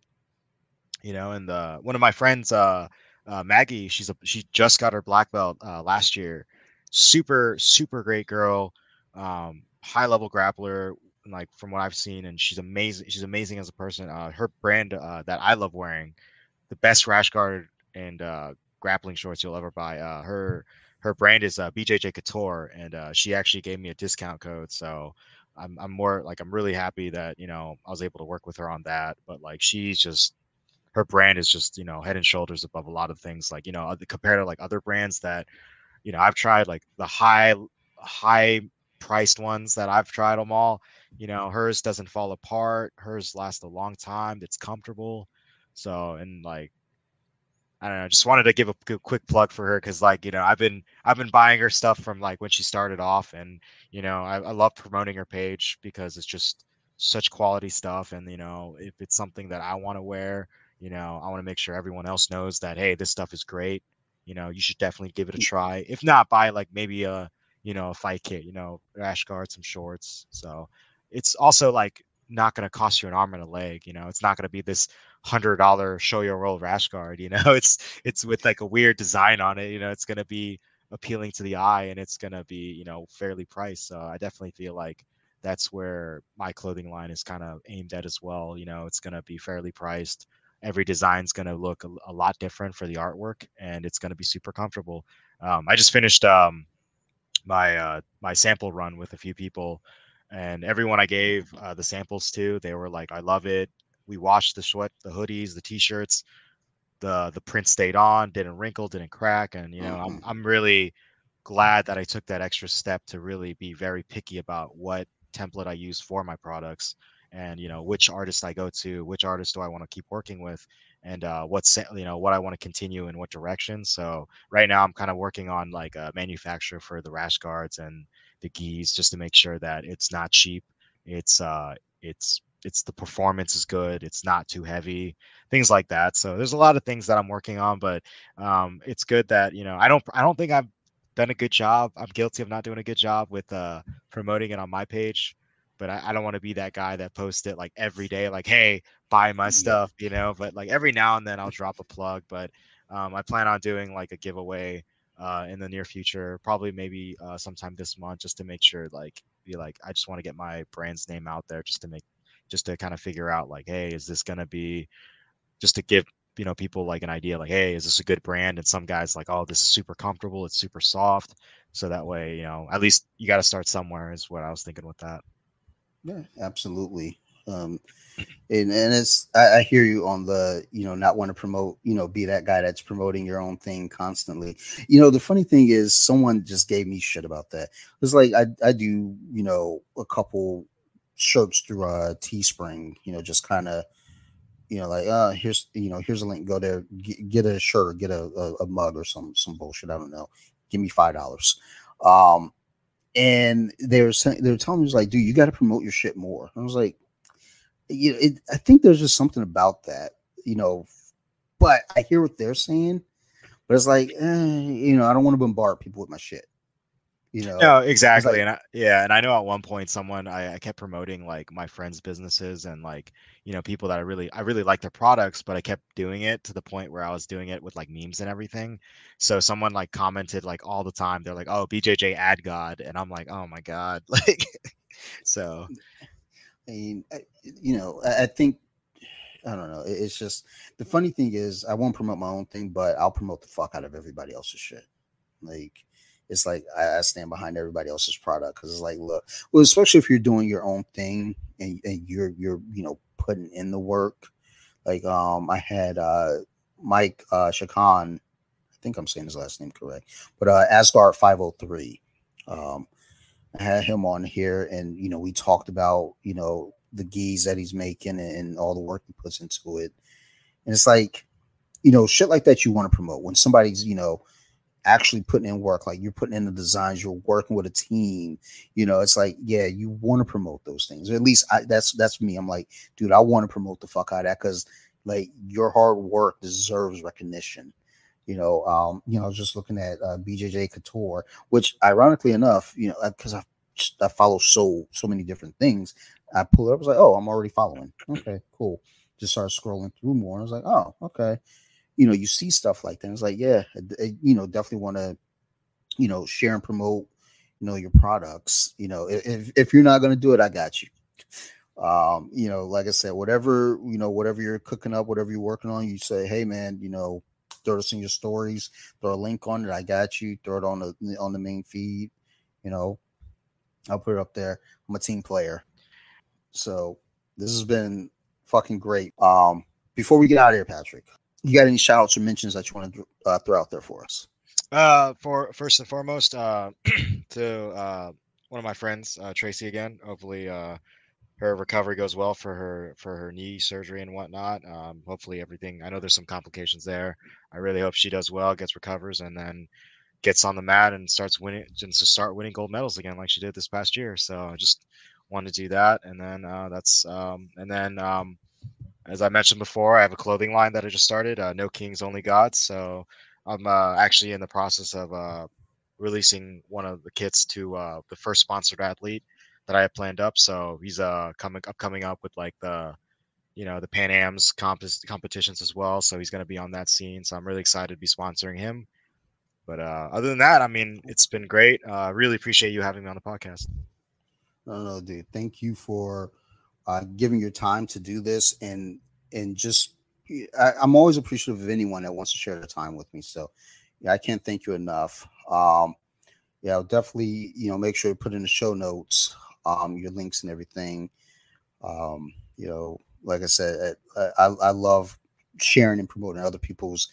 you know. And uh, one of my friends, uh, uh, Maggie, she's a she just got her black belt uh, last year. Super super great girl, um, high level grappler, like from what I've seen, and she's amazing. She's amazing as a person. Uh, her brand uh, that I love wearing, the best rash guard and uh, grappling shorts you'll ever buy. Uh, her her brand is uh, BJJ Couture, and uh, she actually gave me a discount code. So I'm I'm more like I'm really happy that you know I was able to work with her on that. But like she's just her brand is just you know head and shoulders above a lot of things. Like you know compared to like other brands that you know I've tried like the high high priced ones that I've tried them all. You know hers doesn't fall apart. Hers lasts a long time. It's comfortable. So and like I don't know. Just wanted to give a quick plug for her because, like, you know, I've been I've been buying her stuff from like when she started off, and you know, I, I love promoting her page because it's just such quality stuff. And you know, if it's something that I want to wear, you know, I want to make sure everyone else knows that hey, this stuff is great. You know, you should definitely give it a mm. try. If not, buy like maybe a you know a fight kit, you know, rash guard, some shorts. So it's also like not going to cost you an arm and a leg. You know, it's not going to be this hundred dollar Shoyoroll rash guard. You know, it's it's with like a weird design on it. You know, it's to be appealing to the eye and it's to be you know fairly priced. So I definitely feel like that's where my clothing line is kind of aimed at as well. You know, it's to be fairly priced. Every design's to look a, a, lot different for the artwork, and it's to be super comfortable. Um, I just finished um, my uh, my sample run with a few people and everyone I gave uh, the samples to, they were like, "I love it." We washed the sweat, the hoodies, the t-shirts. The the print stayed on, didn't wrinkle, didn't crack, and you know, mm-hmm. I'm I'm really glad that I took that extra step to really be very picky about what template I use for my products, and you know, which artist I go to, which artist do I want to keep working with, and uh, what's you know what I want to continue in what direction. So right now, I'm kind of working on like a manufacturer for the rash guards and the gis just to make sure that it's not cheap. It's uh it's it's the performance is good. It's not too heavy, things like that. So there's a lot of things that I'm working on, but um, it's good that you know I don't I don't think I've done a good job. I'm guilty of not doing a good job with uh, promoting it on my page, but I, I don't want to be that guy that posts it like every day, like hey buy my stuff, you know. But like every now and then I'll drop a plug. But um, I plan on doing like a giveaway uh, in the near future, probably maybe uh, sometime this month, just to make sure, like, be like, I just want to get my brand's name out there, just to make, just to kind of figure out, like, hey, is this gonna be, just to give you know people like an idea, like, hey, is this a good brand? And some guys like, oh, this is super comfortable, it's super soft, so that way, you know, at least you got to start somewhere, is what I was thinking with that. Yeah, absolutely. Um, and and it's I, I, hear you on the you know not want to promote you know be that guy that's promoting your own thing constantly. You know the funny thing is someone just gave me shit about that. It's like I I do you know a couple shirts through uh Teespring. You know just kind of you know like uh here's you know here's a link go there get, get a shirt get a, a, a mug or some some bullshit I don't know give me five dollars. Um, and they were saying they were telling me like, dude, you got to promote your shit more. I was like, you know, it, I think there's just something about that, you know. But I hear what they're saying, but it's like, eh, you know, I don't want to bombard people with my shit. You know, no, exactly, like, and I, yeah, and I know at one point someone I, I kept promoting like my friends' businesses and like you know people that I really I really like their products, but I kept doing it to the point where I was doing it with like memes and everything. So someone like commented like all the time, they're like, "Oh, BJJ ad god," and I'm like, "Oh my god!" Like, so I mean, you know, I think I don't know. It's just the funny thing is I won't promote my own thing, but I'll promote the fuck out of everybody else's shit. Like it's like I, I stand behind everybody else's product because it's like, look, well, especially if you're doing your own thing and, and you're you're you know putting in the work. Like um, I had uh Mike uh Shakan, I think I'm saying his last name correct, but uh Asgard 503. Um, I had him on here, and you know, we talked about you know the gis that he's making and, and all the work he puts into it. And it's like, you know, shit like that you want to promote when somebody's, you know, actually putting in work, like you're putting in the designs, you're working with a team, you know, it's like, yeah, you want to promote those things. Or at least I, that's that's me. I'm like, dude, I want to promote the fuck out of that because like your hard work deserves recognition. You know, um, you know, I was just looking at uh, BJJ Couture, which ironically enough, you know, because I I follow so so many different things. I pull it up, I was like, oh, I'm already following. Okay, cool. Just started scrolling through more. and I was like, oh, okay. You know, you see stuff like that. It's like, yeah, you know, definitely want to, you know, share and promote, you know, your products. You know, if if you're not gonna do it, I got you. Um, you know, like I said, whatever, you know, whatever you're cooking up, whatever you're working on, you say, hey man, you know, throw this in your stories, throw a link on it. I got you, throw it on the on the main feed, you know. I'll put it up there. I'm a team player. So this has been fucking great. Um, before we get out of here, Patrick, you got any shout outs or mentions that you want to uh, throw out there for us? Uh, for first and foremost, uh, to uh, one of my friends, uh, Tracy again. Hopefully, uh, her recovery goes well for her for her knee surgery and whatnot. Um, hopefully, everything. I know there's some complications there. I really hope she does well, gets recovers, and then gets on the mat and starts winning, just to start winning gold medals again, like she did this past year. So I just want to do that, and then uh, that's um, and then um, as I mentioned before, I have a clothing line that I just started. Uh, no Kings, Only Gods. So I'm uh, actually in the process of uh, releasing one of the kits to uh, the first sponsored athlete that I have planned up. So he's uh coming up coming up with like the you know the Pan Am's comp- competitions as well. So he's going to be on that scene. So I'm really excited to be sponsoring him. But uh, other than that, I mean, it's been great. Really appreciate you having me on the podcast. No, no, dude. Thank you for uh, giving your time to do this and and just I, am always appreciative of anyone that wants to share their time with me. So yeah, I can't thank you enough. Um, yeah, I'll definitely you know make sure to put in the show notes um, your links and everything. Um, you know, like I said, I, I, I love sharing and promoting other people's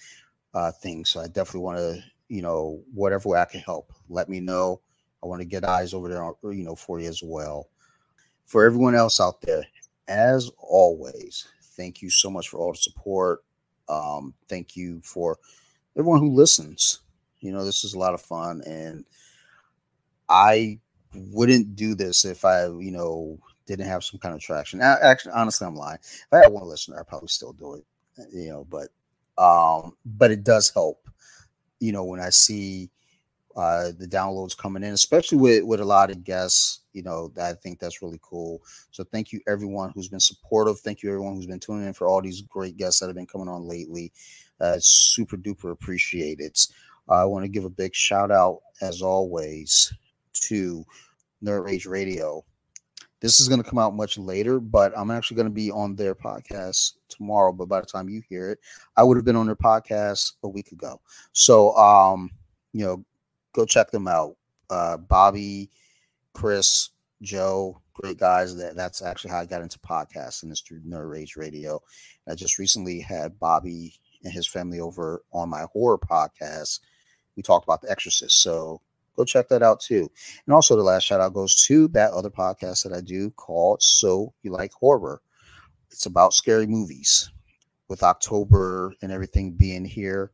uh, things. So I definitely want to, you know, whatever way I can help, let me know. I want to get eyes over there, you know, for you as well. For everyone else out there, as always, thank you so much for all the support. Um, thank you for everyone who listens. You know, this is a lot of fun, and I wouldn't do this if I, you know, didn't have some kind of traction. Actually, honestly, I'm lying. If I had one listener, I'd probably still do it. You know, but um, but it does help. You know, when I see uh, the downloads coming in, especially with with a lot of guests. You know, I think that's really cool. So thank you everyone who's been supportive. Thank you everyone who's been tuning in for all these great guests that have been coming on lately. Uh, super duper appreciated. Uh, I want to give a big shout out as always to Nerd Rage Radio. This is going to come out much later, but I'm actually going to be on their podcast tomorrow. But by the time you hear it, I would have been on their podcast a week ago. So, um, you know, go check them out. Uh, Bobby, Chris, Joe, great guys. That that's actually how I got into podcasting is through Nerd Rage Radio. I just recently had Bobby and his family over on my horror podcast. We talked about The Exorcist, so go check that out too. And also, the last shout out goes to that other podcast that I do called So You Like Horror. It's about scary movies. With October and everything being here,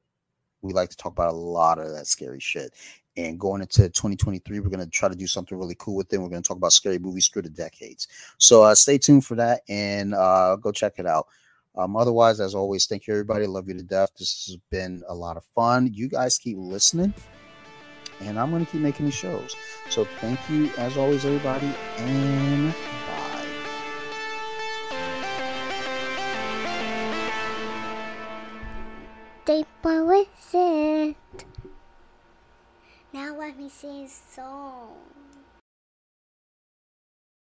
we like to talk about a lot of that scary shit. And going into 2023, we're going to try to do something really cool with it. We're going to talk about scary movies through the decades. So uh, stay tuned for that and uh, go check it out. Um, otherwise, as always, thank you, everybody. Love you to death. This has been a lot of fun. You guys keep listening, and I'm going to keep making these shows. So thank you, as always, everybody, and bye. With it. Now let me sing a song.